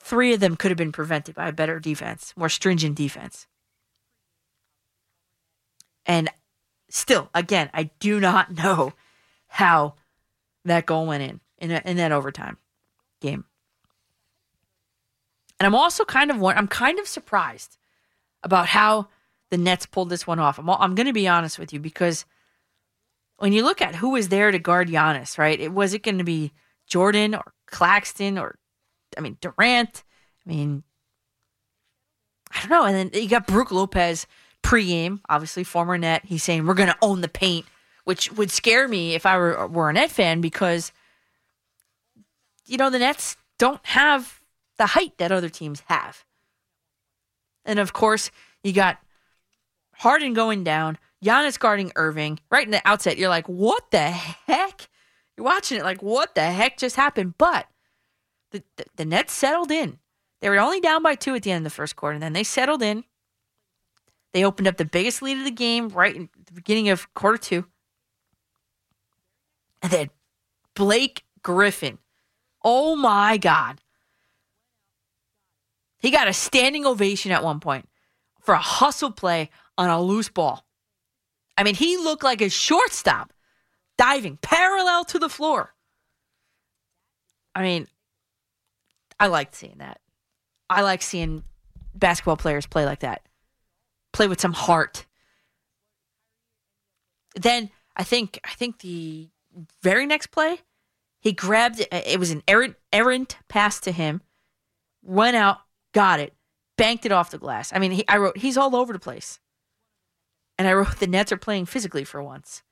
Speaker 1: three of them could have been prevented by a better defense, more stringent defense. And still, again, I do not (laughs) know how that goal went in in, a, in that overtime game. And I'm also kind of I'm kind of surprised about how the Nets pulled this one off. I'm, I'm going to be honest with you because when you look at who was there to guard Giannis, right? It was it going to be Jordan or Claxton or I mean Durant. I mean I don't know. And then you got Brook Lopez pregame, obviously former net. He's saying we're going to own the paint, which would scare me if I were were a net fan because you know the Nets don't have the height that other teams have. And of course, you got Harden going down, Giannis guarding Irving. Right in the outset, you're like, what the heck? You're watching it like, what the heck just happened? But the, the, the Nets settled in. They were only down by two at the end of the first quarter, and then they settled in. They opened up the biggest lead of the game right in the beginning of quarter two. And then Blake Griffin. Oh my God. He got a standing ovation at one point for a hustle play on a loose ball. I mean, he looked like a shortstop diving parallel to the floor. I mean, I liked seeing that. I like seeing basketball players play like that. Play with some heart. Then I think I think the very next play, he grabbed it. Was an errant errant pass to him. Went out, got it, banked it off the glass. I mean, he, I wrote he's all over the place. And I wrote the Nets are playing physically for once.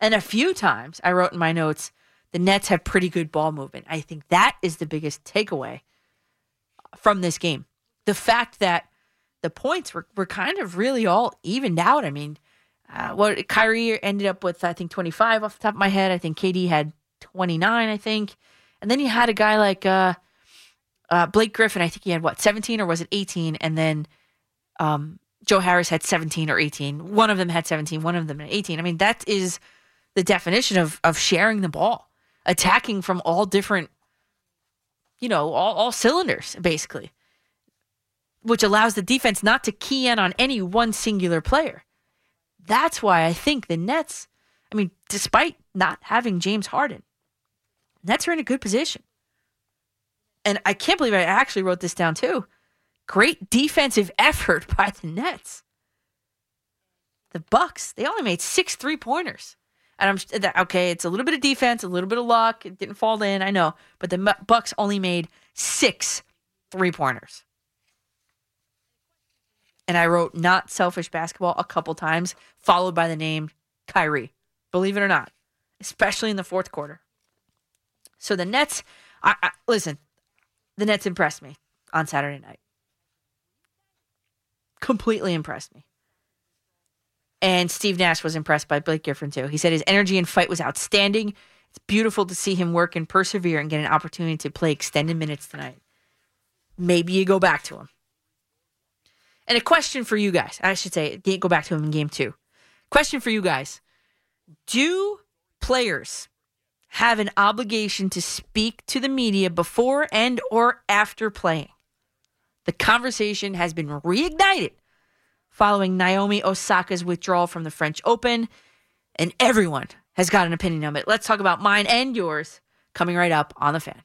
Speaker 1: And a few times I wrote in my notes the Nets have pretty good ball movement. I think that is the biggest takeaway from this game. The fact that the points were, were kind of really all evened out. I mean, uh, what Kyrie ended up with, I think 25 off the top of my head. I think KD had 29, I think. And then you had a guy like uh, uh, Blake Griffin. I think he had what 17 or was it 18? And then um, Joe Harris had 17 or 18. One of them had 17. One of them had 18. I mean, that is the definition of of sharing the ball, attacking from all different, you know, all, all cylinders basically, which allows the defense not to key in on any one singular player. That's why I think the Nets. I mean, despite not having James Harden, Nets are in a good position. And I can't believe I actually wrote this down too. Great defensive (laughs) effort by the Nets. The Bucks, they only made six three pointers. And I'm okay, it's a little bit of defense, a little bit of luck. It didn't fall in, I know, but the Bucks only made six three pointers. And I wrote not selfish basketball a couple times, followed by the name Kyrie. Believe it or not, especially in the fourth quarter. So the Nets, I, I, listen, the Nets impressed me on Saturday night. Completely impressed me. And Steve Nash was impressed by Blake Griffin too. He said his energy and fight was outstanding. It's beautiful to see him work and persevere and get an opportunity to play extended minutes tonight. Maybe you go back to him. And a question for you guys. I should say, go back to him in game two. Question for you guys. Do players have an obligation to speak to the media before and or after playing? The conversation has been reignited following Naomi Osaka's withdrawal from the French Open, and everyone has got an opinion on it. Let's talk about mine and yours coming right up on the fan.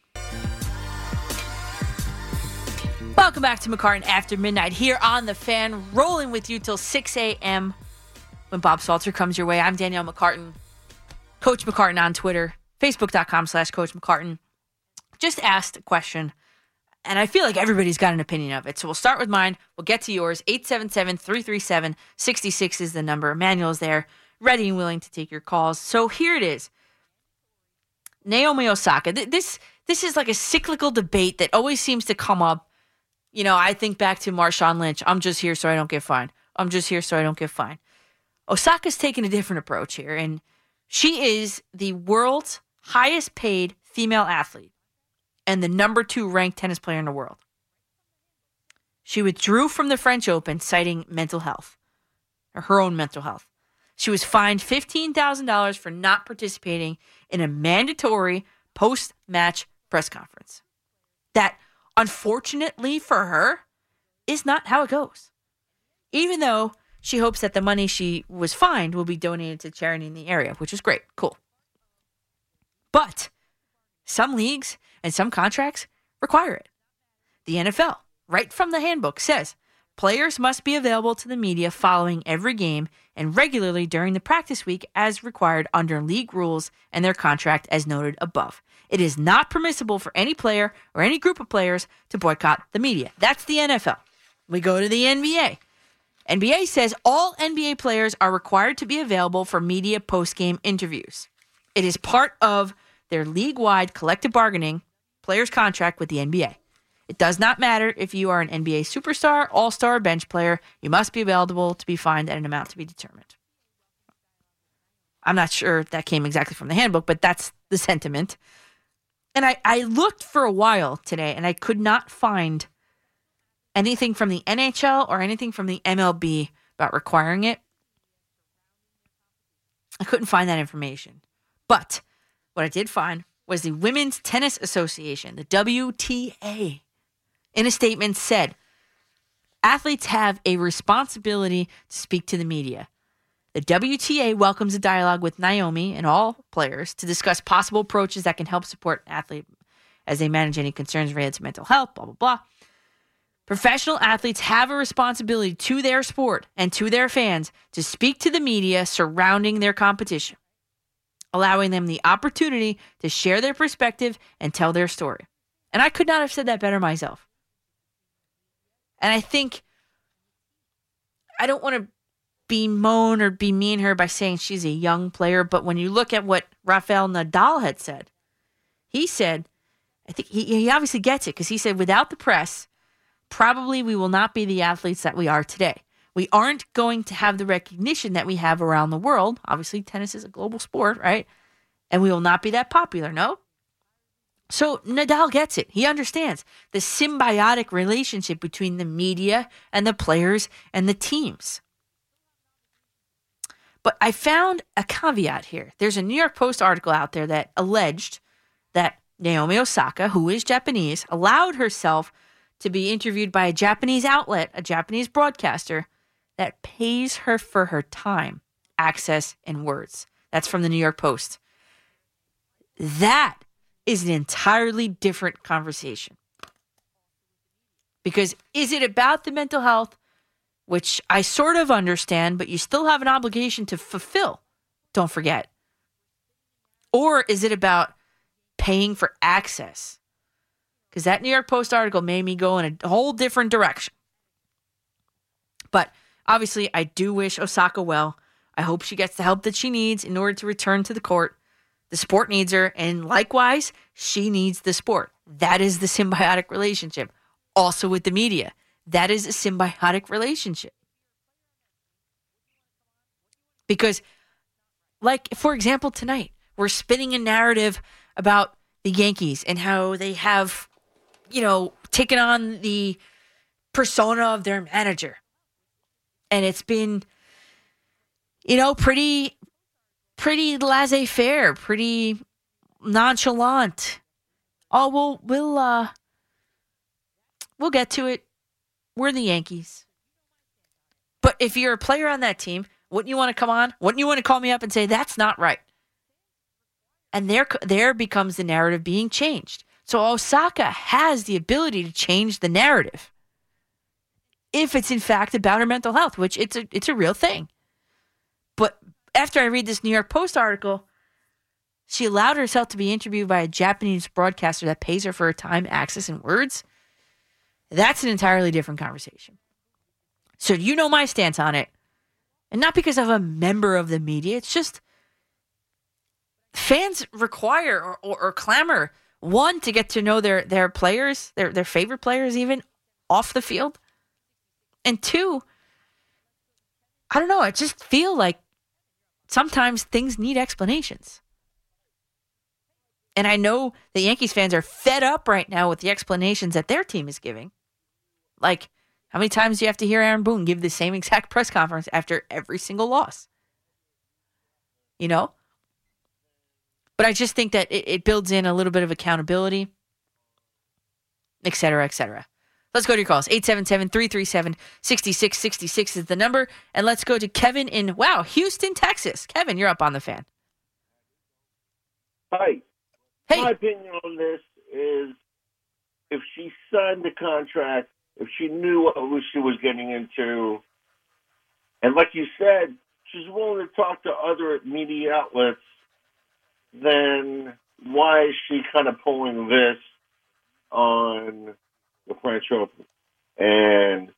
Speaker 1: Welcome back to McCartan After Midnight here on the fan, rolling with you till 6 a.m. when Bob Salter comes your way. I'm Danielle McCartan, Coach McCartan on Twitter, facebook.com slash Coach McCartan. Just asked a question and I feel like everybody's got an opinion of it. So we'll start with mine. We'll get to yours. 877 337 66 is the number. Emmanuel's there, ready and willing to take your calls. So here it is Naomi Osaka. Th- This, this is like a cyclical debate that always seems to come up. You know, I think back to Marshawn Lynch. I'm just here so I don't get fined. I'm just here so I don't get fined. Osaka's taking a different approach here, and she is the world's highest paid female athlete and the number two ranked tennis player in the world. She withdrew from the French Open citing mental health, or her own mental health. She was fined $15,000 for not participating in a mandatory post match press conference. That, unfortunately for her, is not how it goes. Even though she hopes that the money she was fined will be donated to charity in the area, which is great. Cool. But some leagues and some contracts require it. The NFL, right from the handbook, says players must be available to the media following every game and regularly during the practice week as required under league rules and their contract as noted above. It is not permissible for any player or any group of players to boycott the media. That's the NFL. We go to the NBA. NBA says all NBA players are required to be available for media post-game interviews. It is part of their league-wide collective bargaining players contract with the NBA. It does not matter if you are an NBA superstar, all-star, bench player. You must be available to be fined at an amount to be determined. I'm not sure that came exactly from the handbook, but that's the sentiment. And I, I looked for a while today and I could not find anything from the NHL or anything from the MLB about requiring it. I couldn't find that information. But what I did find was the Women's Tennis Association, the WTA, in a statement said athletes have a responsibility to speak to the media. The WTA welcomes a dialogue with Naomi and all players to discuss possible approaches that can help support an athlete as they manage any concerns related to mental health, blah, blah, blah. Professional athletes have a responsibility to their sport and to their fans to speak to the media surrounding their competition, allowing them the opportunity to share their perspective and tell their story. And I could not have said that better myself. And I think I don't want to bemoan or bemean her by saying she's a young player, but when you look at what Rafael Nadal had said, he said, I think he, he obviously gets it because he said, without the press, probably we will not be the athletes that we are today. We aren't going to have the recognition that we have around the world. Obviously, tennis is a global sport, right? And we will not be that popular, no? So Nadal gets it. He understands the symbiotic relationship between the media and the players and the teams. But I found a caveat here. There's a New York Post article out there that alleged that Naomi Osaka, who is Japanese, allowed herself to be interviewed by a Japanese outlet, a Japanese broadcaster, that pays her for her time, access, and words. That's from the New York Post. That is an entirely different conversation. Because is it about the mental health, which I sort of understand, but you still have an obligation to fulfill? Don't forget. Or is it about paying for access? Because that New York Post article made me go in a whole different direction. But obviously, I do wish Osaka well. I hope she gets the help that she needs in order to return to the court. The sport needs her, and likewise, she needs the sport. That is the symbiotic relationship. Also with the media, that is a symbiotic relationship. Because, like, for example, tonight, we're spinning a narrative about the Yankees and how they have, you know, taken on the persona of their manager. And it's been, you know, pretty pretty laissez faire, pretty nonchalant. Oh, we'll we'll uh we'll get to it. We're the Yankees. But if you're a player on that team, wouldn't you want to come on? Wouldn't you want to call me up and say that's not right? And there there becomes the narrative being changed. So Osaka has the ability to change the narrative. If it's in fact about her mental health, which it's a it's a real thing. But after I read this New York Post article, she allowed herself to be interviewed by a Japanese broadcaster that pays her for her time, access, and words. That's an entirely different conversation. So you know my stance on it. And not because I'm a member of the media, it's just fans require or, or, or clamor one to get to know their their players, their their favorite players even off the field. And two, I don't know, I just feel like sometimes things need explanations. And I know the Yankees fans are fed up right now with the explanations that their team is giving. Like, how many times do you have to hear Aaron Boone give the same (laughs) exact press conference after every single loss? You know? But I just think that it, it builds in a little bit of accountability, et cetera, et cetera. Let's go to your calls. 877 337 6666 is the number. And let's go to Kevin in, wow, Houston, Texas. Kevin, you're up on the fan.
Speaker 11: Hi.
Speaker 1: Hey.
Speaker 11: My opinion on this is if she signed the contract, if she knew what she was getting into, and like you said, she's willing to talk to other media outlets, then why is she kind of pulling this on the French Open? And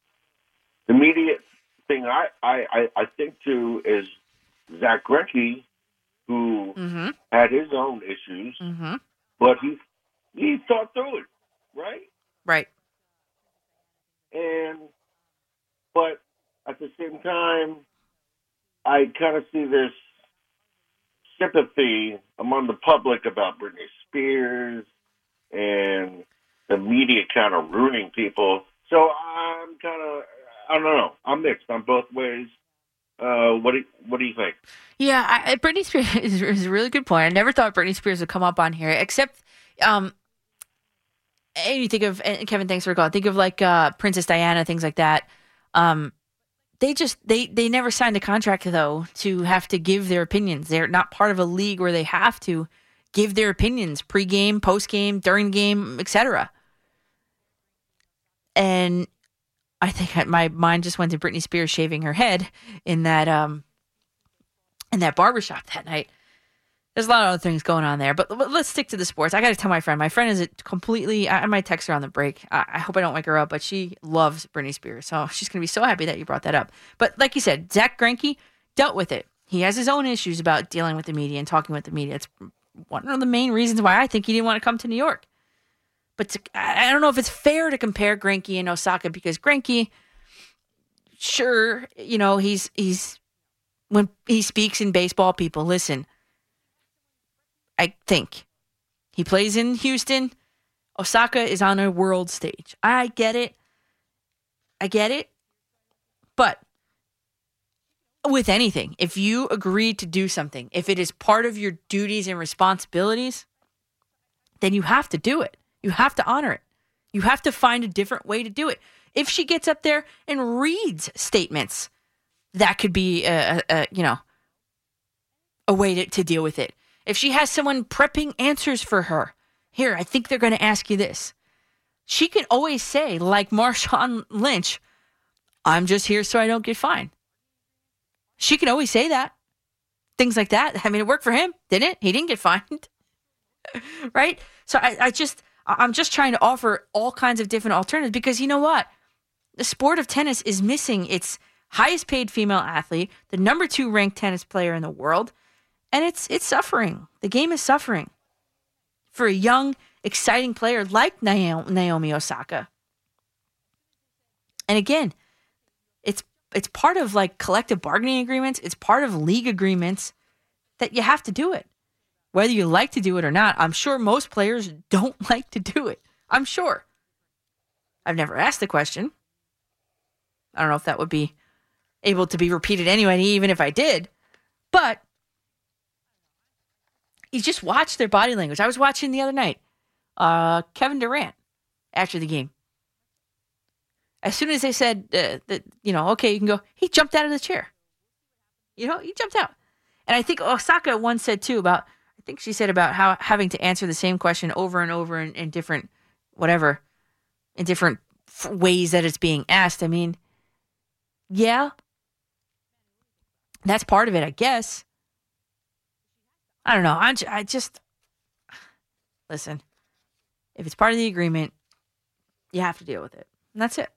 Speaker 11: the immediate thing I, I, I, think too is Zack Greinke, who
Speaker 1: Mm-hmm.
Speaker 11: had his own issues,
Speaker 1: Mm-hmm.
Speaker 11: but he he thought through it, right?
Speaker 1: Right.
Speaker 11: And but at the same time, I kind of see this sympathy among the public about Britney Spears and the media kind of ruining people. So I'm kind of I don't know. I'm mixed. I'm both ways. Uh, what do what do you think?
Speaker 1: Yeah, I, Britney Spears (laughs) is, is a really good point. I never thought Britney Spears would come up on here, except, um, and you think of and Kevin. Thanks for calling. Think of like uh, Princess Diana, things like that. Um, they just they they never signed a contract though to have to give their opinions. They're not part of a league where they have to give their opinions pre-game, post-game, during game, etc. And I think I- my mind just went to Britney Spears shaving her head in that um in that barbershop that night. There's a lot of other things going on there, but let's stick to the sports. I got to tell my friend. My friend is completely. I I might text her on the break. I, I hope I don't wake her up, but she loves Britney Spears, so she's gonna be so happy that you brought that up. But like you said, Zack Greinke dealt with it. He has his own issues about dealing with the media and talking with the media. It's one of the main reasons why I think he didn't want to come to New York. But to, I don't know if it's fair to compare Greinke and Osaka because Greinke, sure, you know he's he's when he speaks in baseball, people listen. I think he plays in Houston. Osaka is on a world stage. I get it. I get it. But with anything, if you agree to do something, if it is part of your duties and responsibilities, then you have to do it. You have to honor it. You have to find a different way to do it. If she gets up there and reads statements, that could be a, a, a you know a way to, to deal with it. If she has someone prepping answers for her, here, I think they're going to ask you this. She can always say, like Marshawn Lynch, I'm just here so I don't get fined. She can always say that. Things like that. I mean, it worked for him, didn't it? He didn't get fined. (laughs) right? So I, I just, I'm just trying to offer all kinds of different alternatives because you know what? The sport of tennis is missing its highest paid female athlete, the number two ranked tennis player in the world, and it's it's suffering. The game is suffering for a young, exciting player like Naomi Osaka. And again, it's it's part of like collective bargaining agreements. It's part of league agreements that you have to do it, whether you like to do it or not. I'm sure most players don't (laughs) like to do it. I'm sure. I've never asked the question. I don't know if that would be able to be repeated anyway, even if I did. But you just watch their body language. I was watching the other night, uh, Kevin Durant after the game. As soon as they said uh, that, you know, okay, you can go, he jumped out of the chair. You know, he jumped out. And I think Osaka once said too about, think she said about how having to answer the same question over and over in, in different, whatever, in different ways that it's being asked. I mean, yeah, that's part of it, I guess. I don't know. I'm j- I just listen. If it's part of the agreement, you have to deal with it. And that's it.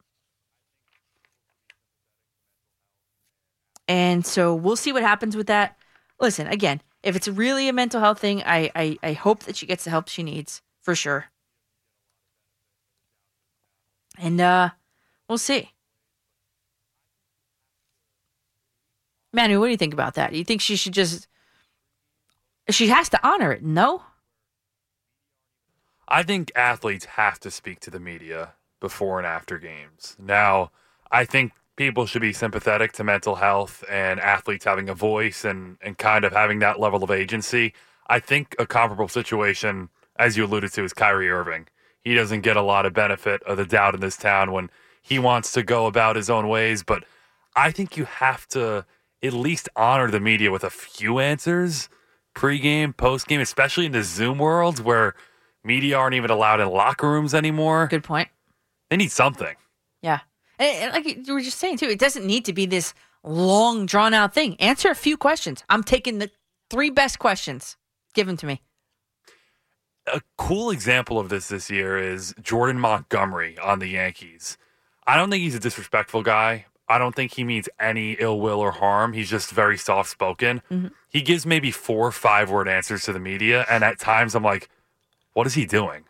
Speaker 1: And so we'll see what happens with that. Listen, again, if it's really a mental health thing, I, I, I hope that she gets the help she needs for sure. And uh we'll see. Manu, what do you think about that? Do You think she should just she has to honor it, no?
Speaker 18: I think athletes have to speak to the media before and after games. Now, I think people should be sympathetic to mental health and athletes having a voice and, and kind of having that level of agency. I think a comparable situation, as you alluded to, is Kyrie Irving. He doesn't get a lot of benefit of the doubt in this town when he wants to go about his own ways, but I think you have to at least honor the media with a few answers pregame, postgame, especially in the Zoom world where media aren't even allowed in locker rooms anymore.
Speaker 1: Good point.
Speaker 18: They need something.
Speaker 1: Yeah. And, and like you were just saying too, it doesn't need to be this long drawn out thing. Answer a few questions. I'm taking the three best questions. Give them to me.
Speaker 18: A cool example of this this year is Jordan Montgomery on the Yankees. I don't think he's a disrespectful guy. I don't think he means any ill will or harm. He's just very soft spoken.
Speaker 1: Mhm.
Speaker 18: He gives maybe four or five word answers to the media. And at times I'm like, what is he doing?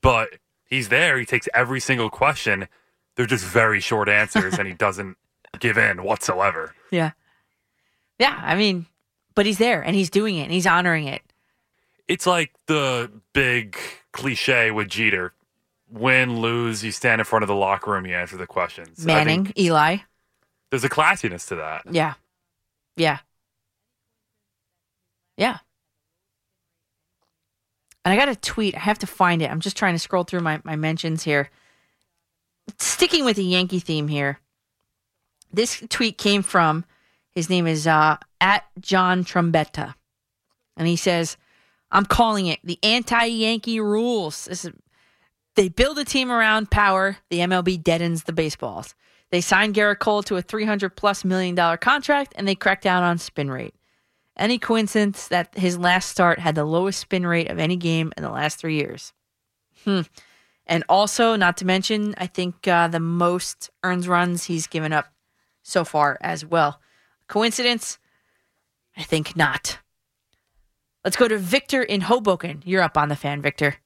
Speaker 18: But he's there. He takes every single question. They're just very short answers and he doesn't give in whatsoever. (laughs)
Speaker 1: Yeah. Yeah. I mean, but he's there and he's doing it and he's honoring it.
Speaker 18: It's like the big cliche with Jeter win, lose, you stand in front of the locker room, you answer the questions.
Speaker 1: Manning, Eli.
Speaker 18: there's a classiness to that.
Speaker 1: Yeah. Yeah. Yeah. And I got a tweet. I have to find it. I'm just trying to scroll through my, my mentions here. Sticking with the Yankee theme here. This tweet came from his name is uh, at John Trombetta, and he says, "I'm calling it the anti-Yankee rules. Is they build a team around power. The MLB deadens the baseballs. They signed Gerrit Cole to a 300 plus million dollar contract, and they crack down on spin rate. Any coincidence that his last start had the lowest spin rate of any game in the last three years? Hmm. And also, not to mention, I think uh, the most earns runs he's given up so far as well. Coincidence? I think not. Let's go to Victor in Hoboken. You're up on the fan, Victor.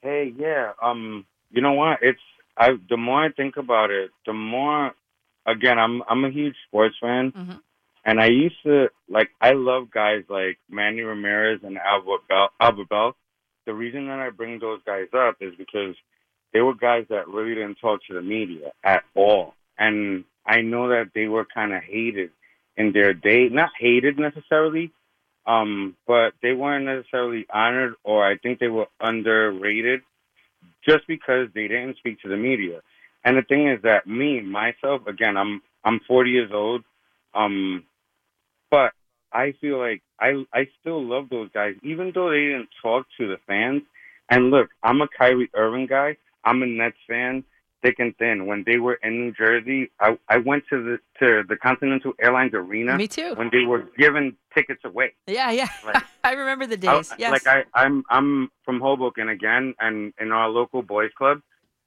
Speaker 19: Hey, yeah. Um, you know what? It's I. The more I think about it, the more. Again, I'm I'm a huge sports fan,
Speaker 1: Mm-hmm.
Speaker 19: and I used to like. I love guys like Manny Ramirez and Albert Belle. Albert Belle. The reason that I bring those guys up is because they were guys that really didn't talk to the media at all, and I know that they were kind of hated in their day. Not hated necessarily, um, but they weren't necessarily honored, or I think they were underrated just because they didn't speak to the media. And the thing is that me, myself, again, I'm I'm 40 years old, um, but I feel like I I still love those guys, even though they didn't talk to the fans. And look, I'm a Kyrie Irving guy. I'm a Nets fan, thick and thin. When they were in New Jersey, I I went to the to the Continental Airlines Arena.
Speaker 1: Me too.
Speaker 19: When they were giving tickets away.
Speaker 1: Yeah, yeah.
Speaker 19: Like- (laughs)
Speaker 1: I remember the
Speaker 19: I-
Speaker 1: days. yes.
Speaker 19: Like I, I'm I'm from Hoboken again, and in our local boys club,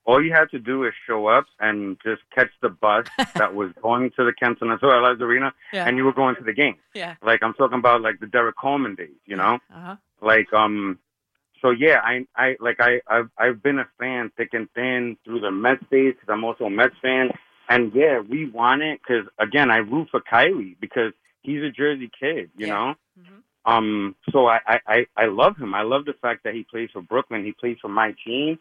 Speaker 19: all you had to do is show up and just catch the bus (laughs) that was going to the Continental Airlines Arena,
Speaker 1: Yeah.
Speaker 19: and you were going to the game.
Speaker 1: yeah.
Speaker 19: Like I'm talking about like the Derrick Coleman days, you know.
Speaker 1: Uh-huh.
Speaker 19: Like um, so yeah, I I like I I've I've been a fan thick and thin through the Mets days because I'm also a Mets fan, and yeah, we want it because again I root for Kyrie because he's a Jersey kid, you know. Um, so I, I, I, I love him. I love the fact that he plays for Brooklyn. He plays for my team.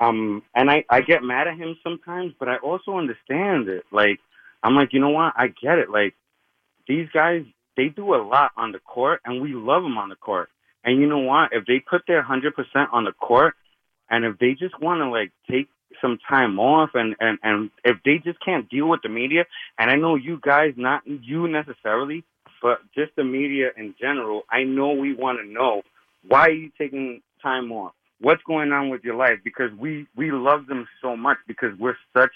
Speaker 19: Um, and I, I get mad at him sometimes, but I also understand it. Like, I'm like, you know what? I get it. Like, these guys, they do a lot on the court, and we love them on the court. And you know what? If they put their 100% on the court, and if they just want to, like, take some time off, and, and, and if they just can't deal with the media, and I know you guys, not you necessarily, but just the media in general, I know we want to know why are you taking time off? What's going on with your life? Because we we love them so much because we're such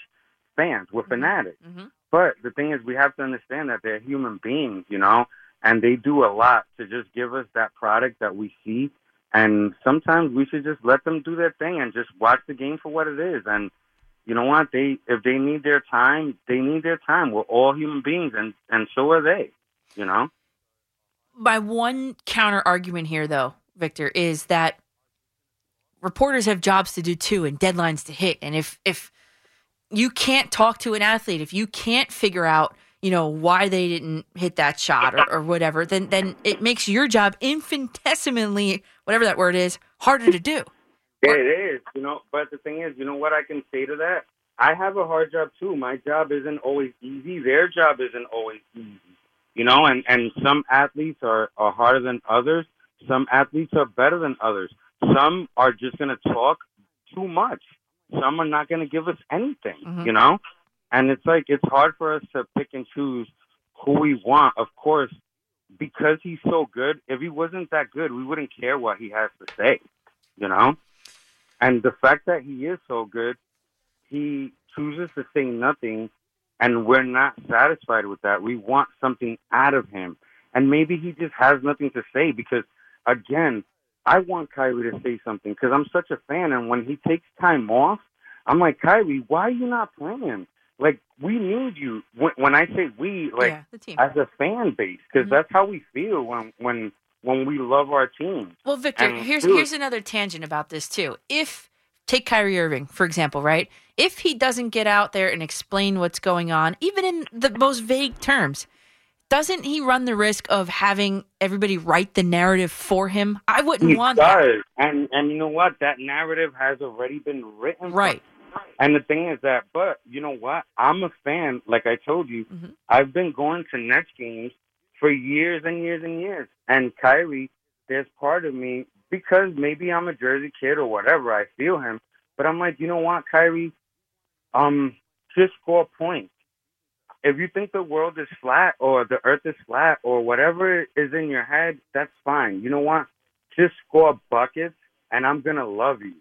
Speaker 19: fans, we're mm-hmm. fanatics. Mm-hmm. But the thing is, we have to understand that they're human beings, you know, and they do a lot to just give us that product that we see. And sometimes we should just let them do their thing and just watch the game for what it is. And you know what? They if they need their time, they need their time. We're all human beings, and and so are they. You know.
Speaker 1: My one counter argument here, though, Victor, is that reporters have jobs to do too and deadlines to hit. And if if you can't talk to an athlete, if you can't figure out, you know, why they didn't hit that shot or, or whatever, then then it makes your job infinitesimally, whatever that word is, harder to do.
Speaker 19: It is, you know. But the thing is, you know what I can say to that? I have a hard job too. My job isn't always easy. Their job isn't always easy, you know. And and some athletes are are harder than others. Some athletes are better than others. Some are just going to talk too much. Some are not going to give us anything, mm-hmm. you know. And it's like it's hard for us to pick and choose who we want. Of course, because he's so good. If he wasn't that good, we wouldn't care what he has to say, you know. And the fact that he is so good, he chooses to say nothing, and we're not satisfied with that. We want something out of him. And maybe he just has nothing to say because, again, I want Kyrie to say something because I'm such a fan. And when he takes time off, I'm like, Kyrie, why are you not playing? Like, we need you. When, when I say we, like,
Speaker 1: Yeah, the team.
Speaker 19: as a fan base, because
Speaker 1: Mhm.
Speaker 19: that's how we feel when, when, when we love our team.
Speaker 1: Well, Victor,
Speaker 19: And
Speaker 1: here's
Speaker 19: dude,
Speaker 1: here's another tangent about this too. If take Kyrie Irving for example, right? If he doesn't get out there and explain what's going on, even in the most vague terms, doesn't he run the risk of having everybody write the narrative for him? I wouldn't
Speaker 19: He
Speaker 1: want that.
Speaker 19: does. And and you know what? That narrative has already been written.
Speaker 1: Right.
Speaker 19: And the thing is that, but you know what? I'm a fan. Like I told you,
Speaker 1: Mm-hmm.
Speaker 19: I've been going to Nets games for years and years and years. And Kyrie, there's part of me because maybe I'm a Jersey kid or whatever. I feel him, but I'm like, you know what, Kyrie? Um, just score points. If you think the world is flat or the earth is flat or whatever is in your head, that's fine. You know what? Just score buckets and I'm gonna love you.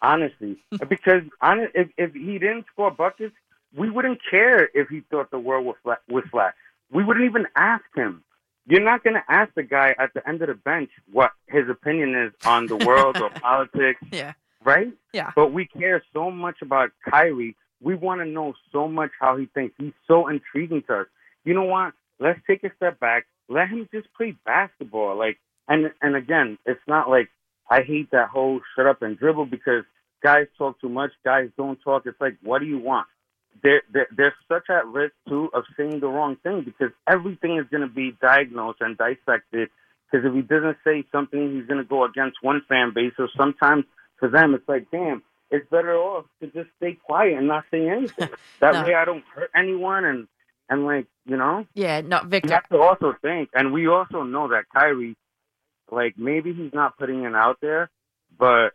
Speaker 19: Honestly. (laughs) because honest, if if he didn't score buckets, we wouldn't care if he thought the world was flat was flat. We wouldn't even ask him. You're not gonna ask the guy at the end of the bench what his opinion is on the world or (laughs) politics.
Speaker 1: Yeah.
Speaker 19: Right?
Speaker 1: Yeah.
Speaker 19: But we care so much about Kyrie. We want to know so much how he thinks. He's so intriguing to us. You know what? Let's take a step back. Let him just play basketball. Like, and and again, it's not like I hate that whole shut up and dribble because guys talk too much. Guys don't talk. It's like, what do you want? They're, they're, they're such at risk too of saying the wrong thing because everything is going to be diagnosed and dissected. Because if he doesn't say something, he's going to go against one fan base. So sometimes for them, it's like, damn, it's better off to just stay quiet and not say anything. (laughs) That
Speaker 1: No.
Speaker 19: way, I don't hurt anyone, and and like you know.
Speaker 1: Yeah, no,
Speaker 19: You
Speaker 1: Victor.
Speaker 19: have to also think, and we also know that Kyrie, like maybe he's not putting it out there, but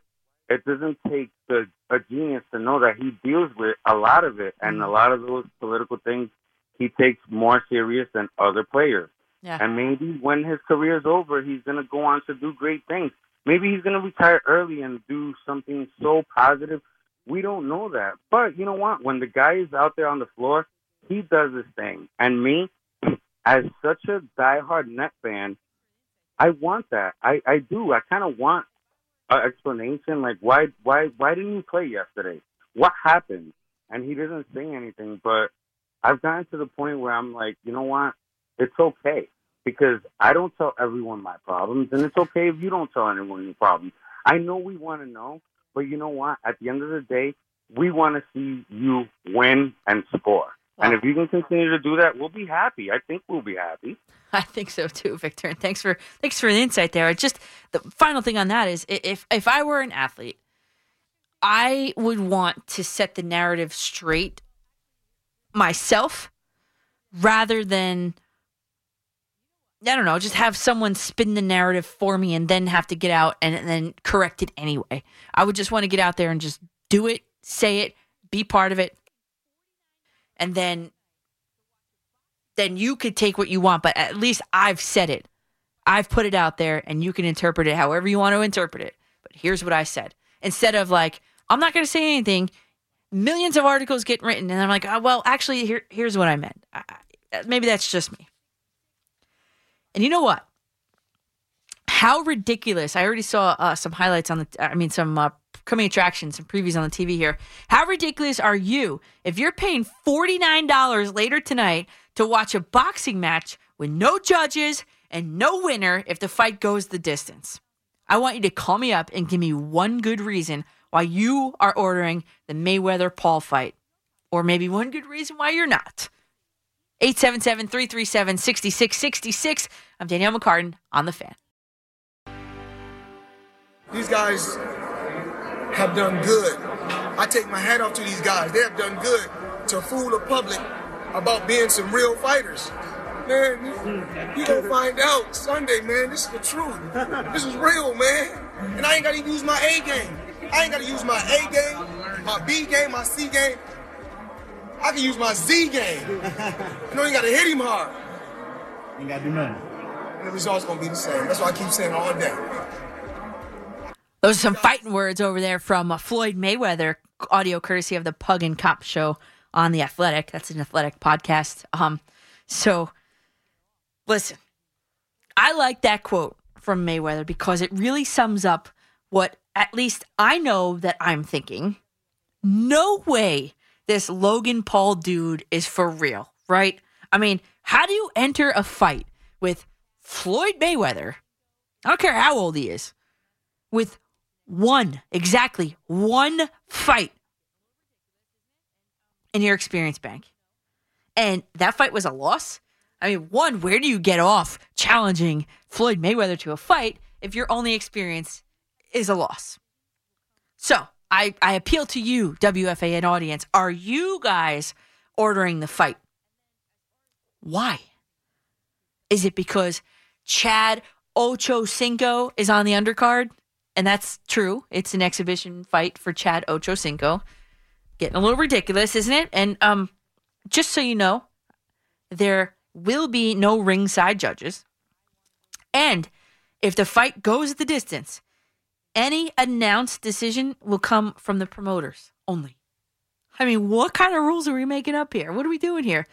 Speaker 19: it doesn't take the a genius to know that he deals with a lot of it, and a mm. lot of those political things he takes more serious than other players.
Speaker 1: Yeah.
Speaker 19: And maybe when his career's over, he's gonna go on to do great things. Maybe he's gonna retire early and do something so positive. We don't know that, but you know what? When the guy is out there on the floor, he does his thing. And me, (clears throat) as such a diehard net fan, I want that. I I do. I kind of want an explanation, like why why why didn't he play yesterday? What happened? And he doesn't say anything. But I've gotten to the point where I'm like, you know what? It's okay because I don't tell everyone my problems, and it's okay if you don't tell anyone your problems. I know we want to know, but you know what? At the end of the day, we want to see you win and score. And if you can continue to do that, we'll be happy. I think we'll be happy. (laughs)
Speaker 1: I think so too, Victor. And thanks for thanks for the insight there. Just the final thing on that is if if I were an athlete, I would want to set the narrative straight myself rather than I don't know, just have someone spin the narrative for me and then have to get out and then correct it anyway. I would just want to get out there and just do it, say it, be part of it. And then then you could take what you want, but at least I've said it. I've put it out there and you can interpret it however you want to interpret it. But here's what I said. Instead of like, I'm not going to say anything, millions of articles get written and I'm like, oh, well, actually here here's what I meant. I- maybe that's just me. And you know what? How ridiculous. I already saw uh, some highlights on the I mean some uh, coming attractions, some previews on the TV here. How ridiculous are you if you're paying $49 later tonight to watch a boxing match with no judges and no winner if the fight goes the distance? I want you to call me up and give me one good reason why you are ordering the Mayweather Paul fight. Or maybe one good reason why you're not. 877 337 6666. I'm Danielle McCartan on the fan.
Speaker 20: These guys have done good. I take my hat off to these guys. They have done good to fool the public about being some real fighters. Man, you, gonna find out Sunday, man. This is the truth. This is real, man. And I ain't gotta use my A game. I ain't gotta use my A game, my B game, my C game. I can use my Z game. You know, you gotta hit him hard.
Speaker 21: Ain't gotta do nothing.
Speaker 20: And the result's gonna be the same. That's why I keep saying all day.
Speaker 1: Those are some fighting words over there from uh, Floyd Mayweather, audio courtesy of the Pug and Cop show on the Athletic. That's an athletic podcast. Um, so listen, I like that quote from Mayweather because it really sums up what at least I know that I'm thinking. No way this Logan Paul dude is for real, right? I mean, how do you enter a fight with Floyd Mayweather? I don't care how old he is, with one, exactly one fight in your experience bank. And that fight was a loss. I mean, one, where do you get off challenging Floyd Mayweather to a fight if your only experience is a loss? So I, I appeal to you, WFAN audience. Are you guys ordering the fight? Why? Is it because Chad Ocho Cinco is on the undercard? And that's true. It's an exhibition fight for Chad Ocho Cinco. Getting a little ridiculous, isn't it? And um, just so you know, there will be no ringside judges. And if the fight goes the distance, any announced decision will come from the promoters only. I mean, what kind of rules are we making up here? What are we doing here?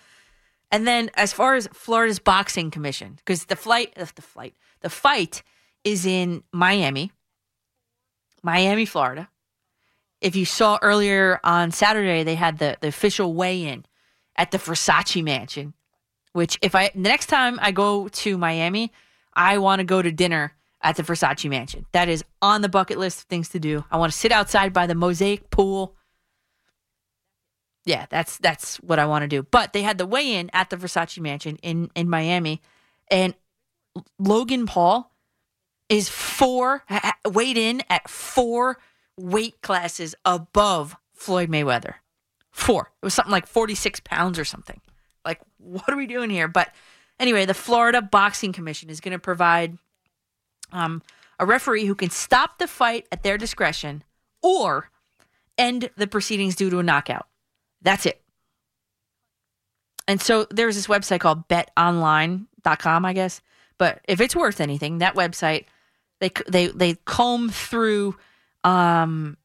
Speaker 1: And then, as far as Florida's boxing commission, because the flight, uh, the flight, the fight is in Miami, Miami, Florida. If you saw earlier on Saturday, they had the, the official weigh in at the Versace Mansion. Which, if I the next time I go to Miami, I want to go to dinner at the Versace Mansion. That is on the bucket list of things to do. I want to sit outside by the mosaic pool. Yeah, that's that's what I want to do. But they had the weigh in at the Versace Mansion in in Miami, and Logan Paul is four weighed in at four weight classes above Floyd Mayweather. Four. It was something like forty six pounds or something. Like, what are we doing here? But anyway, the Florida Boxing Commission is going to provide um, a referee who can stop the fight at their discretion or end the proceedings due to a knockout. That's it. And so there's this website called betonline.com, I guess. But if it's worth anything, that website they they they comb through um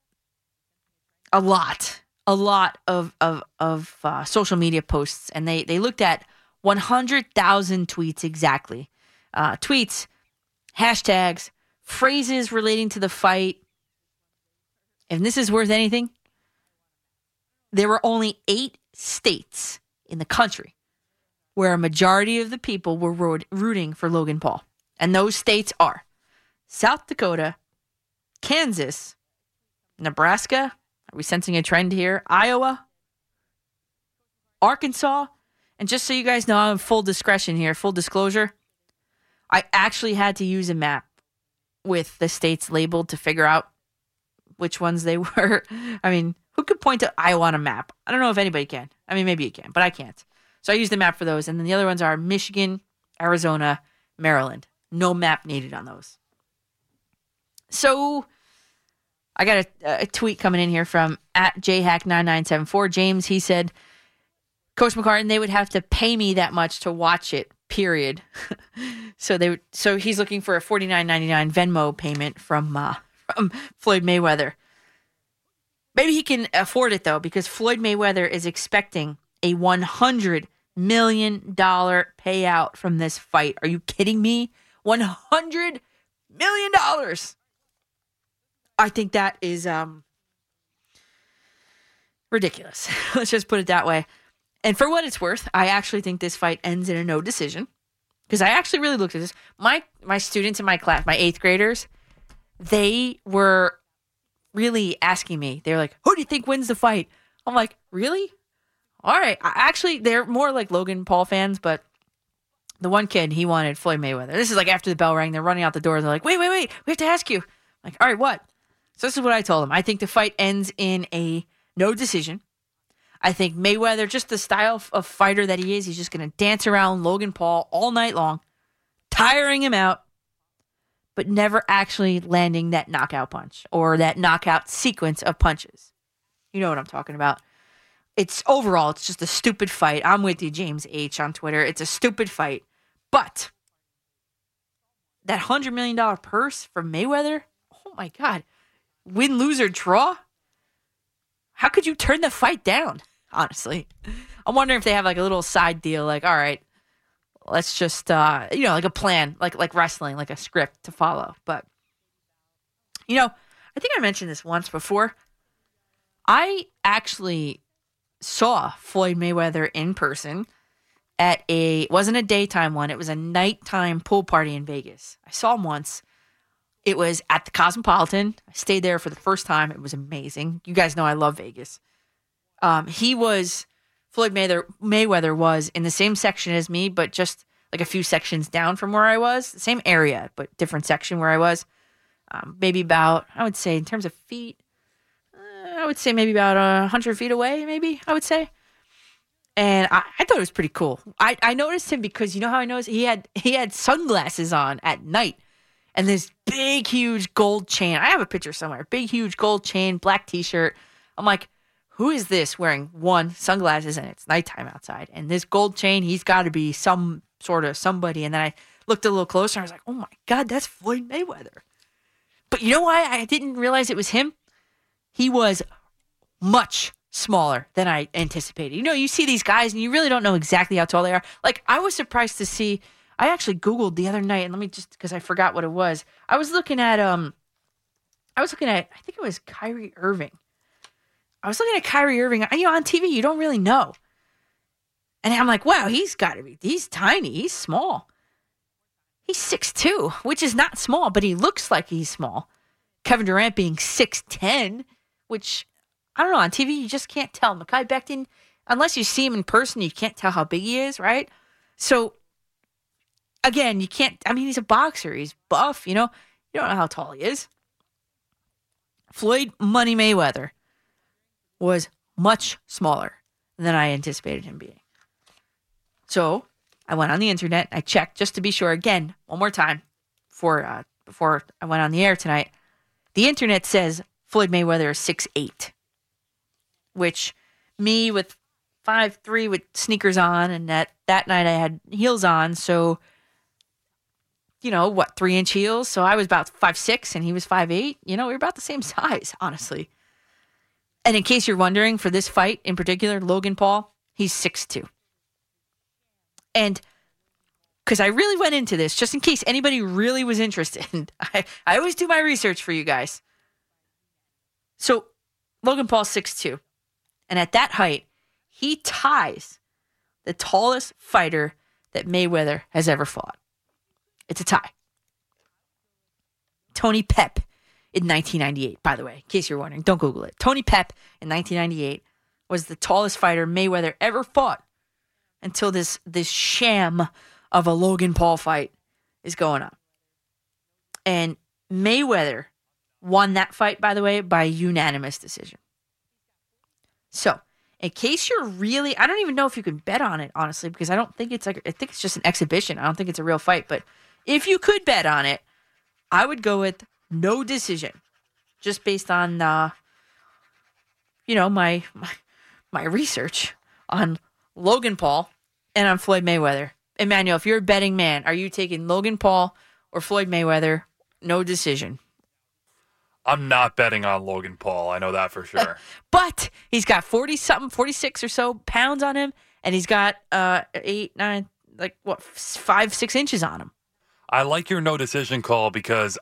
Speaker 1: a lot a lot of of of uh, social media posts and they they looked at 100,000 tweets exactly. Uh, tweets, hashtags, phrases relating to the fight. And this is worth anything. There were only eight states in the country where a majority of the people were root- rooting for Logan Paul. And those states are South Dakota, Kansas, Nebraska. Are we sensing a trend here? Iowa, Arkansas. And just so you guys know, I'm full discretion here, full disclosure. I actually had to use a map with the states labeled to figure out which ones they (laughs) were. I mean, who could point to Iowa on a map? I don't know if anybody can. I mean, maybe you can, but I can't. So I used the map for those. And then the other ones are Michigan, Arizona, Maryland. No map needed on those. So I got a, a tweet coming in here from at jhack9974. James, he said, Coach McCartan, they would have to pay me that much to watch it. Period. (laughs) so they so he's looking for a forty nine ninety nine Venmo payment from uh, from Floyd Mayweather. Maybe he can afford it though, because Floyd Mayweather is expecting a one hundred million dollar payout from this fight. Are you kidding me? One hundred million dollars. I think that is um ridiculous. (laughs) Let's just put it that way. And for what it's worth, I actually think this fight ends in a no decision because I actually really looked at this. My my students in my class, my eighth graders, they were really asking me. They're like, "Who do you think wins the fight?" I'm like, "Really? All right." I, actually, they're more like Logan Paul fans, but the one kid he wanted Floyd Mayweather. This is like after the bell rang. They're running out the door. They're like, "Wait, wait, wait! We have to ask you." I'm like, all right, what? So this is what I told them. I think the fight ends in a no decision. I think Mayweather, just the style of- fighter that he is, he's just going to dance around Logan Paul all night long, tiring him out, but never actually landing that knockout punch or that knockout sequence of punches. You know what I'm talking about. It's overall, it's just a stupid fight. I'm with you, James H. on Twitter. It's a stupid fight. But that $100 million purse from Mayweather, oh my God. Win, lose, or draw? How could you turn the fight down? Honestly, I'm wondering if they have like a little side deal, like, all right, let's just, uh, you know, like a plan, like like wrestling, like a script to follow. But you know, I think I mentioned this once before. I actually saw Floyd Mayweather in person at a wasn't a daytime one, it was a nighttime pool party in Vegas. I saw him once. It was at the Cosmopolitan. I stayed there for the first time. It was amazing. You guys know I love Vegas. Um, he was Floyd Mayweather. Was in the same section as me, but just like a few sections down from where I was. Same area, but different section where I was. Um, maybe about I would say in terms of feet, uh, I would say maybe about a hundred feet away. Maybe I would say. And I, I thought it was pretty cool. I, I noticed him because you know how I noticed he had he had sunglasses on at night and this big huge gold chain. I have a picture somewhere. Big huge gold chain, black t-shirt. I'm like, who is this wearing one sunglasses and it's nighttime outside and this gold chain? He's got to be some sort of somebody. And then I looked a little closer. and I was like, oh my god, that's Floyd Mayweather. But you know why I didn't realize it was him? He was much smaller than I anticipated. You know, you see these guys and you really don't know exactly how tall they are. Like I was surprised to see. I actually googled the other night, and let me just because I forgot what it was. I was looking at um, I was looking at I think it was Kyrie Irving. I was looking at Kyrie Irving. You know, on TV, you don't really know. And I'm like, wow, he's got to be. He's tiny. He's small. He's 6'2", which is not small, but he looks like he's small. Kevin Durant being 6'10", which I don't know, on TV you just can't tell. Mekhi Becton, unless you see him in person, you can't tell how big he is, right? So again, you can't I mean he's a boxer, he's buff, you know. You don't know how tall he is. Floyd Money Mayweather was much smaller than I anticipated him being. So I went on the internet. I checked just to be sure. Again, one more time, before uh, before I went on the air tonight. The internet says Floyd Mayweather is six eight, which me with five three with sneakers on, and that that night I had heels on, so you know what, three inch heels. So I was about five six, and he was five eight. You know, we were about the same (laughs) size, honestly. And in case you're wondering, for this fight in particular, Logan Paul, he's six two. And because I really went into this, just in case anybody really was interested, (laughs) I, I always do my research for you guys. So Logan Paul's 6'2. And at that height, he ties the tallest fighter that Mayweather has ever fought. It's a tie. Tony Pep in 1998, by the way, in case you're wondering. Don't Google it. Tony Pep in 1998 was the tallest fighter Mayweather ever fought until this this sham of a Logan Paul fight is going on. And Mayweather won that fight, by the way, by unanimous decision. So, in case you're really, I don't even know if you can bet on it, honestly, because I don't think it's like, I think it's just an exhibition. I don't think it's a real fight. But if you could bet on it, I would go with no decision, just based on, uh, you know, my, my my research on Logan Paul and on Floyd Mayweather. Emmanuel, if you're a betting man, are you taking Logan Paul or Floyd Mayweather? No decision.
Speaker 18: I'm not betting on Logan Paul. I know that for sure. (laughs)
Speaker 1: But he's got 40 something, 46 or so pounds on him, and he's got uh eight, nine, like what, five, six inches on him.
Speaker 18: I like your no decision call because,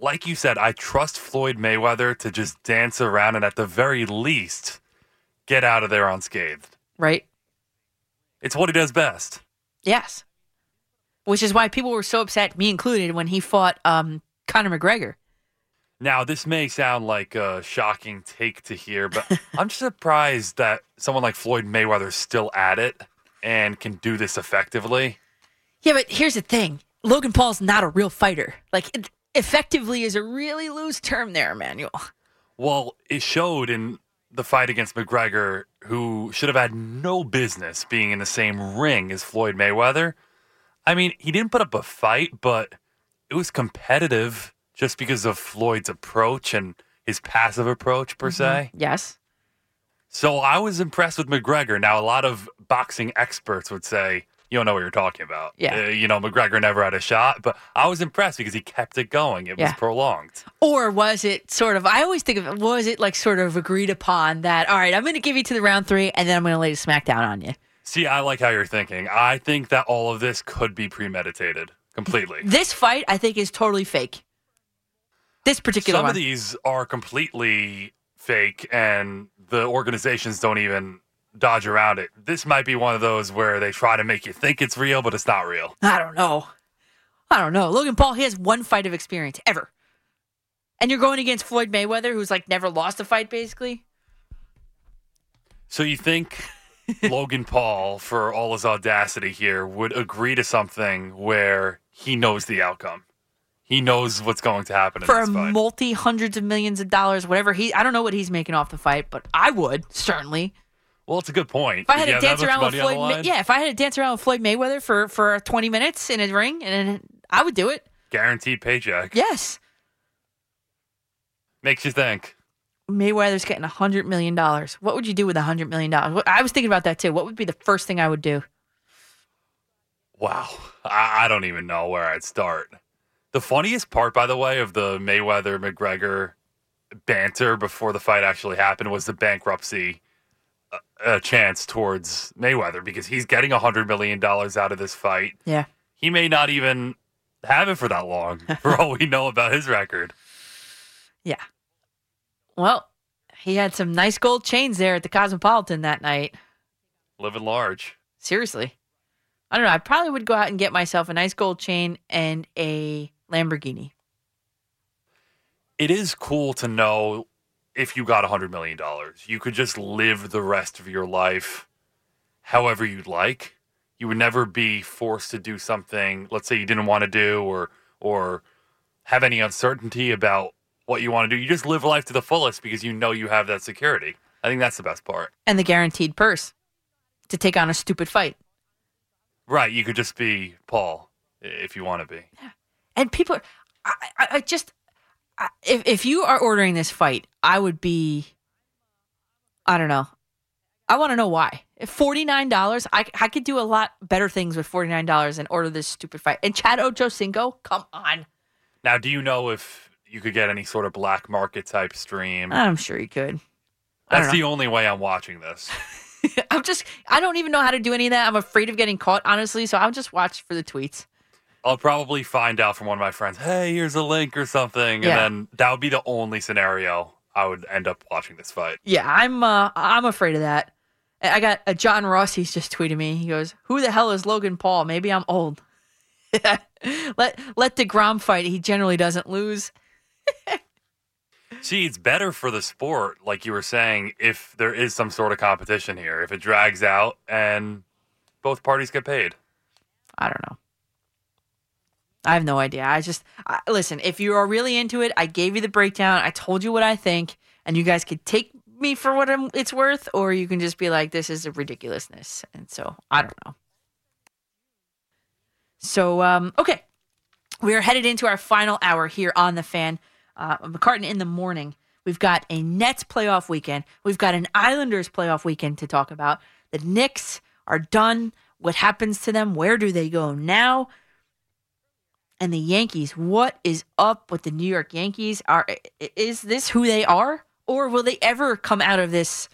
Speaker 18: like you said, I trust Floyd Mayweather to just dance around and at the very least get out of there unscathed.
Speaker 1: Right?
Speaker 18: It's what he does best.
Speaker 1: Yes. Which is why people were so upset, me included, when he fought um Conor McGregor.
Speaker 18: Now, this may sound like a shocking take to hear, but (laughs) I'm surprised that someone like Floyd Mayweather is still at it and can do this effectively.
Speaker 1: Yeah, but here's the thing Logan Paul's not a real fighter. Like, effectively is a really loose term there, Emmanuel.
Speaker 18: Well, it showed in the fight against McGregor, who should have had no business being in the same ring as Floyd Mayweather. I mean, he didn't put up a fight, but it was competitive just because of Floyd's approach and his passive approach, per mm-hmm. se.
Speaker 1: Yes.
Speaker 18: So I was impressed with McGregor. Now, a lot of boxing experts would say, you don't know what you're talking about.
Speaker 1: Yeah.
Speaker 18: Uh, you know, McGregor never had a shot, but I was impressed because he kept it going. It was prolonged.
Speaker 1: Or was it sort of, I always think of it, was it like sort of agreed upon that, all right, I'm going to give you to the round three and then I'm going to lay the smack down on you?
Speaker 18: See, I like how you're thinking. I think that all of this could be premeditated completely. (laughs)
Speaker 1: This fight, I think, is totally fake. This particular
Speaker 18: Some
Speaker 1: one.
Speaker 18: of these are completely fake, and the organizations don't even dodge around it. This might be one of those where they try to make you think it's real, but it's not real.
Speaker 1: I don't know. I don't know. Logan Paul, he has one fight of experience ever. And you're going against Floyd Mayweather, who's like never lost a fight, basically.
Speaker 18: So you think (laughs) Logan Paul, for all his audacity here, would agree to something where he knows the outcome? He knows what's going to happen in
Speaker 1: For
Speaker 18: this fight.
Speaker 1: multi hundreds of millions of dollars, whatever he, I don't know what he's making off the fight, but I would certainly.
Speaker 18: Well, it's a good point.
Speaker 1: If I had
Speaker 18: You
Speaker 1: to dance around with
Speaker 18: money on the
Speaker 1: Floyd,
Speaker 18: line?
Speaker 1: yeah, if I had to dance around with Floyd Mayweather for for 20 minutes in a ring, and I would do it.
Speaker 18: Guaranteed paycheck.
Speaker 1: Yes.
Speaker 18: Makes you think.
Speaker 1: Mayweather's getting a hundred million dollars. What would you do with a hundred million dollars? I was thinking about that too. What would be the first thing I would do?
Speaker 18: Wow. I, I don't even know where I'd start. The funniest part, by the way, of the Mayweather McGregor banter before the fight actually happened was the bankruptcy uh, chance towards Mayweather because he's getting a $100 million out of this fight.
Speaker 1: Yeah.
Speaker 18: He may not even have it for that long, (laughs) for all we know about his record.
Speaker 1: Yeah. Well, he had some nice gold chains there at the Cosmopolitan that night.
Speaker 18: Living large.
Speaker 1: Seriously. I don't know. I probably would go out and get myself a nice gold chain and a Lamborghini.
Speaker 18: It is cool to know if you got a $100 million, you could just live the rest of your life however you'd like. You would never be forced to do something, let's say you didn't want to do or, or have any uncertainty about what you want to do. You just live life to the fullest because you know you have that security. I think that's the best part.
Speaker 1: And the guaranteed purse to take on a stupid fight.
Speaker 18: Right. You could just be Paul if you want to be. Yeah.
Speaker 1: And people, are, I, I, I just, if if you are ordering this fight, I would be, I don't know, I want to know why. Forty nine dollars, I I could do a lot better things with forty nine dollars and order this stupid fight. And Chad Ochocinco, come on,
Speaker 18: Now, do you know if you could get any sort of black market type stream?
Speaker 1: I'm sure you could. I
Speaker 18: That's the only way I'm watching this. (laughs)
Speaker 1: I'm just, I don't even know how to do any of that. I'm afraid of getting caught, honestly. So I'll just watch for the tweets.
Speaker 18: I'll probably find out from one of my friends, hey, here's a link or something.
Speaker 1: Yeah.
Speaker 18: And then that would be the only scenario I would end up watching this fight.
Speaker 1: Yeah, I'm uh, I'm afraid of that. I got uh, John Ross. He's just tweeted me. He goes, "Who the hell is Logan Paul? Maybe I'm old." (laughs) let let Degrom fight. He generally doesn't lose. (laughs)
Speaker 18: See, it's better for the sport, like you were saying, if there is some sort of competition here, if it drags out and both parties get paid.
Speaker 1: I don't know. I have no idea. I just I, listen. If you are really into it, I gave you the breakdown. I told you what I think, and you guys could take me for what I'm, it's worth, or you can just be like, "This is a ridiculousness." And so I don't know. So um, okay, we are headed into our final hour here on the fan. Uh, McCartan in the morning. We've got a Nets playoff weekend. We've got an Islanders playoff weekend to talk about. The Knicks are done. What happens to them? Where do they go now? And the Yankees, what is up with the New York Yankees? Are is this who they are, or will they ever come out of this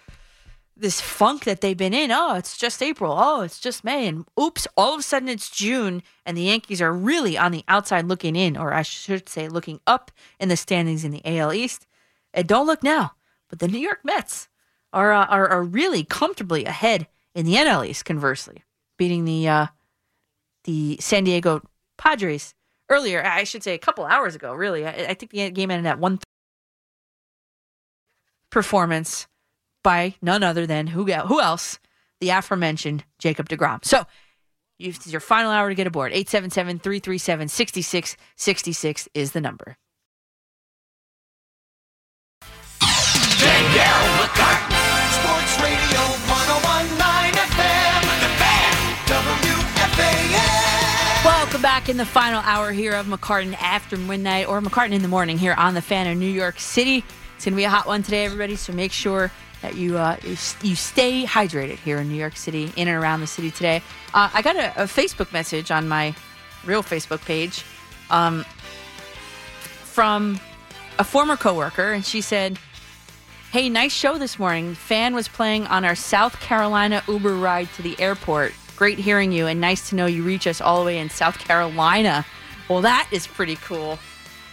Speaker 1: this funk that they've been in? Oh, it's just April. Oh, it's just May, and oops, all of a sudden it's June, and the Yankees are really on the outside looking in, or I should say, looking up in the standings in the AL East. And don't look now, but the New York Mets are uh, are, are really comfortably ahead in the NL East. Conversely, beating the uh, the San Diego Padres earlier. I should say a couple hours ago. Really, I, I think the game ended at one. Performance by none other than who who else? The aforementioned Jacob DeGrom. So. It's your final hour to get aboard. 877 337 6666 is the number. Back in the final hour here of McCartan after midnight or McCartan in the morning here on the fan in New York City. It's going to be a hot one today, everybody. So make sure that you uh, you stay hydrated here in New York City, in and around the city today. Uh, I got a, a Facebook message on my real Facebook page um, from a former coworker, and she said, Hey, nice show this morning. Fan was playing on our South Carolina Uber ride to the airport. Great hearing you, and nice to know you reach us all the way in South Carolina. Well, that is pretty cool.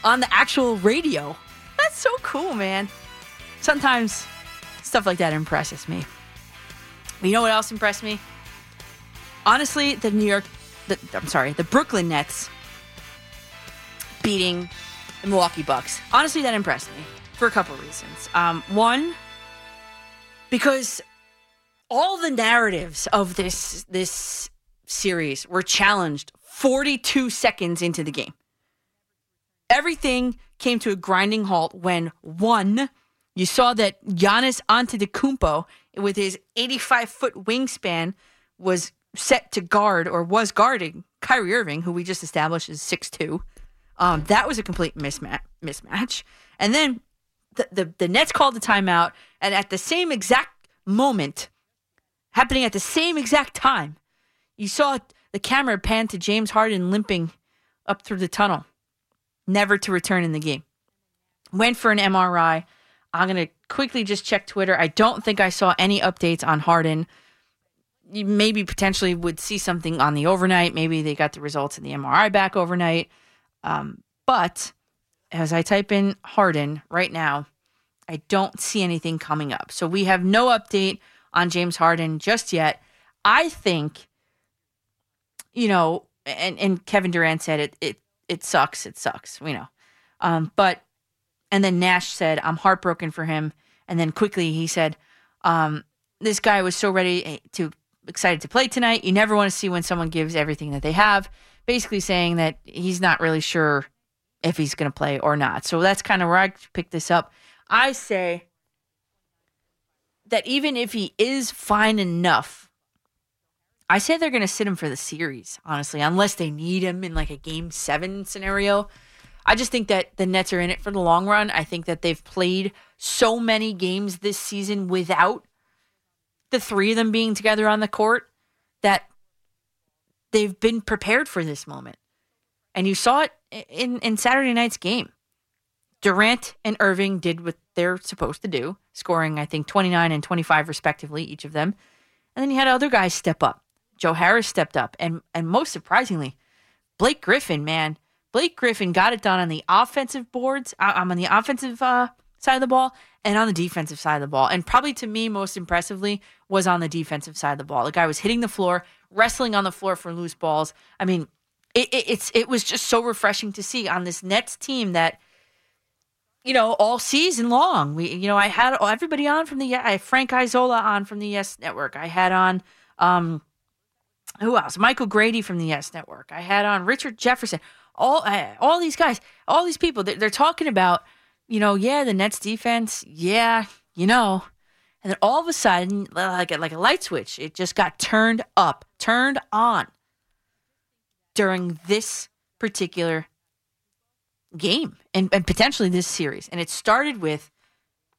Speaker 1: On the actual radio. That's so cool, man. Sometimes stuff like that impresses me. You know what else impressed me? Honestly, the New York, the, I'm sorry, the Brooklyn Nets beating the Milwaukee Bucks. Honestly, that impressed me for a couple reasons. Um, one, because all the narratives of this this series were challenged 42 seconds into the game. Everything came to a grinding halt when one, you saw that Giannis Antetokounmpo, with his 85 foot wingspan, was set to guard or was guarding Kyrie Irving, who we just established is 6'2. Um, that was a complete mismatch. mismatch. And then the, the, the Nets called the timeout, and at the same exact moment, happening at the same exact time, you saw the camera pan to James Harden limping up through the tunnel, never to return in the game. Went for an MRI. I'm going to quickly just check Twitter. I don't think I saw any updates on Harden. You maybe potentially would see something on the overnight. Maybe they got the results in the MRI back overnight. Um, but as I type in Harden right now, I don't see anything coming up. So we have no update on James Harden just yet. I think, you know, and, and Kevin Durant said it, it, it sucks. It sucks. We know. Um, but, and then Nash said, I'm heartbroken for him. And then quickly he said, um, this guy was so ready eh, to, excited to play tonight. You never want to see when someone gives everything that they have. Basically saying that he's not really sure if he's going to play or not. So that's kind of where I picked this up. I say that even if he is fine enough, I say they're going to sit him for the series, honestly, unless they need him in like a game seven scenario. I just think that the Nets are in it for the long run. I think that they've played so many games this season without the three of them being together on the court that they've been prepared for this moment. And you saw it in, in Saturday night's game. Durant and Irving did what they're supposed to do, scoring, I think, 29 and 25 respectively, each of them. And then you had other guys step up. Joe Harris stepped up. And, and most surprisingly, Blake Griffin, man. Blake Griffin got it done on the offensive boards. I'm on the offensive uh, side of the ball and on the defensive side of the ball. And probably to me, most impressively, was on the defensive side of the ball. The guy was hitting the floor, wrestling on the floor for loose balls. I mean, it, it, it's it was just so refreshing to see on this Nets team that you know all season long. We you know I had everybody on from the I Frank Isola on from the Yes Network. I had on um who else? Michael Grady from the Yes Network. I had on Richard Jefferson. All all these guys all these people they're, they're talking about you know yeah the Nets defense yeah you know. And then all of a sudden like like a light switch it just got turned up turned on during this particular game and, and potentially this series. And it started with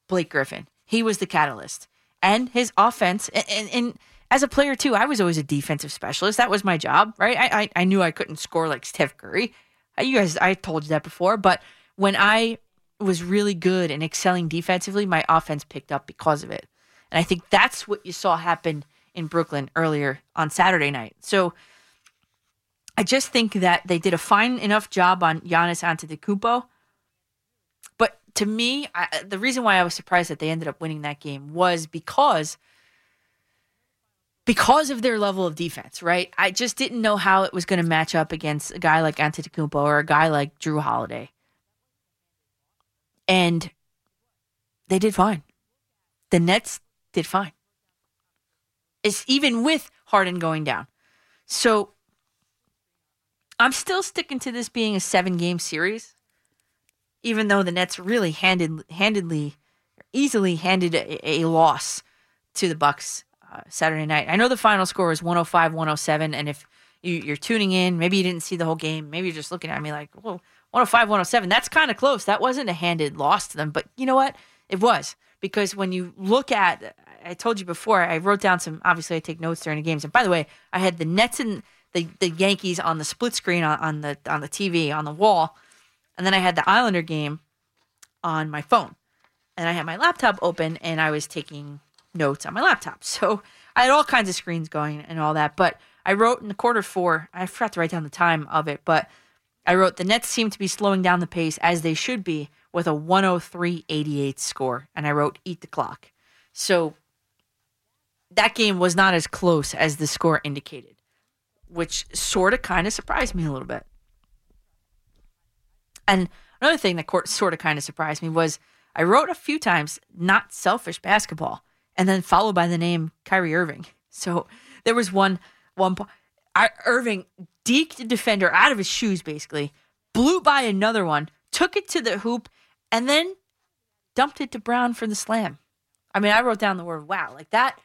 Speaker 1: Blake Griffin. He was the catalyst. And his offense, and, and, and as a player too, I was always a defensive specialist. That was my job, right? I, I, I knew I couldn't score like Steph Curry. You guys, I told you that before. But when I was really good and excelling defensively, my offense picked up because of it. And I think that's what you saw happen in Brooklyn earlier on Saturday night. So I just think that they did a fine enough job on Giannis Antetokounmpo. But to me, I, the reason why I was surprised that they ended up winning that game was because because of their level of defense, right? I just didn't know how it was going to match up against a guy like Antetokounmpo or a guy like Jrue Holiday. And they did fine. The Nets did fine. It's even with Harden going down. So I'm still sticking to this being a seven game series, even though the Nets really handed, handedly, easily handed a, a loss to the Bucks uh, Saturday night. I know the final score was 105 107, and if you, you're tuning in, maybe you didn't see the whole game, maybe you're just looking at me like, well, 105 107, that's kind of close. That wasn't a handed loss to them, but you know what? It was because when you look at, I told you before, I wrote down some. Obviously, I take notes during the games, and by the way, I had the Nets and the the Yankees on the split screen on, on the on the TV on the wall, and then I had the Islander game on my phone, and I had my laptop open and I was taking notes on my laptop. (laughs) So I had all kinds of screens going and all that. But I wrote in the quarter four. I forgot to write down the time of it, but I wrote the Nets seem to be slowing down the pace as they should be with a 103-88 score, and I wrote eat the clock. So that game was not as close as the score indicated which sort of kind of surprised me a little bit. And another thing that sort of kind of surprised me was I wrote a few times not selfish basketball and then followed by the name Kyrie Irving. So there was one one Irving deked a defender out of his shoes basically, blew by another one, took it to the hoop and then dumped it to Brown for the slam. I mean, I wrote down the word wow, like that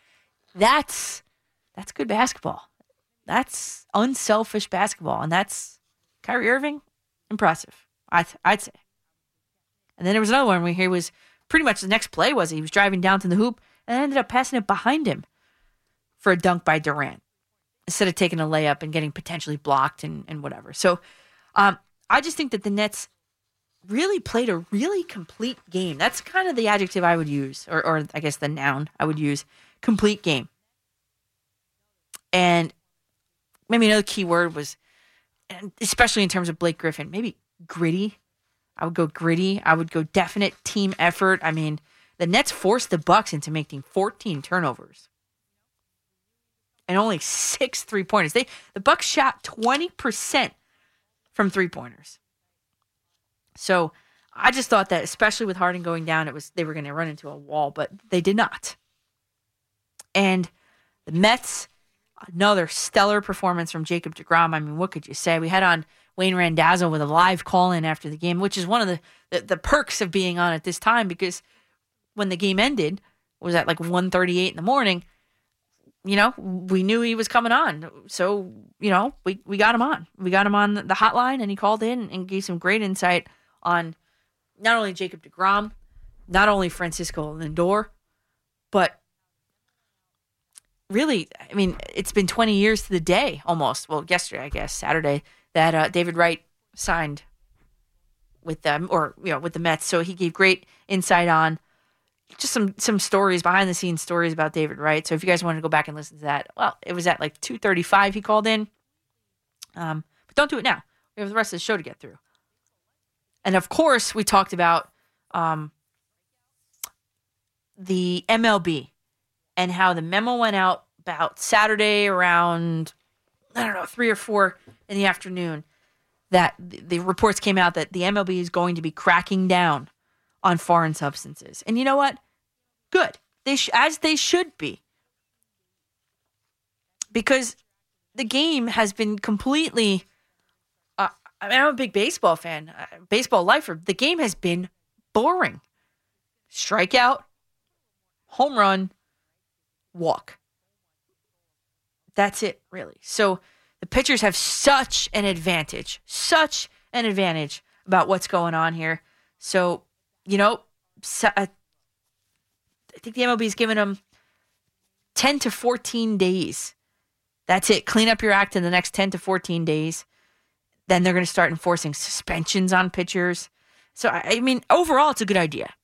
Speaker 1: that's that's good basketball. That's unselfish basketball, and that's Kyrie Irving. Impressive, I'd, I'd say. And then there was another one where he was pretty much the next play was he was driving down to the hoop and ended up passing it behind him for a dunk by Durant instead of taking a layup and getting potentially blocked and, and whatever. So um, I just think that the Nets really played a really complete game. That's kind of the adjective I would use, or, or I guess the noun I would use complete game. And maybe another key word was, and especially in terms of Blake Griffin, maybe gritty. I would go gritty. I would go definite team effort. I mean, the Nets forced the Bucks into making 14 turnovers and only six three pointers. They the Bucks shot 20% from three pointers. So I just thought that, especially with Harden going down, it was they were going to run into a wall, but they did not. And the Mets, another stellar performance from Jacob Degrom. I mean, what could you say? We had on Wayne Randazzo with a live call in after the game, which is one of the, the, the perks of being on at this time because when the game ended, was at like 1.38 in the morning, you know, we knew he was coming on. So, you know, we, we got him on. We got him on the hotline and he called in and gave some great insight on not only Jacob DeGrom, not only Francisco Lindor, but really, I mean, it's been 20 years to the day almost. Well, yesterday, I guess, Saturday, that uh, David Wright signed with them or, you know, with the Mets. So he gave great insight on just some some stories behind the scenes stories about David Wright. So if you guys want to go back and listen to that, well, it was at like 2:35 he called in. Um, but don't do it now. We have the rest of the show to get through. And of course, we talked about um, the MLB and how the memo went out about Saturday around, I don't know, three or four in the afternoon. That the, reports came out that the MLB is going to be cracking down on foreign substances. And you know what? Good. They sh- as they should be. Because the game has been completely uh, I mean, I'm a big baseball fan, uh, baseball lifer. The game has been boring. Strikeout, home run, walk. That's it, really. So the pitchers have such an advantage, such an advantage about what's going on here. So, you know, so, uh, I think the MLB's given them 10 to 14 days. That's it. Clean up your act in the next 10 to 14 days. Then they're going to start enforcing suspensions on pitchers. So, I, I mean, overall, it's a good idea.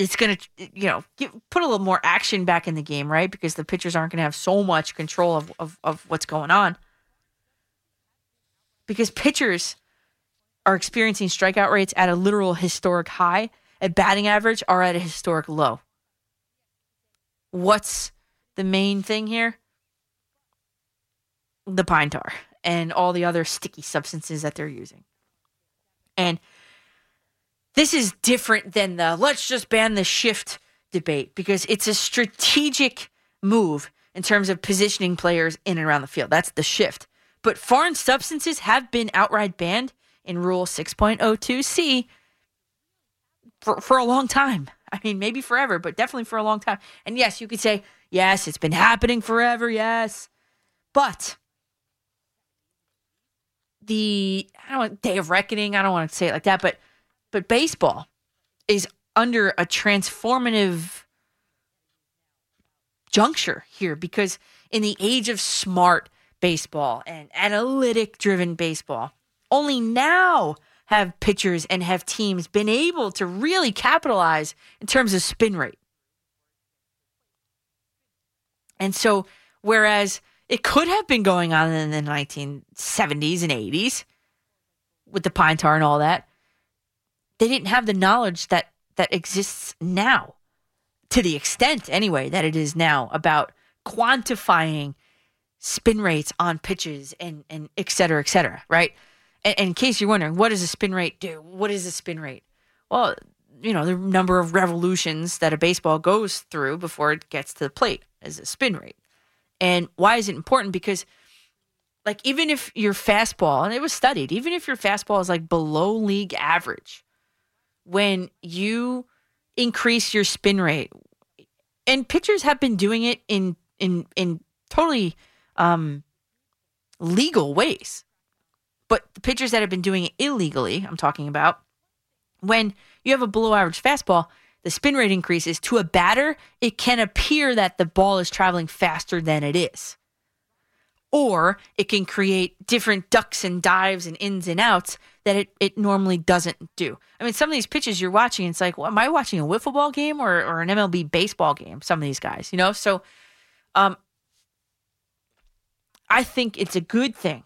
Speaker 1: It's going to, you know, put a little more action back in the game, right? Because the pitchers aren't going to have so much control of, of, of what's going on. Because pitchers are experiencing strikeout rates at a literal historic high, at batting average are at a historic low. What's the main thing here? The pine tar and all the other sticky substances that they're using. And this is different than the let's just ban the shift debate because it's a strategic move in terms of positioning players in and around the field. That's the shift. But foreign substances have been outright banned in Rule 6.02c for, for a long time. I mean, maybe forever, but definitely for a long time. And yes, you could say, yes, it's been happening forever, yes. But the I don't day of reckoning, I don't want to say it like that, but but baseball is under a transformative juncture here because in the age of smart baseball and analytic driven baseball, only now have pitchers and have teams been able to really capitalize in terms of spin rate. And so, whereas it could have been going on in the 1970s and 80s with the pine tar and all that, they didn't have the knowledge that that exists now to the extent anyway that it is now about quantifying spin rates on pitches and and et cetera, et cetera, right? And, and in case you're wondering, what does a spin rate do? What is a spin rate? Well, you know, the number of revolutions that a baseball goes through before it gets to the plate is a spin rate. And why is it important? Because like even if your fastball, and it was studied, even if your fastball is like below league average, when you increase your spin rate, and pitchers have been doing it in in in totally um, legal ways, but the pitchers that have been doing it illegally, I'm talking about, when you have a below average fastball, the spin rate increases. To a batter, it can appear that the ball is traveling faster than it is. Or it can create different ducks and dives and ins and outs that it, it normally doesn't do. I mean, some of these pitches you're watching, it's like, well, am I watching a wiffle ball game or, or an MLB baseball game? Some of these guys, you know? So um, I think it's a good thing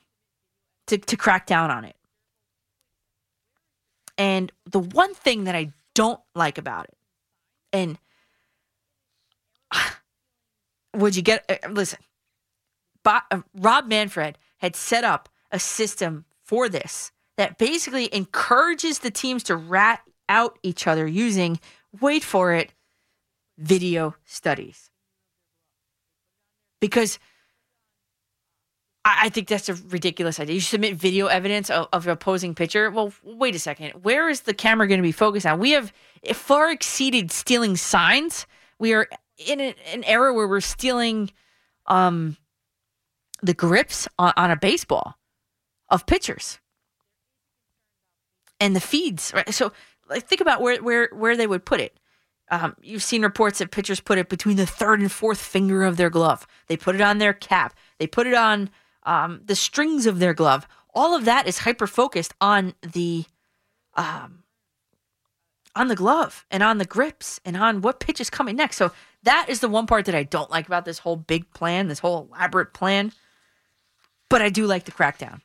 Speaker 1: to, to crack down on it. And the one thing that I don't like about it, and (sighs) would you get, uh, listen, Bo- uh, Rob Manfred had set up a system for this that basically encourages the teams to rat out each other using, wait for it, video studies. Because I, think that's a ridiculous idea. You submit video evidence of, of an opposing pitcher. Well, wait a second. Where is the camera going to be focused on? We have far exceeded stealing signs. We are in a, an era where we're stealing um, the grips on, on a baseball of pitchers and the feeds. Right? So like, think about where where where they would put it. Um, you've seen reports that pitchers put it between the third and fourth finger of their glove. They put it on their cap. They put it on um, the strings of their glove. All of that is hyper focused on the um, on the glove and on the grips and on what pitch is coming next. So that is the one part that I don't like about this whole big plan, this whole elaborate plan. But I do like the crackdown.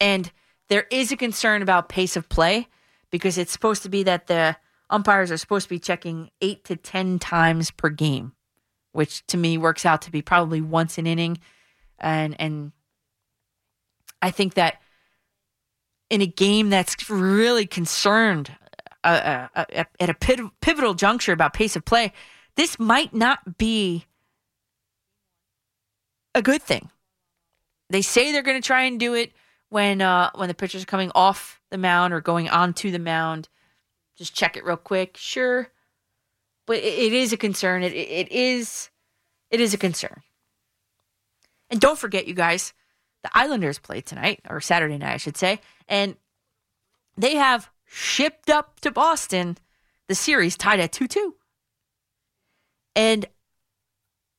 Speaker 1: And there is a concern about pace of play because it's supposed to be that the umpires are supposed to be checking eight to 10 times per game, which to me works out to be probably once an inning. And, and I think that in a game that's really concerned uh, uh, uh, at a pivotal juncture about pace of play, this might not be a good thing. They say they're going to try and do it when uh, when the pitcher's are coming off the mound or going onto the mound. Just check it real quick. Sure, but it, it is a concern. It, it is it is a concern. And don't forget, you guys, the Islanders play tonight or Saturday night, I should say, and they have shipped up to Boston the series tied at two two. And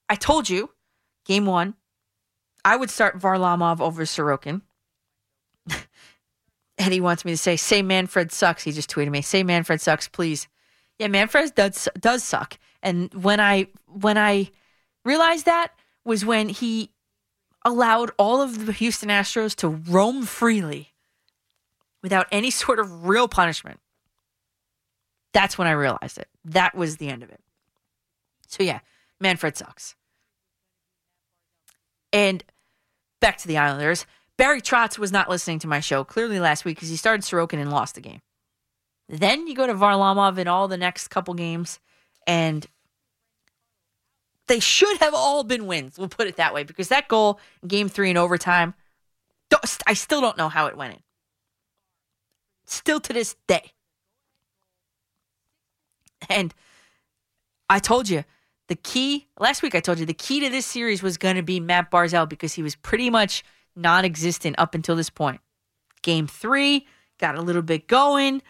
Speaker 1: I told you, game one, I would start Varlamov over Sorokin. And he wants me to say, "Say Manfred sucks." He just tweeted me, "Say Manfred sucks, please." Yeah, Manfred does does suck. And when I when I realized that was when he allowed all of the Houston Astros to roam freely without any (laughs) sort of real punishment. That's when I realized it. That was the end of it. So yeah, Manfred sucks. And back to the Islanders. Barry Trotz was not listening to my show clearly last week because he started Sorokin and lost the game. Then you go to Varlamov in all the next couple games, and they should have all been wins. We'll put it that way because that goal in game three in overtime, I still don't know how it went in. Still to this day. And I told you the key, last week I told you the key to this series was going to be Matt Barzal because he was pretty much non existent up until this point. Game three, got a little bit going.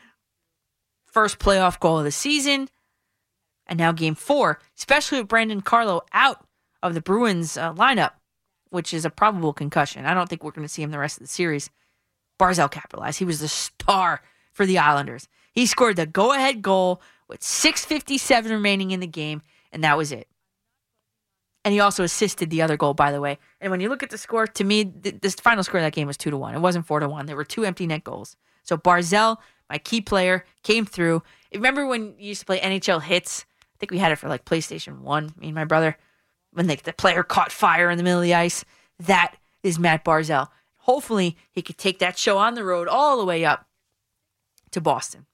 Speaker 1: First playoff goal of the season. And now game four, especially with Brandon Carlo out of the Bruins uh, lineup, which is a probable concussion. I don't think we're going to see him the rest of the series. Barzal capitalized. He was the star for the Islanders. He scored the go ahead goal with 6.57 remaining in the game, and that was it. And he also assisted the other goal, by the way. And when you look at the score, to me, th- this final score of that game was two to one. It wasn't four to one. There were two empty net goals. So Barzal, my key player, came through. Remember when you used to play NHL Hitz? I think we had it for like PlayStation One. Me and my brother, when they, the player caught fire in the middle of the ice. That is Matt Barzal. Hopefully, he could take that show on the road all the way up to Boston.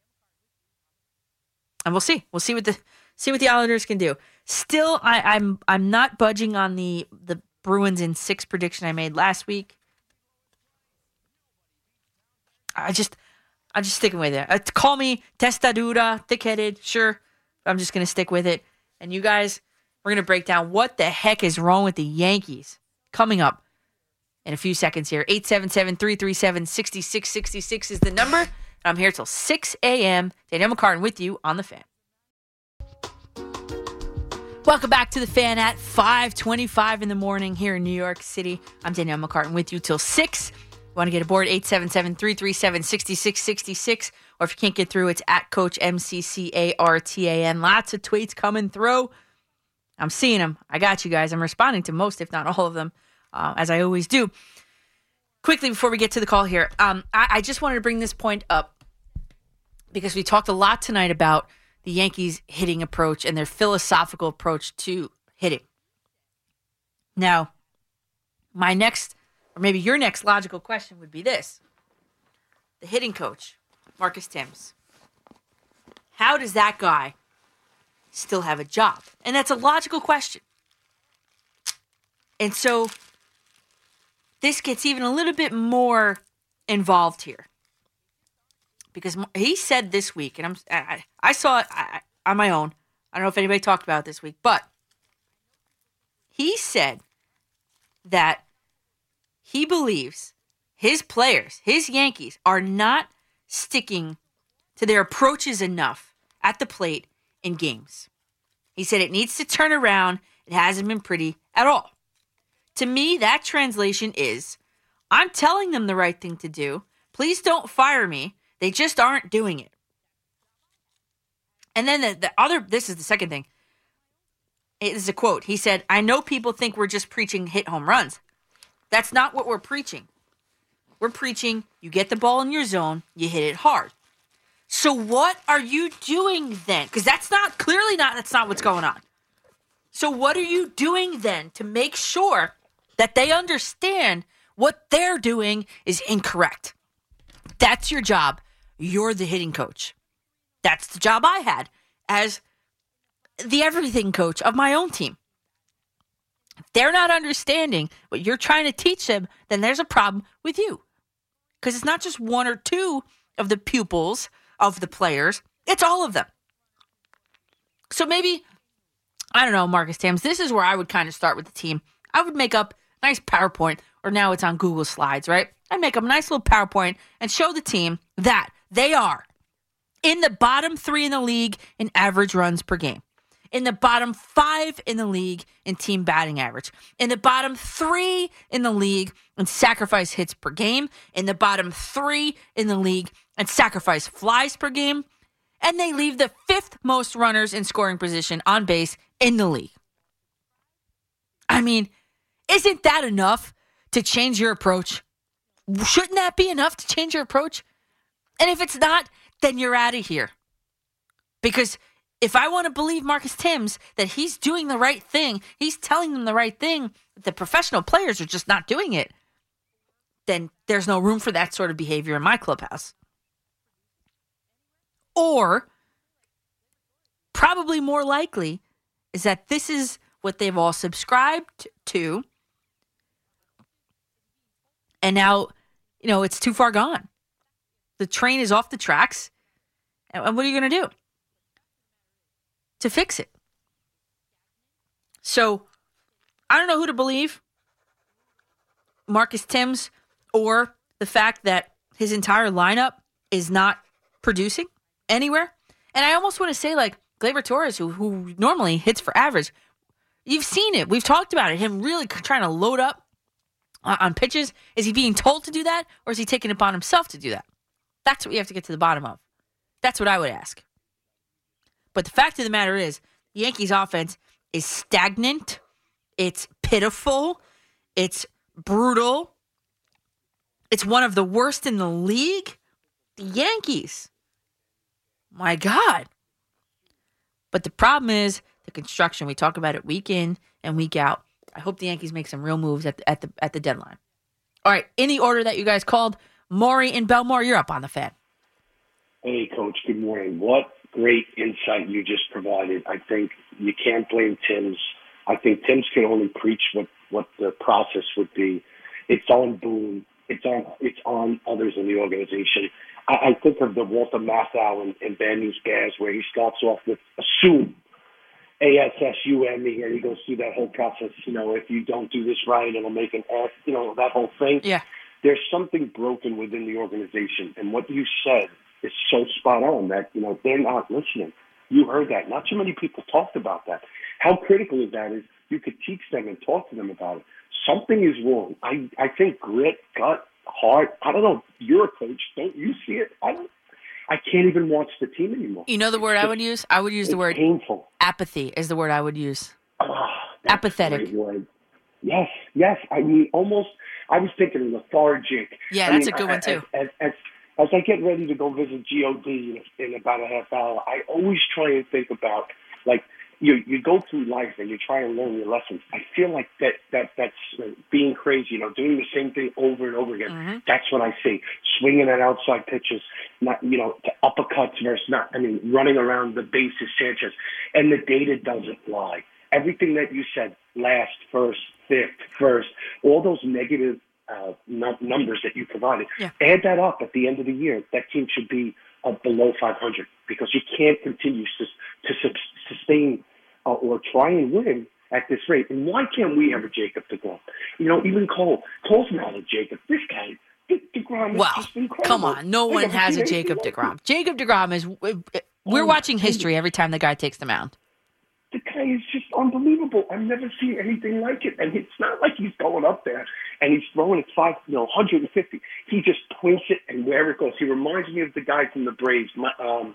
Speaker 1: And we'll see. We'll see what the see what the Islanders can do. Still, I, I'm I'm not budging on the the Bruins in six prediction I made last week. I just I'm just sticking with it. Uh, call me testadura, thick-headed, sure. I'm just gonna stick with it. And you guys, we're gonna break down what the heck is wrong with the Yankees coming up in a few seconds here. 877-337-6666 is the number. I'm here till 6 a.m. Danielle McCartan with you on the fan. Welcome back to the fan at 525 in the morning here in New York City. I'm Danielle McCartan with you till 6. Want to get aboard 877-337-6666 or if you can't get through it's at coach M-C-C-A-R-T-A-N. Lots of tweets coming through. I'm seeing them. I got you guys. I'm responding to most if not all of them uh, as I always do. Quickly before we get to the call here, um, I, I just wanted to bring this point up because we talked a lot tonight about the Yankees hitting approach and their philosophical approach to hitting. Now, my next, or maybe your next logical question would be this the hitting coach, Marcus Thames. How does that guy still have a job? And that's a logical question. And so this gets even a little bit more involved here because he said this week, and I'm I, I saw it on my own. I don't know if anybody talked about it this week, but he said that he believes his players, his Yankees, are not sticking to their approaches enough at the plate in games. He said it needs to turn around. It hasn't been pretty at all. To me, that translation is I'm telling them the right thing to do. Please don't fire me. They just aren't doing it. And then the, the other, this is the second thing. It is a quote. He said, I know people think we're just preaching hit home runs. That's not what we're preaching. We're preaching you get the ball in your zone, you hit it hard. So what are you doing then? Because that's not clearly not that's not what's going on. So what are you doing then to make sure that they understand what they're doing is incorrect? That's your job. You're the hitting coach. That's the job I had as the everything coach of my own team. If they're not understanding what you're trying to teach them, then there's a problem with you. Because it's not just one or two of the pupils of the players, it's all of them. So maybe, I don't know, Marcus Thames, this is where I would kind of start with the team. I would make up a nice PowerPoint, or now it's on Google Slides, right? I'd make up a nice little PowerPoint and show the team that they are in the bottom three in the league in average runs per game, in the bottom five in the league in team batting average, in the bottom three in the league in sacrifice hits per game, in the bottom three in the league in sacrifice flies per game, and they leave the fifth most runners in scoring position on base in the league. I mean, isn't that enough to change your approach? Shouldn't that be enough to change your approach? And if it's not, then you're out of here. Because if I want to believe Marcus Thames that he's doing the right thing, he's telling them the right thing, the professional players are just not doing it, then there's no room for that sort of behavior in my clubhouse. Or, probably more likely, is that this is what they've all subscribed to. And now, you know, it's too far gone. The train is off the tracks. And what are you going to do to fix it? So I don't know who to believe Marcus Thames or the fact that his entire lineup is not producing anywhere. And I almost want to say, like, Gleyber Torres, who, who normally hits for average, you've seen it. We've talked about it. Him really trying to load up uh, on pitches. Is he being told to do that, or is he taking it upon himself to do that? That's what we have to get to the bottom of. That's what I would ask. But the fact of the matter is, the Yankees offense is stagnant. It's pitiful. It's brutal. It's one of the worst in the league. The Yankees. My God. But the problem is the construction. We talk about it week in and week out. I hope the Yankees make some real moves at the, at the at the deadline. All right, in the order that you guys called, Maury in Bellmore, you're up on the fan.
Speaker 22: Hey, Coach. Good morning. What great insight you just provided. I think you can't blame Thames. I think Thames can only preach what what the process would be. It's on Boone. It's on it's on others in the organization. I, I think of the Walter Matthau and, and Bad News Bears where he starts off with assume A S S U M E and he goes through that whole process. You know, if you don't do this right, it'll make an F. You know that whole thing.
Speaker 1: Yeah.
Speaker 22: There's something broken within the organization, and what you said is so spot on that you know they're not listening. You heard that. Not too many people talked about that. How critical is that? Is you could teach them and talk to them about it. Something is wrong. I I think grit, gut, heart. I don't know. You're a coach. Don't you see it? I don't. I can't even watch the team anymore.
Speaker 1: You know the word I would use? I would use the word
Speaker 22: painful.
Speaker 1: apathy is the word I would use.
Speaker 22: Ah,
Speaker 1: Apathetic.
Speaker 22: word. Yes, yes. I mean, almost. I was thinking lethargic.
Speaker 1: Yeah,
Speaker 22: I
Speaker 1: that's
Speaker 22: mean,
Speaker 1: a good one,
Speaker 22: as-
Speaker 1: too.
Speaker 22: As, as, as I get ready to go visit God in, in about a half hour, I always try and think about like you you go through life and you try and learn your lessons. I feel like that that that's uh, being crazy. You know, doing the same thing over and over again.
Speaker 1: Mm-hmm.
Speaker 22: That's what I see. Swinging at outside pitches, not you know, to uppercuts versus not. I mean, running around the bases, Sanchez, and the data doesn't lie. Everything that you said, last, first, fifth, first, all those negative uh, num- numbers that you provided, add that up at the end of the year. That team should be uh, below 500 because you can't continue to, to sus- sustain uh, or try and win at this rate. And why can't we have a Jacob DeGrom? You know, even Cole. Cole's not a Jacob. This guy, De- DeGrom is
Speaker 1: Well, come on. No one has a Jacob. DeGrom. Jacob DeGrom is. We're
Speaker 22: Oh,
Speaker 1: watching history every time the guy takes the mound.
Speaker 22: The guy is just unbelievable. I've never seen anything like it. And it's not like he's going up there and he's throwing it five, you know, 150. He just points it and wherever it goes. He reminds me of the guy from the Braves. My, um,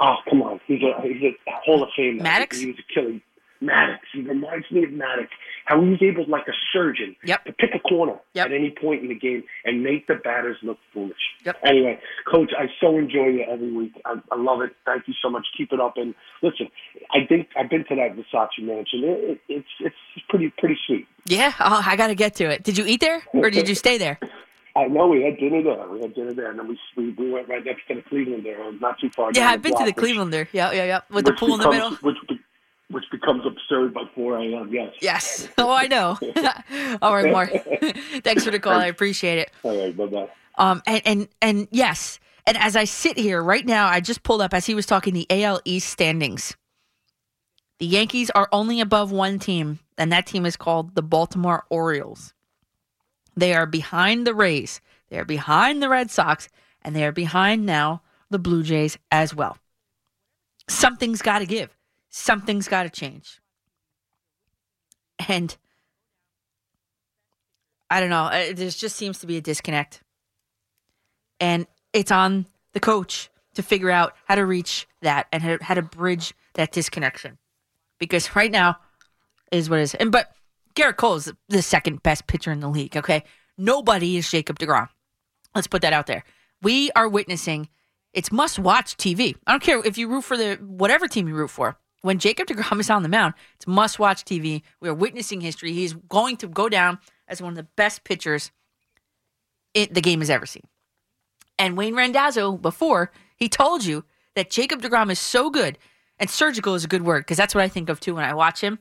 Speaker 22: oh, come on. He's a, he's a Hall of Fame.
Speaker 1: Maddux?
Speaker 22: He was a killer. Maddux. He reminds me of Maddux. How he was able, like a surgeon, to pick a corner at any point in the game and make the batters look foolish.
Speaker 1: Yep.
Speaker 22: Anyway, Coach, I so enjoy you every week. I, I love it. Thank you so much. Keep it up. And listen, I think I've been to that Versace mansion. It, it, it's it's pretty pretty sweet.
Speaker 1: Yeah, oh, I got to get to it. Did you eat there or did you (laughs) stay there?
Speaker 22: I know we had dinner there. We had dinner there, and then we we, we went right next to the Cleveland there, not too far.
Speaker 1: Yeah, I've been to the
Speaker 22: block,
Speaker 1: Clevelander. Yeah, yeah, yeah. With the pool in the middle.
Speaker 22: which which becomes absurd by 4 a.m. Yes.
Speaker 1: Yes. (laughs) Oh, I know. (laughs) All right, Mark. (laughs) Thanks for the call. I appreciate it.
Speaker 22: All right. Bye bye.
Speaker 1: Um, and, and and yes, and as I sit here right now, I just pulled up as he was talking the AL East standings. The Yankees are only above one team, and that team is called the Baltimore Orioles. They are behind the Rays. They are behind the Red Sox, and they are behind now the Blue Jays as well. Something's got to give. Something's got to change. And I don't know. There just seems to be a disconnect. And it's on the coach to figure out how to reach that and how, to bridge that disconnection. Because right now is what is. And but Gerrit Cole is the second best pitcher in the league, okay? Nobody is Jacob DeGrom. Let's put that out there. We are witnessing it's must watch TV. I don't care if you root for the whatever team you root for. When Jacob DeGrom is on the mound, it's must watch TV. We are witnessing history. He's going to go down as one of the best pitchers it, the game has ever seen. And Wayne Randazzo, before, he told you that Jacob DeGrom is so good, and surgical is a good word because that's what I think of too when I watch him.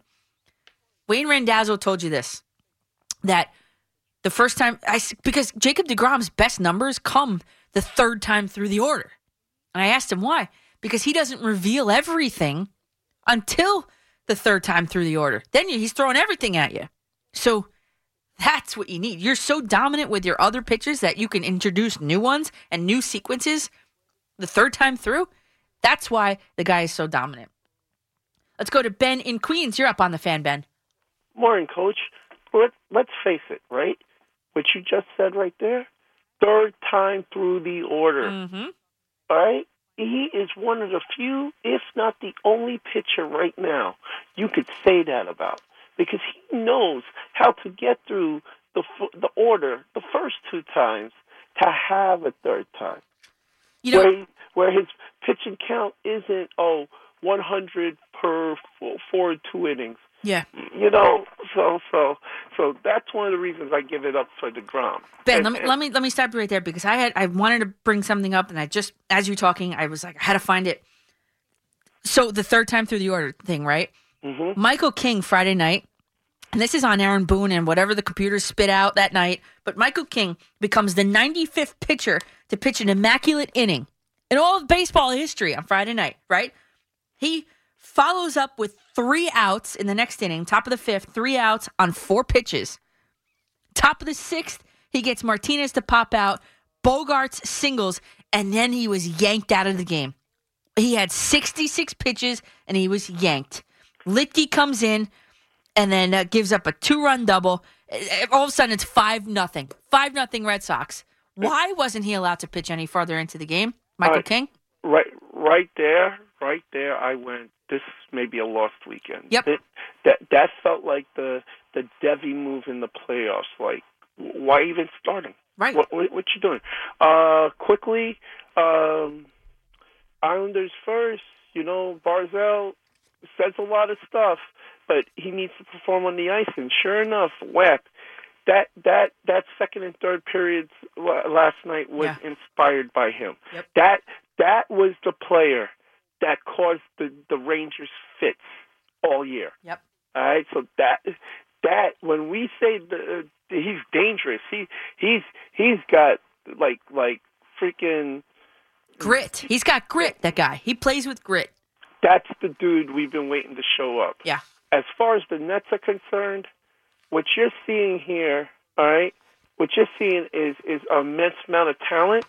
Speaker 1: Wayne Randazzo told you this that the first time I, because Jacob DeGrom's best numbers come the third time through the order. And I asked him why because he doesn't reveal everything until the third time through the order. Then he's throwing everything at you. So that's what you need. You're so dominant with your other pitches that you can introduce new ones and new sequences the third time through. That's why the guy is so dominant. Let's go to Ben in Queens. You're up on the fan, Ben.
Speaker 23: Morning, Coach. Let, let's face it, right? What you just said right there, third time through the order.
Speaker 1: Mm-hmm.
Speaker 23: All right? He is one of the few, if not the only pitcher right now you could say that about because he knows how to get through the f- the order the first two times to have a third time.
Speaker 1: You know,
Speaker 23: where, he- where his pitching count isn't oh 100 per four, four two innings.
Speaker 1: Yeah.
Speaker 23: You know, so so so that's one of the reasons I give it up for the Degrom.
Speaker 1: Ben,
Speaker 23: And-
Speaker 1: let me
Speaker 23: and-
Speaker 1: let me let me stop you right there because I had I wanted to bring something up and I just as you were talking I was like I had to find it. So the third time through the order thing, right?
Speaker 23: Mhm.
Speaker 1: Michael King Friday night, and this is on Aaron Boone and whatever the computers spit out that night. But Michael King becomes the 95th pitcher to pitch an immaculate inning in all of baseball history on Friday night. Right? He follows up with three outs in the next inning, top of the fifth, three outs on four pitches. Top of the sixth, he gets Martinez to pop out. Bogaerts singles, and then he was yanked out of the game. He had 66 pitches and he was yanked. Luetge comes in and then uh, gives up a two-run double. Uh, All of a sudden, it's five nothing. Five nothing Red Sox. Why wasn't he allowed to pitch any further into the game, Michael
Speaker 23: Uh,
Speaker 1: King?
Speaker 23: Right, right there, right there. I went. This may be a lost weekend.
Speaker 1: Yep.
Speaker 23: That that, that felt like the the Deivi move in the playoffs. Like, why even start him?
Speaker 1: Right.
Speaker 23: What, what, what you doing? Uh, quickly, um, Islanders first. You know, Barzal says a lot of stuff, but he needs to perform on the ice. And sure enough, whack. That that that second and third periods last night was inspired by him. Yep. That that was the player that caused the the Rangers fits all year.
Speaker 1: Yep.
Speaker 23: All right, so that that when we say the, he's dangerous, he he's he's got like like freaking
Speaker 1: Grit. He's got grit. That guy. He plays with grit.
Speaker 23: that's the dude we've been waiting to show up.
Speaker 1: Yeah.
Speaker 23: As far as the Nets are concerned, what you're seeing here, all right, what you're seeing is is an immense amount of talent,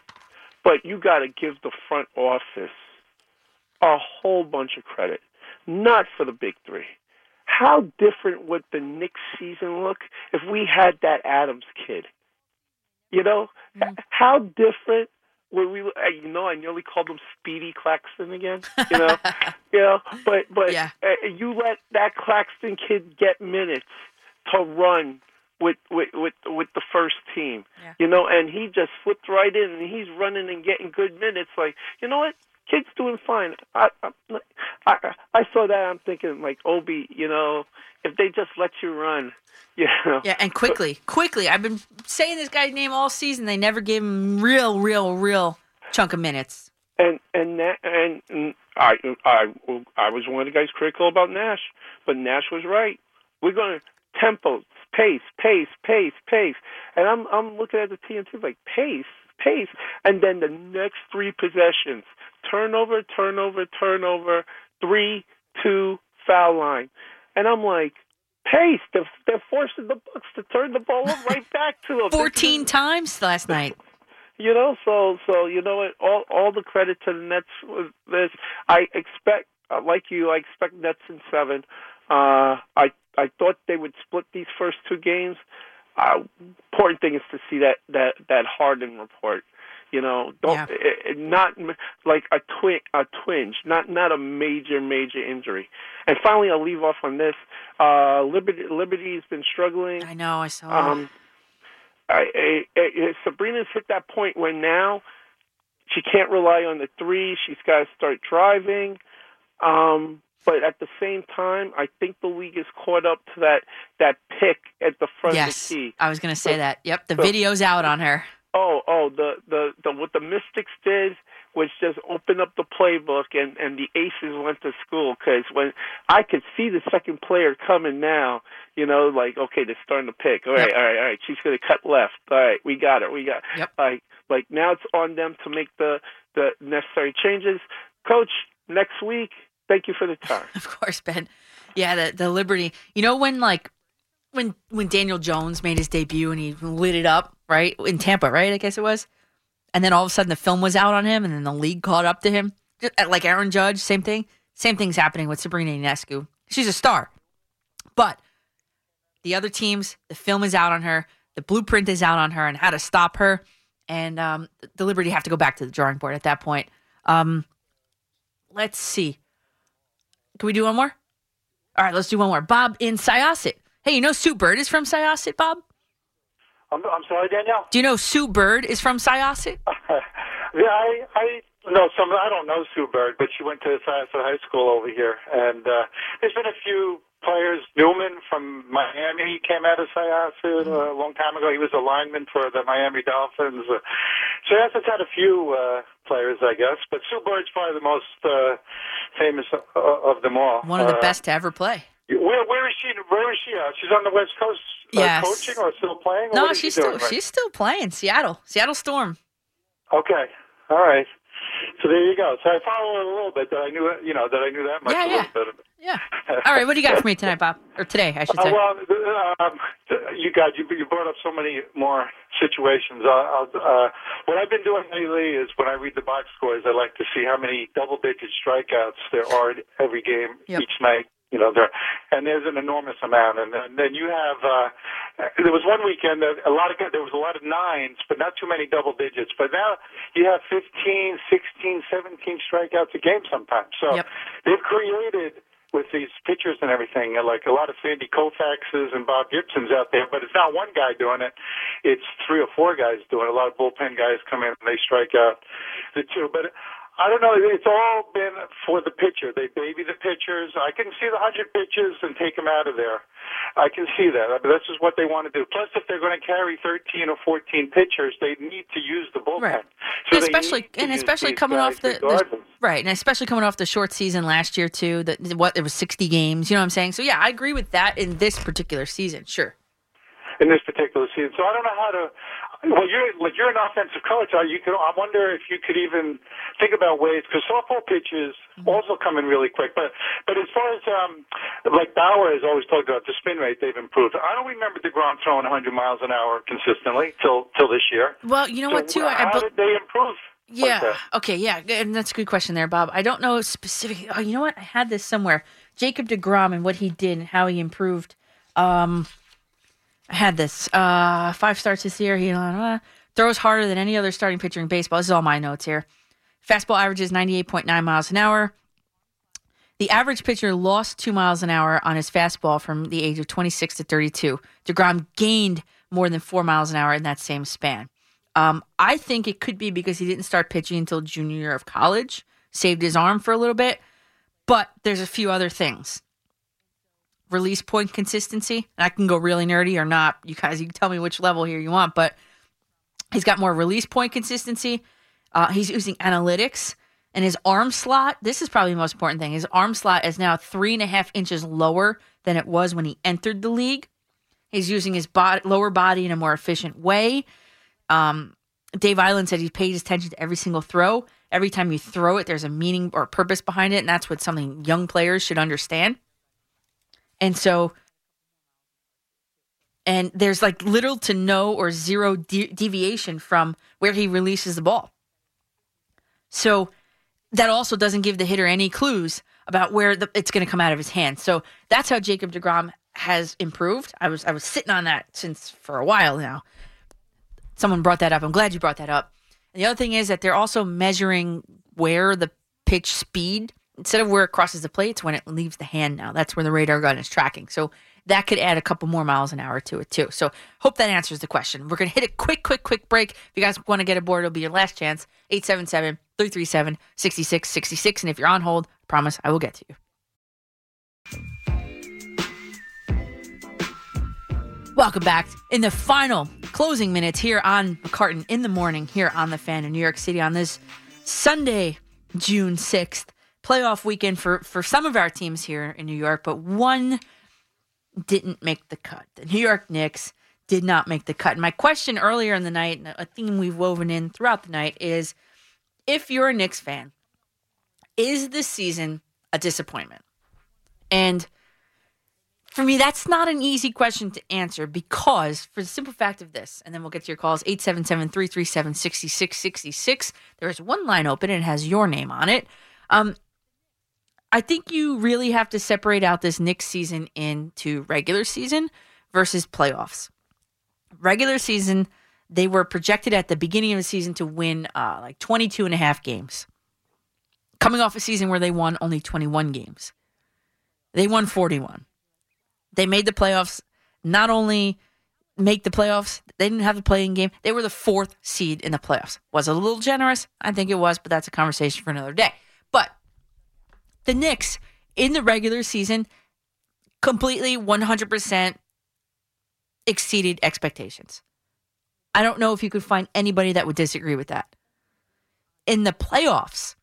Speaker 23: but you got to give the front office a whole bunch of credit, not for the big three. How different would the Knicks season look if we had that Adams kid? You know, how different would we? uh, You know, I nearly called him Speedy Claxton again. You know, (laughs) you know, but but uh, you let that Claxton kid get minutes to run with with with with the first team. You know, and he just slipped right in, and he's running and getting good minutes. Like, you know what? Kid's doing fine. I I I, saw that. I'm thinking like Obi. You know, if they just let you run, (laughs) you know.
Speaker 1: Yeah, and Quickley, Quickley. I've been saying this guy's name all season. They never gave him real, real, real chunk of minutes.
Speaker 23: and and that, and, and I I I was one of the guys critical about Nash, but Nash was right. We're going to tempo, pace, pace, pace, pace, and I'm I'm looking at the TNT like pace, pace, and then the next three possessions, turnover, turnover, turnover, three, two, foul line, and I'm like. Pace. They're, they're forcing the Bucks to turn the ball (laughs) right back to them.
Speaker 1: Fourteen times last night. (laughs)
Speaker 23: You know, so so you know what? All all the credit to the Nets was this. I expect, uh, like you, I expect Nets in seven. Uh, I I thought they would split these first two games. Uh, important thing is to see that that that Harden report. You know, don't
Speaker 1: Yeah.
Speaker 23: it, it- not like a twin a twinge, not not a major major injury. And finally, I'll leave off on this. Uh, Liberty Liberty's been struggling.
Speaker 1: I know. I saw.
Speaker 23: Um, I, I, I, Sabrina's hit that point where now she can't rely on the three. She's got to start driving. Um, but at the same time, I think the league is caught up to that that pick at the front
Speaker 1: yes,
Speaker 23: of the key.
Speaker 1: I was going to say
Speaker 23: So-
Speaker 1: that. Yep, the
Speaker 23: so-
Speaker 1: video's out on her.
Speaker 23: Oh, oh, the, the the what the Mystics did was just open up the playbook, and and the Aces went to school because when I could see the second player coming now, you know, like okay, they're starting to pick. All right,
Speaker 1: Yep.
Speaker 23: all right, all right. She's gonna cut left. All right, we got her. We got.
Speaker 1: Yep.
Speaker 23: Like like now it's on them to make the the necessary changes. Coach, next week. Thank you for the time. (laughs)
Speaker 1: Of course, Ben. Yeah, the the Liberty. You know when like when when Daniel Jones made his debut and he lit it up, right? In Tampa, right? I guess it was. And then all of a sudden the film was out on him and then the league caught up to him. Uh, Like Aaron Judge, same thing. Same thing's happening with Sabrina Ionescu. She's a star. But the other teams, the film is out on her, the blueprint is out on her and how to stop her. And um, the Liberty have to go back to the drawing board at that point. Um, let's see. Can we do one more? All right, let's do one more. Bob in Syosset. Hey, you know Sue Bird is from Syosset, Bob?
Speaker 24: I'm, I'm sorry, Danielle.
Speaker 1: Do you know Sue Bird is from Syosset? (laughs)
Speaker 24: Yeah, I I know some. I don't know Sue Bird, but she went to Syosset High School over here, and uh, there's been a few players. Newman from Miami he came out of Syosset uh, a long time ago. He was a lineman for the Miami Dolphins. Uh, Syosset's had a few uh, players, I guess, but Sue Bird's probably the most uh, famous of, of them all.
Speaker 1: One of the
Speaker 24: Uh,
Speaker 1: best to ever play.
Speaker 24: Where where is she? Where is she? At? she's on the West Coast, uh,
Speaker 1: Yes.
Speaker 24: coaching or still playing? Or
Speaker 1: No, she's
Speaker 24: she
Speaker 1: still
Speaker 24: right
Speaker 1: she's still playing. Seattle, Seattle Storm.
Speaker 24: Okay. All right. So there you go. So I follow it a little bit. That I knew, you know, that I knew that much
Speaker 1: Yeah,
Speaker 24: a
Speaker 1: yeah.
Speaker 24: bit.
Speaker 1: Yeah. (laughs) All right, what do you got for me tonight, Bob? Or today, I should say.
Speaker 24: Uh, well, um, you got you, you brought up so many more situations. Uh, I'll, uh, what I've been doing lately is when I read the box scores, I like to see how many double-digit strikeouts there are every game
Speaker 1: Yep.
Speaker 24: each night. You know, there, and there's an enormous amount. And then, then you have. Uh, there was one weekend that a lot of there was a lot of nines, but not too many double digits. But now you have 15, 16, 17 strikeouts a game sometimes. So they've created with these pitchers and everything, like a lot of Sandy Koufaxes and Bob Gibsons out there, but it's not one guy doing it. It's three or four guys doing it. A lot of bullpen guys come in and they strike out the two. But I don't know. It's all been for the pitcher. They baby the pitchers. I can see the 100 pitches and take them out of there. I can see that. I mean, this is what they want to do. Plus, if they're going to carry 13 or 14 pitchers, they need to use the bullpen. So
Speaker 1: and especially and especially coming off the, the right, and especially coming off the short season last year too. That what it was sixty games. You know what I'm saying? So yeah, I agree with that in this particular season. Sure.
Speaker 24: in this particular season. So I don't know how to. Well, you're like you're an offensive coach. uh, You could. I wonder if you could even think about ways because softball pitches also come in really quick. But but as far as um like Bauer has always talked about the spin rate, they've improved. I don't remember Degrom throwing 100 miles an hour consistently till till this year.
Speaker 1: Well, you know what
Speaker 24: So
Speaker 1: too? I, I
Speaker 24: how did they improve?
Speaker 1: Yeah.
Speaker 24: that?
Speaker 1: okay. Yeah. And that's a good question there, Bob. I don't know specific. Oh, you know what? I had this somewhere. Jacob Degrom and what he did and how he improved. Um, I had this. Uh, five starts this year. He uh, throws harder than any other starting pitcher in baseball. This is all my notes here. Fastball averages ninety eight point nine miles an hour. The average pitcher lost two miles an hour on his fastball from the age of 26 to 32. DeGrom gained more than four miles an hour in that same span. Um, I think it could be because he didn't start pitching until junior year of college, saved his arm for a little bit. But there's a few other things. Release point consistency, and I can go really nerdy or not. You guys, you can tell me which level here you want, but he's got more release point consistency. Uh, he's using analytics, and his arm slot. This is probably the most important thing. His arm slot is now three and a half inches lower than it was when he entered the league. He's using his bod lower body in a more efficient way. Um, Dave Eiland said he paid attention to every single throw. Every time you throw it, there's a meaning or purpose behind it, and that's what something young players should understand. And so, and there's like little to no or zero de- deviation from where he releases the ball. So that also doesn't give the hitter any clues about where the, it's going to come out of his hand. So that's how Jacob Degrom has improved. I was I was sitting on that since for a while now. Someone brought that up. I'm glad you brought that up. And the other thing is that they're also measuring where the pitch speed instead of where it crosses the plate, it's when it leaves the hand now. That's where the radar gun is tracking. So that could add a couple more miles an hour to it too. So hope that answers the question. We're going to hit a quick, quick, quick break. If you guys want to get aboard, it'll be your last chance. 877 337 6666. And if you're on hold, I promise I will get to you. Welcome back in the final closing minutes here on McCartan in the morning here on the fan in New York City on this Sunday, June 6th. Playoff weekend for, for some of our teams here in New York, but one didn't make the cut. The New York Knicks did not make the cut. And my question earlier in the night, and a theme we've woven in throughout the night, is if you're a Knicks fan, is this season a disappointment? And for me, that's not an easy question to answer because, for the simple fact of this, and then we'll get to your calls 877 337 6666. There is one line open and it has your name on it. Um, I think you really have to separate out this Knicks season into regular season versus playoffs. Regular season, they were projected at the beginning of the season to win uh, like 22 and a half games. Coming off a season where they won only 21 games, they won 41 they made the playoffs. Not only make the playoffs, they didn't have the playing game. They were the fourth seed in the playoffs. Was a little generous? I think it was, but that's a conversation for another day. The Knicks in the regular season completely 100% exceeded expectations. I don't know if you could find anybody that would disagree with that. In the playoffs,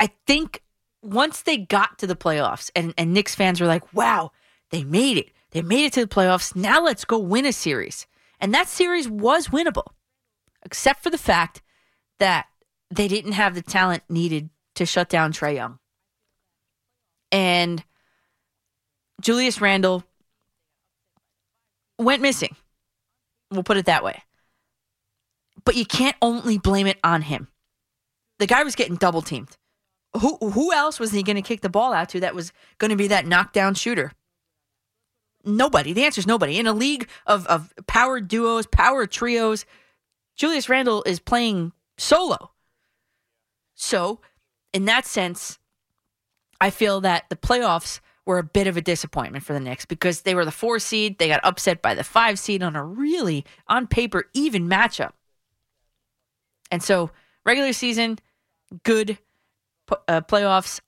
Speaker 1: I think once they got to the playoffs and, and Knicks fans were like, wow, they made it. They made it to the playoffs. Now let's go win a series. And that series was winnable, except for the fact that they didn't have the talent needed to shut down Trae Young. And Julius Randle went missing. We'll put it that way. But you can't only blame it on him. The guy was getting double teamed. Who who else was he going to kick the ball out to that was going to be that knockdown shooter? Nobody. The answer is nobody. In a league of, of power duos, power trios, Julius Randle is playing solo. So, in that sense, I feel that the playoffs were a bit of a disappointment for the Knicks because they were the four seed. They got upset by the five seed on a really, on paper, even matchup. And so, regular season, good uh, playoffs.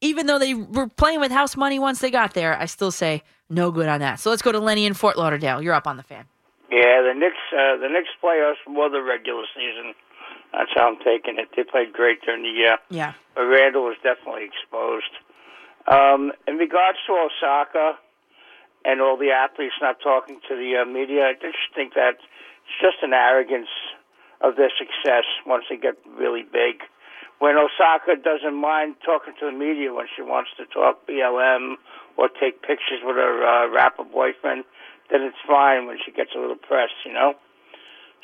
Speaker 1: Even though they were playing with house money once they got there, I still say no good on that. So let's go to Lenny in Fort Lauderdale. You're up on the fan.
Speaker 25: Yeah, the Knicks, uh, the Knicks playoffs were the regular season. That's how I'm taking it. They played great during the year.
Speaker 1: Yeah.
Speaker 25: But Randle was definitely exposed. Um, in regards to Osaka and all the athletes not talking to the uh, media, I just think that it's just an arrogance of their success once they get really big. When Osaka doesn't mind talking to the media when she wants to talk BLM or take pictures with her uh, rapper boyfriend, then it's fine when she gets a little press, you know.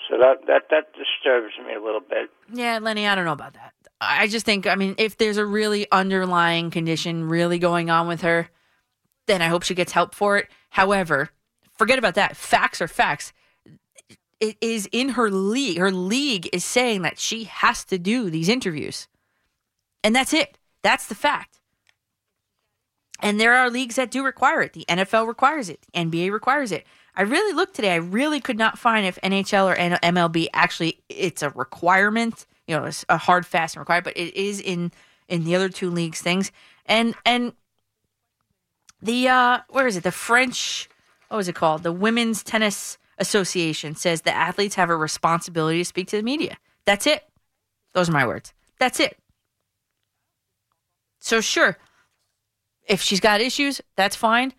Speaker 25: So that that that disturbs me a little bit.
Speaker 1: Yeah, Lenny, I don't know about that. I just think, I mean, if there's a really underlying condition really going on with her, then I hope she gets help for it. However, forget about that. Facts are facts. It is in her league. Her league is saying that she has to do these interviews. And that's it. That's the fact. And there are leagues that do require it. The NFL requires it. The NBA requires it. I really looked today. I really could not find if NHL or MLB actually it's a requirement. You know, it's a hard, fast and required, but it is in in the other two leagues things. And and the uh where is it? The French what was it called? The Women's Tennis Association says the athletes have a responsibility to speak to the media. That's it. Those are my words. That's it. So sure, if she's got issues, that's fine.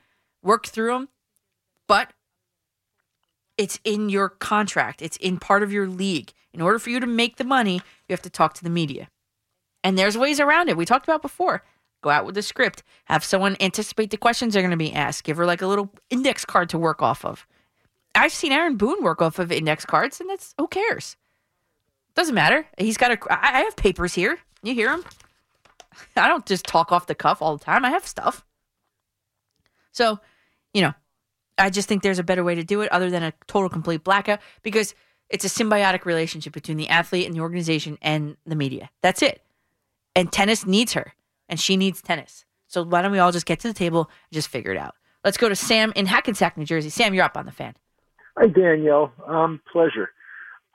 Speaker 1: Work through them. But it's in your contract. It's in part of your league. In order for you to make the money, you have to talk to the media. And there's ways around it. We talked about before. Go out with a script. Have someone anticipate the questions they're going to be asked. Give her like a little index card to work off of. I've seen Aaron Boone work off of index cards, and that's who cares. Doesn't matter. He's got a. I have papers here. You hear him? (laughs) I don't just talk off the cuff all the time. I have stuff. So, you know, I just think there's a better way to do it other than a total complete blackout because it's a symbiotic relationship between the athlete and the organization and the media. That's it. And tennis needs her, and she needs tennis. So why don't we all just get to the table and just figure it out? Let's go to Sam in Hackensack, New Jersey. Sam, you're up on the fan.
Speaker 26: Hi, Danielle. Um, pleasure.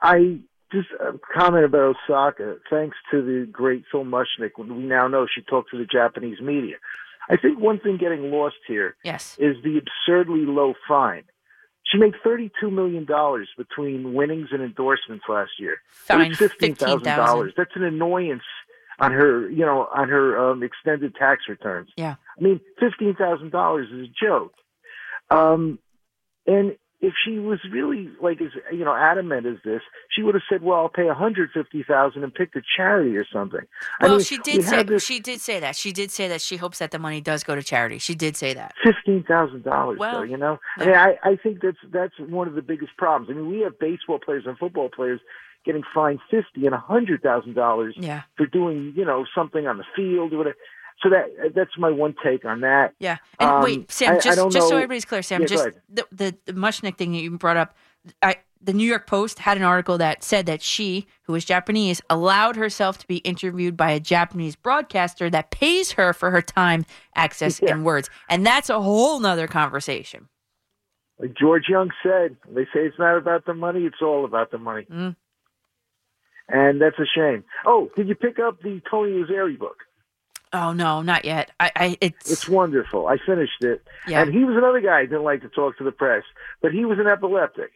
Speaker 26: I just uh, comment about Osaka. Thanks to the great Phil Mushnick, we now know she talked to the Japanese media. I think one thing getting lost here
Speaker 1: Yes.
Speaker 26: is the absurdly low fine. She made thirty-two million dollars between winnings and endorsements last year.
Speaker 1: Fine,
Speaker 26: fifteen thousand dollars.
Speaker 1: 15,000.
Speaker 26: That's an annoyance on her, you know, on her um, extended tax returns.
Speaker 1: Yeah.
Speaker 26: I mean, fifteen thousand dollars is a joke. Um, and if she was really like as you know adamant as this, she would have said, "Well, I'll pay one hundred fifty thousand and pick a charity or something." I
Speaker 1: Well,
Speaker 26: mean,
Speaker 1: she
Speaker 26: we
Speaker 1: did say
Speaker 26: this
Speaker 1: she did say that. She did say that she hopes that the money does go to charity. She did say that.
Speaker 26: fifteen thousand dollars.
Speaker 1: Well,
Speaker 26: though, you know, I mean, I, I think that's that's one of the biggest problems. I mean, we have baseball players and football players getting fined fifty and a hundred thousand dollars
Speaker 1: Yeah.
Speaker 26: for doing you know something on the field or whatever. So that that's my one take on that.
Speaker 1: Yeah. And
Speaker 26: Um,
Speaker 1: wait, Sam,
Speaker 26: I
Speaker 1: just
Speaker 26: don't
Speaker 1: so everybody's clear, Sam,
Speaker 26: Yeah,
Speaker 1: just the, the the Mushnick thing that you brought up, I the New York Post had an article that said that she, who is Japanese, allowed herself to be interviewed by a Japanese broadcaster that pays her for her time, access, and words. And that's a whole nother conversation.
Speaker 26: Like George Young said, they say it's not about the money; it's all about the money,
Speaker 1: Mm.
Speaker 26: and that's a shame. Oh, did you pick up the Tony Lazzeri book?
Speaker 1: Oh no, not yet. I, I it's
Speaker 26: It's wonderful. I finished it.
Speaker 1: Yeah.
Speaker 26: And he was another guy who didn't like to talk to the press, but he was an epileptic.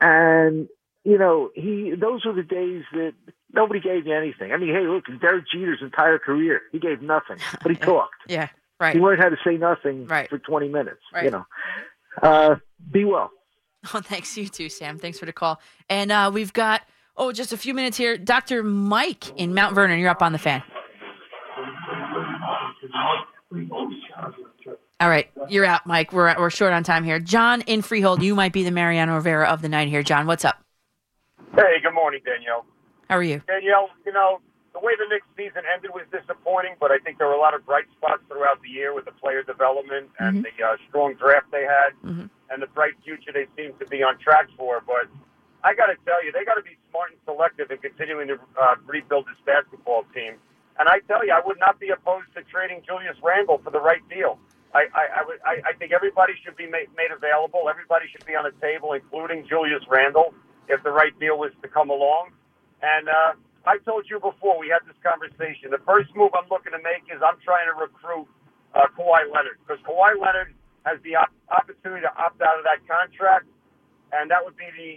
Speaker 26: And, you know, he those were the days that nobody gave you anything. I mean, hey, look, Derek Jeter's entire career, he gave nothing, but he (laughs) talked.
Speaker 1: yeah, right.
Speaker 26: He learned how to say nothing
Speaker 1: Right.
Speaker 26: for 20 minutes,
Speaker 1: Right.
Speaker 26: you know. Uh, be well. (laughs)
Speaker 1: Oh, thanks you too, Sam. Thanks for the call. And uh, we've got oh, just a few minutes here. Dr. Mike in Mount Vernon, you're up on the fan. All right, you're out, Mike. We're we're short on time here. John in Freehold, you might be the Mariano Rivera of the night here. John, what's up?
Speaker 27: Hey, good morning, Danielle.
Speaker 1: How are you?
Speaker 27: Danielle, you know, the way the Knicks season ended was disappointing, but I think there were a lot of bright spots throughout the year with the player development and the uh, strong draft they had and the bright future they seem to be on track for. But I got to tell you, they got to be smart and selective in continuing to uh, rebuild this basketball team. And I tell you, I would not be opposed to trading Julius Randle for the right deal. I, I, I, would, I, I think everybody should be made, made available. Everybody should be on the table, including Julius Randle, if the right deal was to come along. And uh, I told you before we had this conversation. The first move I'm looking to make is I'm trying to recruit uh, Kawhi Leonard because Kawhi Leonard has the op- opportunity to opt out of that contract, and that would be the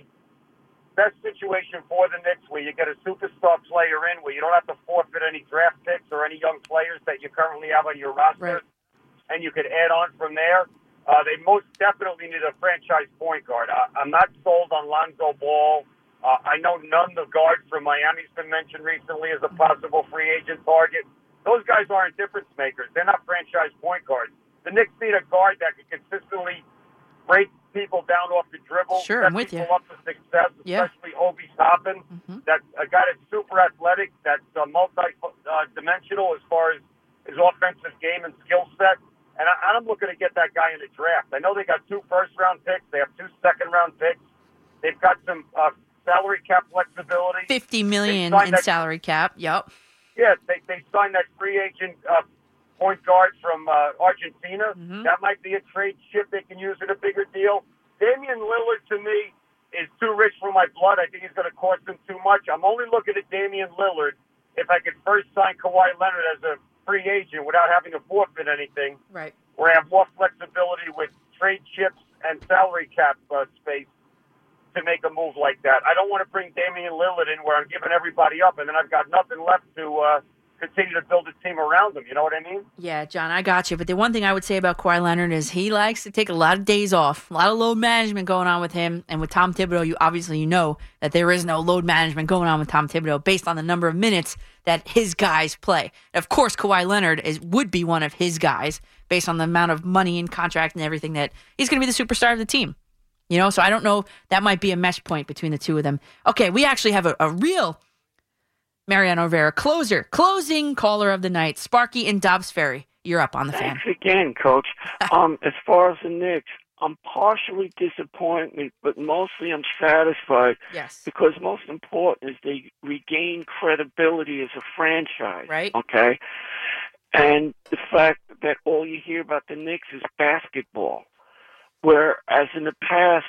Speaker 27: best situation for the Knicks where you get a superstar player in where you don't have to forfeit any draft picks or any young players that you currently have on your roster, and you could add on from there. Uh, they most definitely need a franchise point guard. I, I'm not sold on Lonzo Ball. Uh, I know none of the guard from Miami's been mentioned recently as a possible free agent target. Those guys aren't difference makers. They're not franchise point guards. The Knicks need a guard that can consistently break people down off the dribble,
Speaker 1: Sure, I'm with you.
Speaker 27: up for success,
Speaker 1: Yeah.
Speaker 27: especially Obi Toppin. That's a guy that's super athletic, that's uh, multi-dimensional as far as his offensive game and skill set. And I, I'm looking to get that guy in the draft. I know they got two first-round picks. They have two second-round picks. They've got some uh, salary cap flexibility.
Speaker 1: Fifty million in
Speaker 27: that-
Speaker 1: salary cap. Yep.
Speaker 27: Yeah, they, they signed that free agent uh, point guard from uh, Argentina. That might be a trade chip they can use in a bigger deal. Damian Lillard, to me, is too rich for my blood. I think he's going to cost them too much. I'm only looking at Damian Lillard if I could first sign Kawhi Leonard as a free agent without having to forfeit anything,
Speaker 1: Right.
Speaker 27: where I have more flexibility with trade chips and salary cap uh, space to make a move like that. I don't want to bring Damian Lillard in where I'm giving everybody up, and then I've got nothing left to uh, continue to build a team around him. You know what I mean?
Speaker 1: Yeah, John, I got you. But the one thing I would say about Kawhi Leonard is he likes to take a lot of days off, a lot of load management going on with him. And with Tom Thibodeau, you obviously you know that there is no load management going on with Tom Thibodeau based on the number of minutes that his guys play. Of course, Kawhi Leonard is would be one of his guys based on the amount of money and contract and everything that he's going to be the superstar of the team. You know, so I don't know. That might be a mesh point between the two of them. Okay, we actually have a, a real Mariano Rivera closer, closing caller of the night, Sparky in Dobbs Ferry. You're up on the fan.
Speaker 28: Thanks again, Coach. (laughs) um, as far as the Knicks, I'm partially disappointed, but mostly I'm satisfied.
Speaker 1: Yes.
Speaker 28: Because most important is they regain credibility as a franchise.
Speaker 1: Right.
Speaker 28: Okay. And the fact that all you hear about the Knicks is basketball, whereas in the past,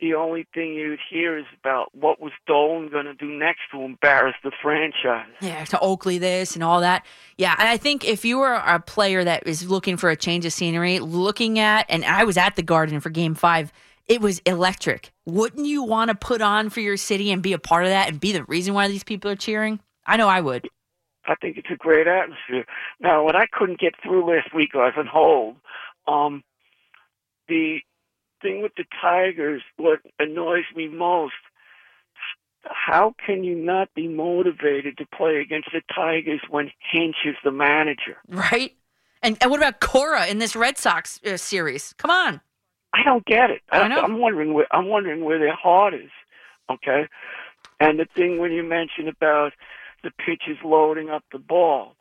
Speaker 28: the only thing you'd hear is about what was Dolan going to do next to embarrass the franchise.
Speaker 1: Yeah, to Oakley this and all that. Yeah, and I think if you were a player that is looking for a change of scenery, looking at, and I was at the Garden for Game Five, it was electric. Wouldn't you want to put on for your city and be a part of that and be the reason why these people are cheering? I know I would.
Speaker 28: I think it's a great atmosphere. Now, what I couldn't get through last week, I was on hold. Um, the thing with the Tigers, what annoys me most, how can you not be motivated to play against the Tigers when Hinch is the manager?
Speaker 1: Right? And, and what about Cora in this Red Sox uh, series? Come on.
Speaker 28: I don't get it.
Speaker 1: I know.
Speaker 28: I'm wondering where I'm wondering where their heart is. Okay, and the thing when you mentioned about the pitchers loading up the ball,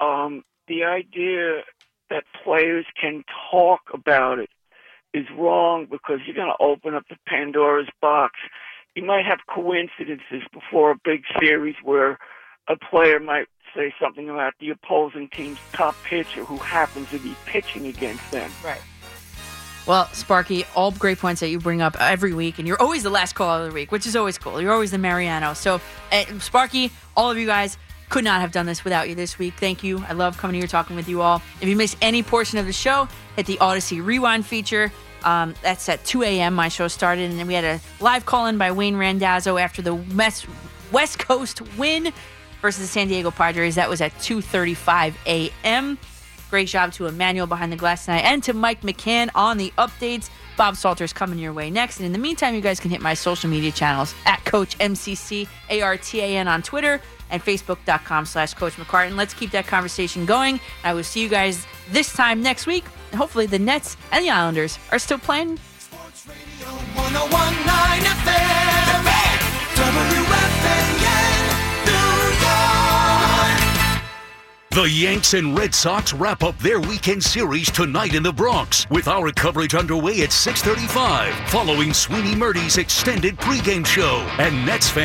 Speaker 28: um, the idea that players can talk about it is wrong because you're going to open up the Pandora's box. You might have coincidences before a big series where a player might say something about the opposing team's top pitcher who happens to be pitching against them.
Speaker 1: Right. Well, Sparky, all great points that you bring up every week, and you're always the last call of the week, which is always cool. You're always the Mariano. So, uh, Sparky, all of you guys could not have done this without you this week. Thank you. I love coming here talking with you all. If you missed any portion of the show, hit the Audacy Rewind feature. Um, that's at 2 a.m. My show started, and then we had a live call in by Wayne Randazzo after the West, Coast win versus the San Diego Padres. That was at 2:35 a.m. Great job to Emmanuel behind the glass tonight and to Mike McCann on the updates. Bob Salter's coming your way next. And in the meantime, you guys can hit my social media channels at Coach MCC, A-R-T-A-N on Twitter and Facebook.com slash Coach McCartan. Let's keep that conversation going. I will see you guys this time next week. And hopefully the Nets and the Islanders are still playing
Speaker 6: 1019 FM. The Fan. WFAN, New York.
Speaker 29: The Yanks and Red Sox wrap up their weekend series tonight in the Bronx with our coverage underway at 6:35 following Sweeny Murti's extended pregame show and Nets fans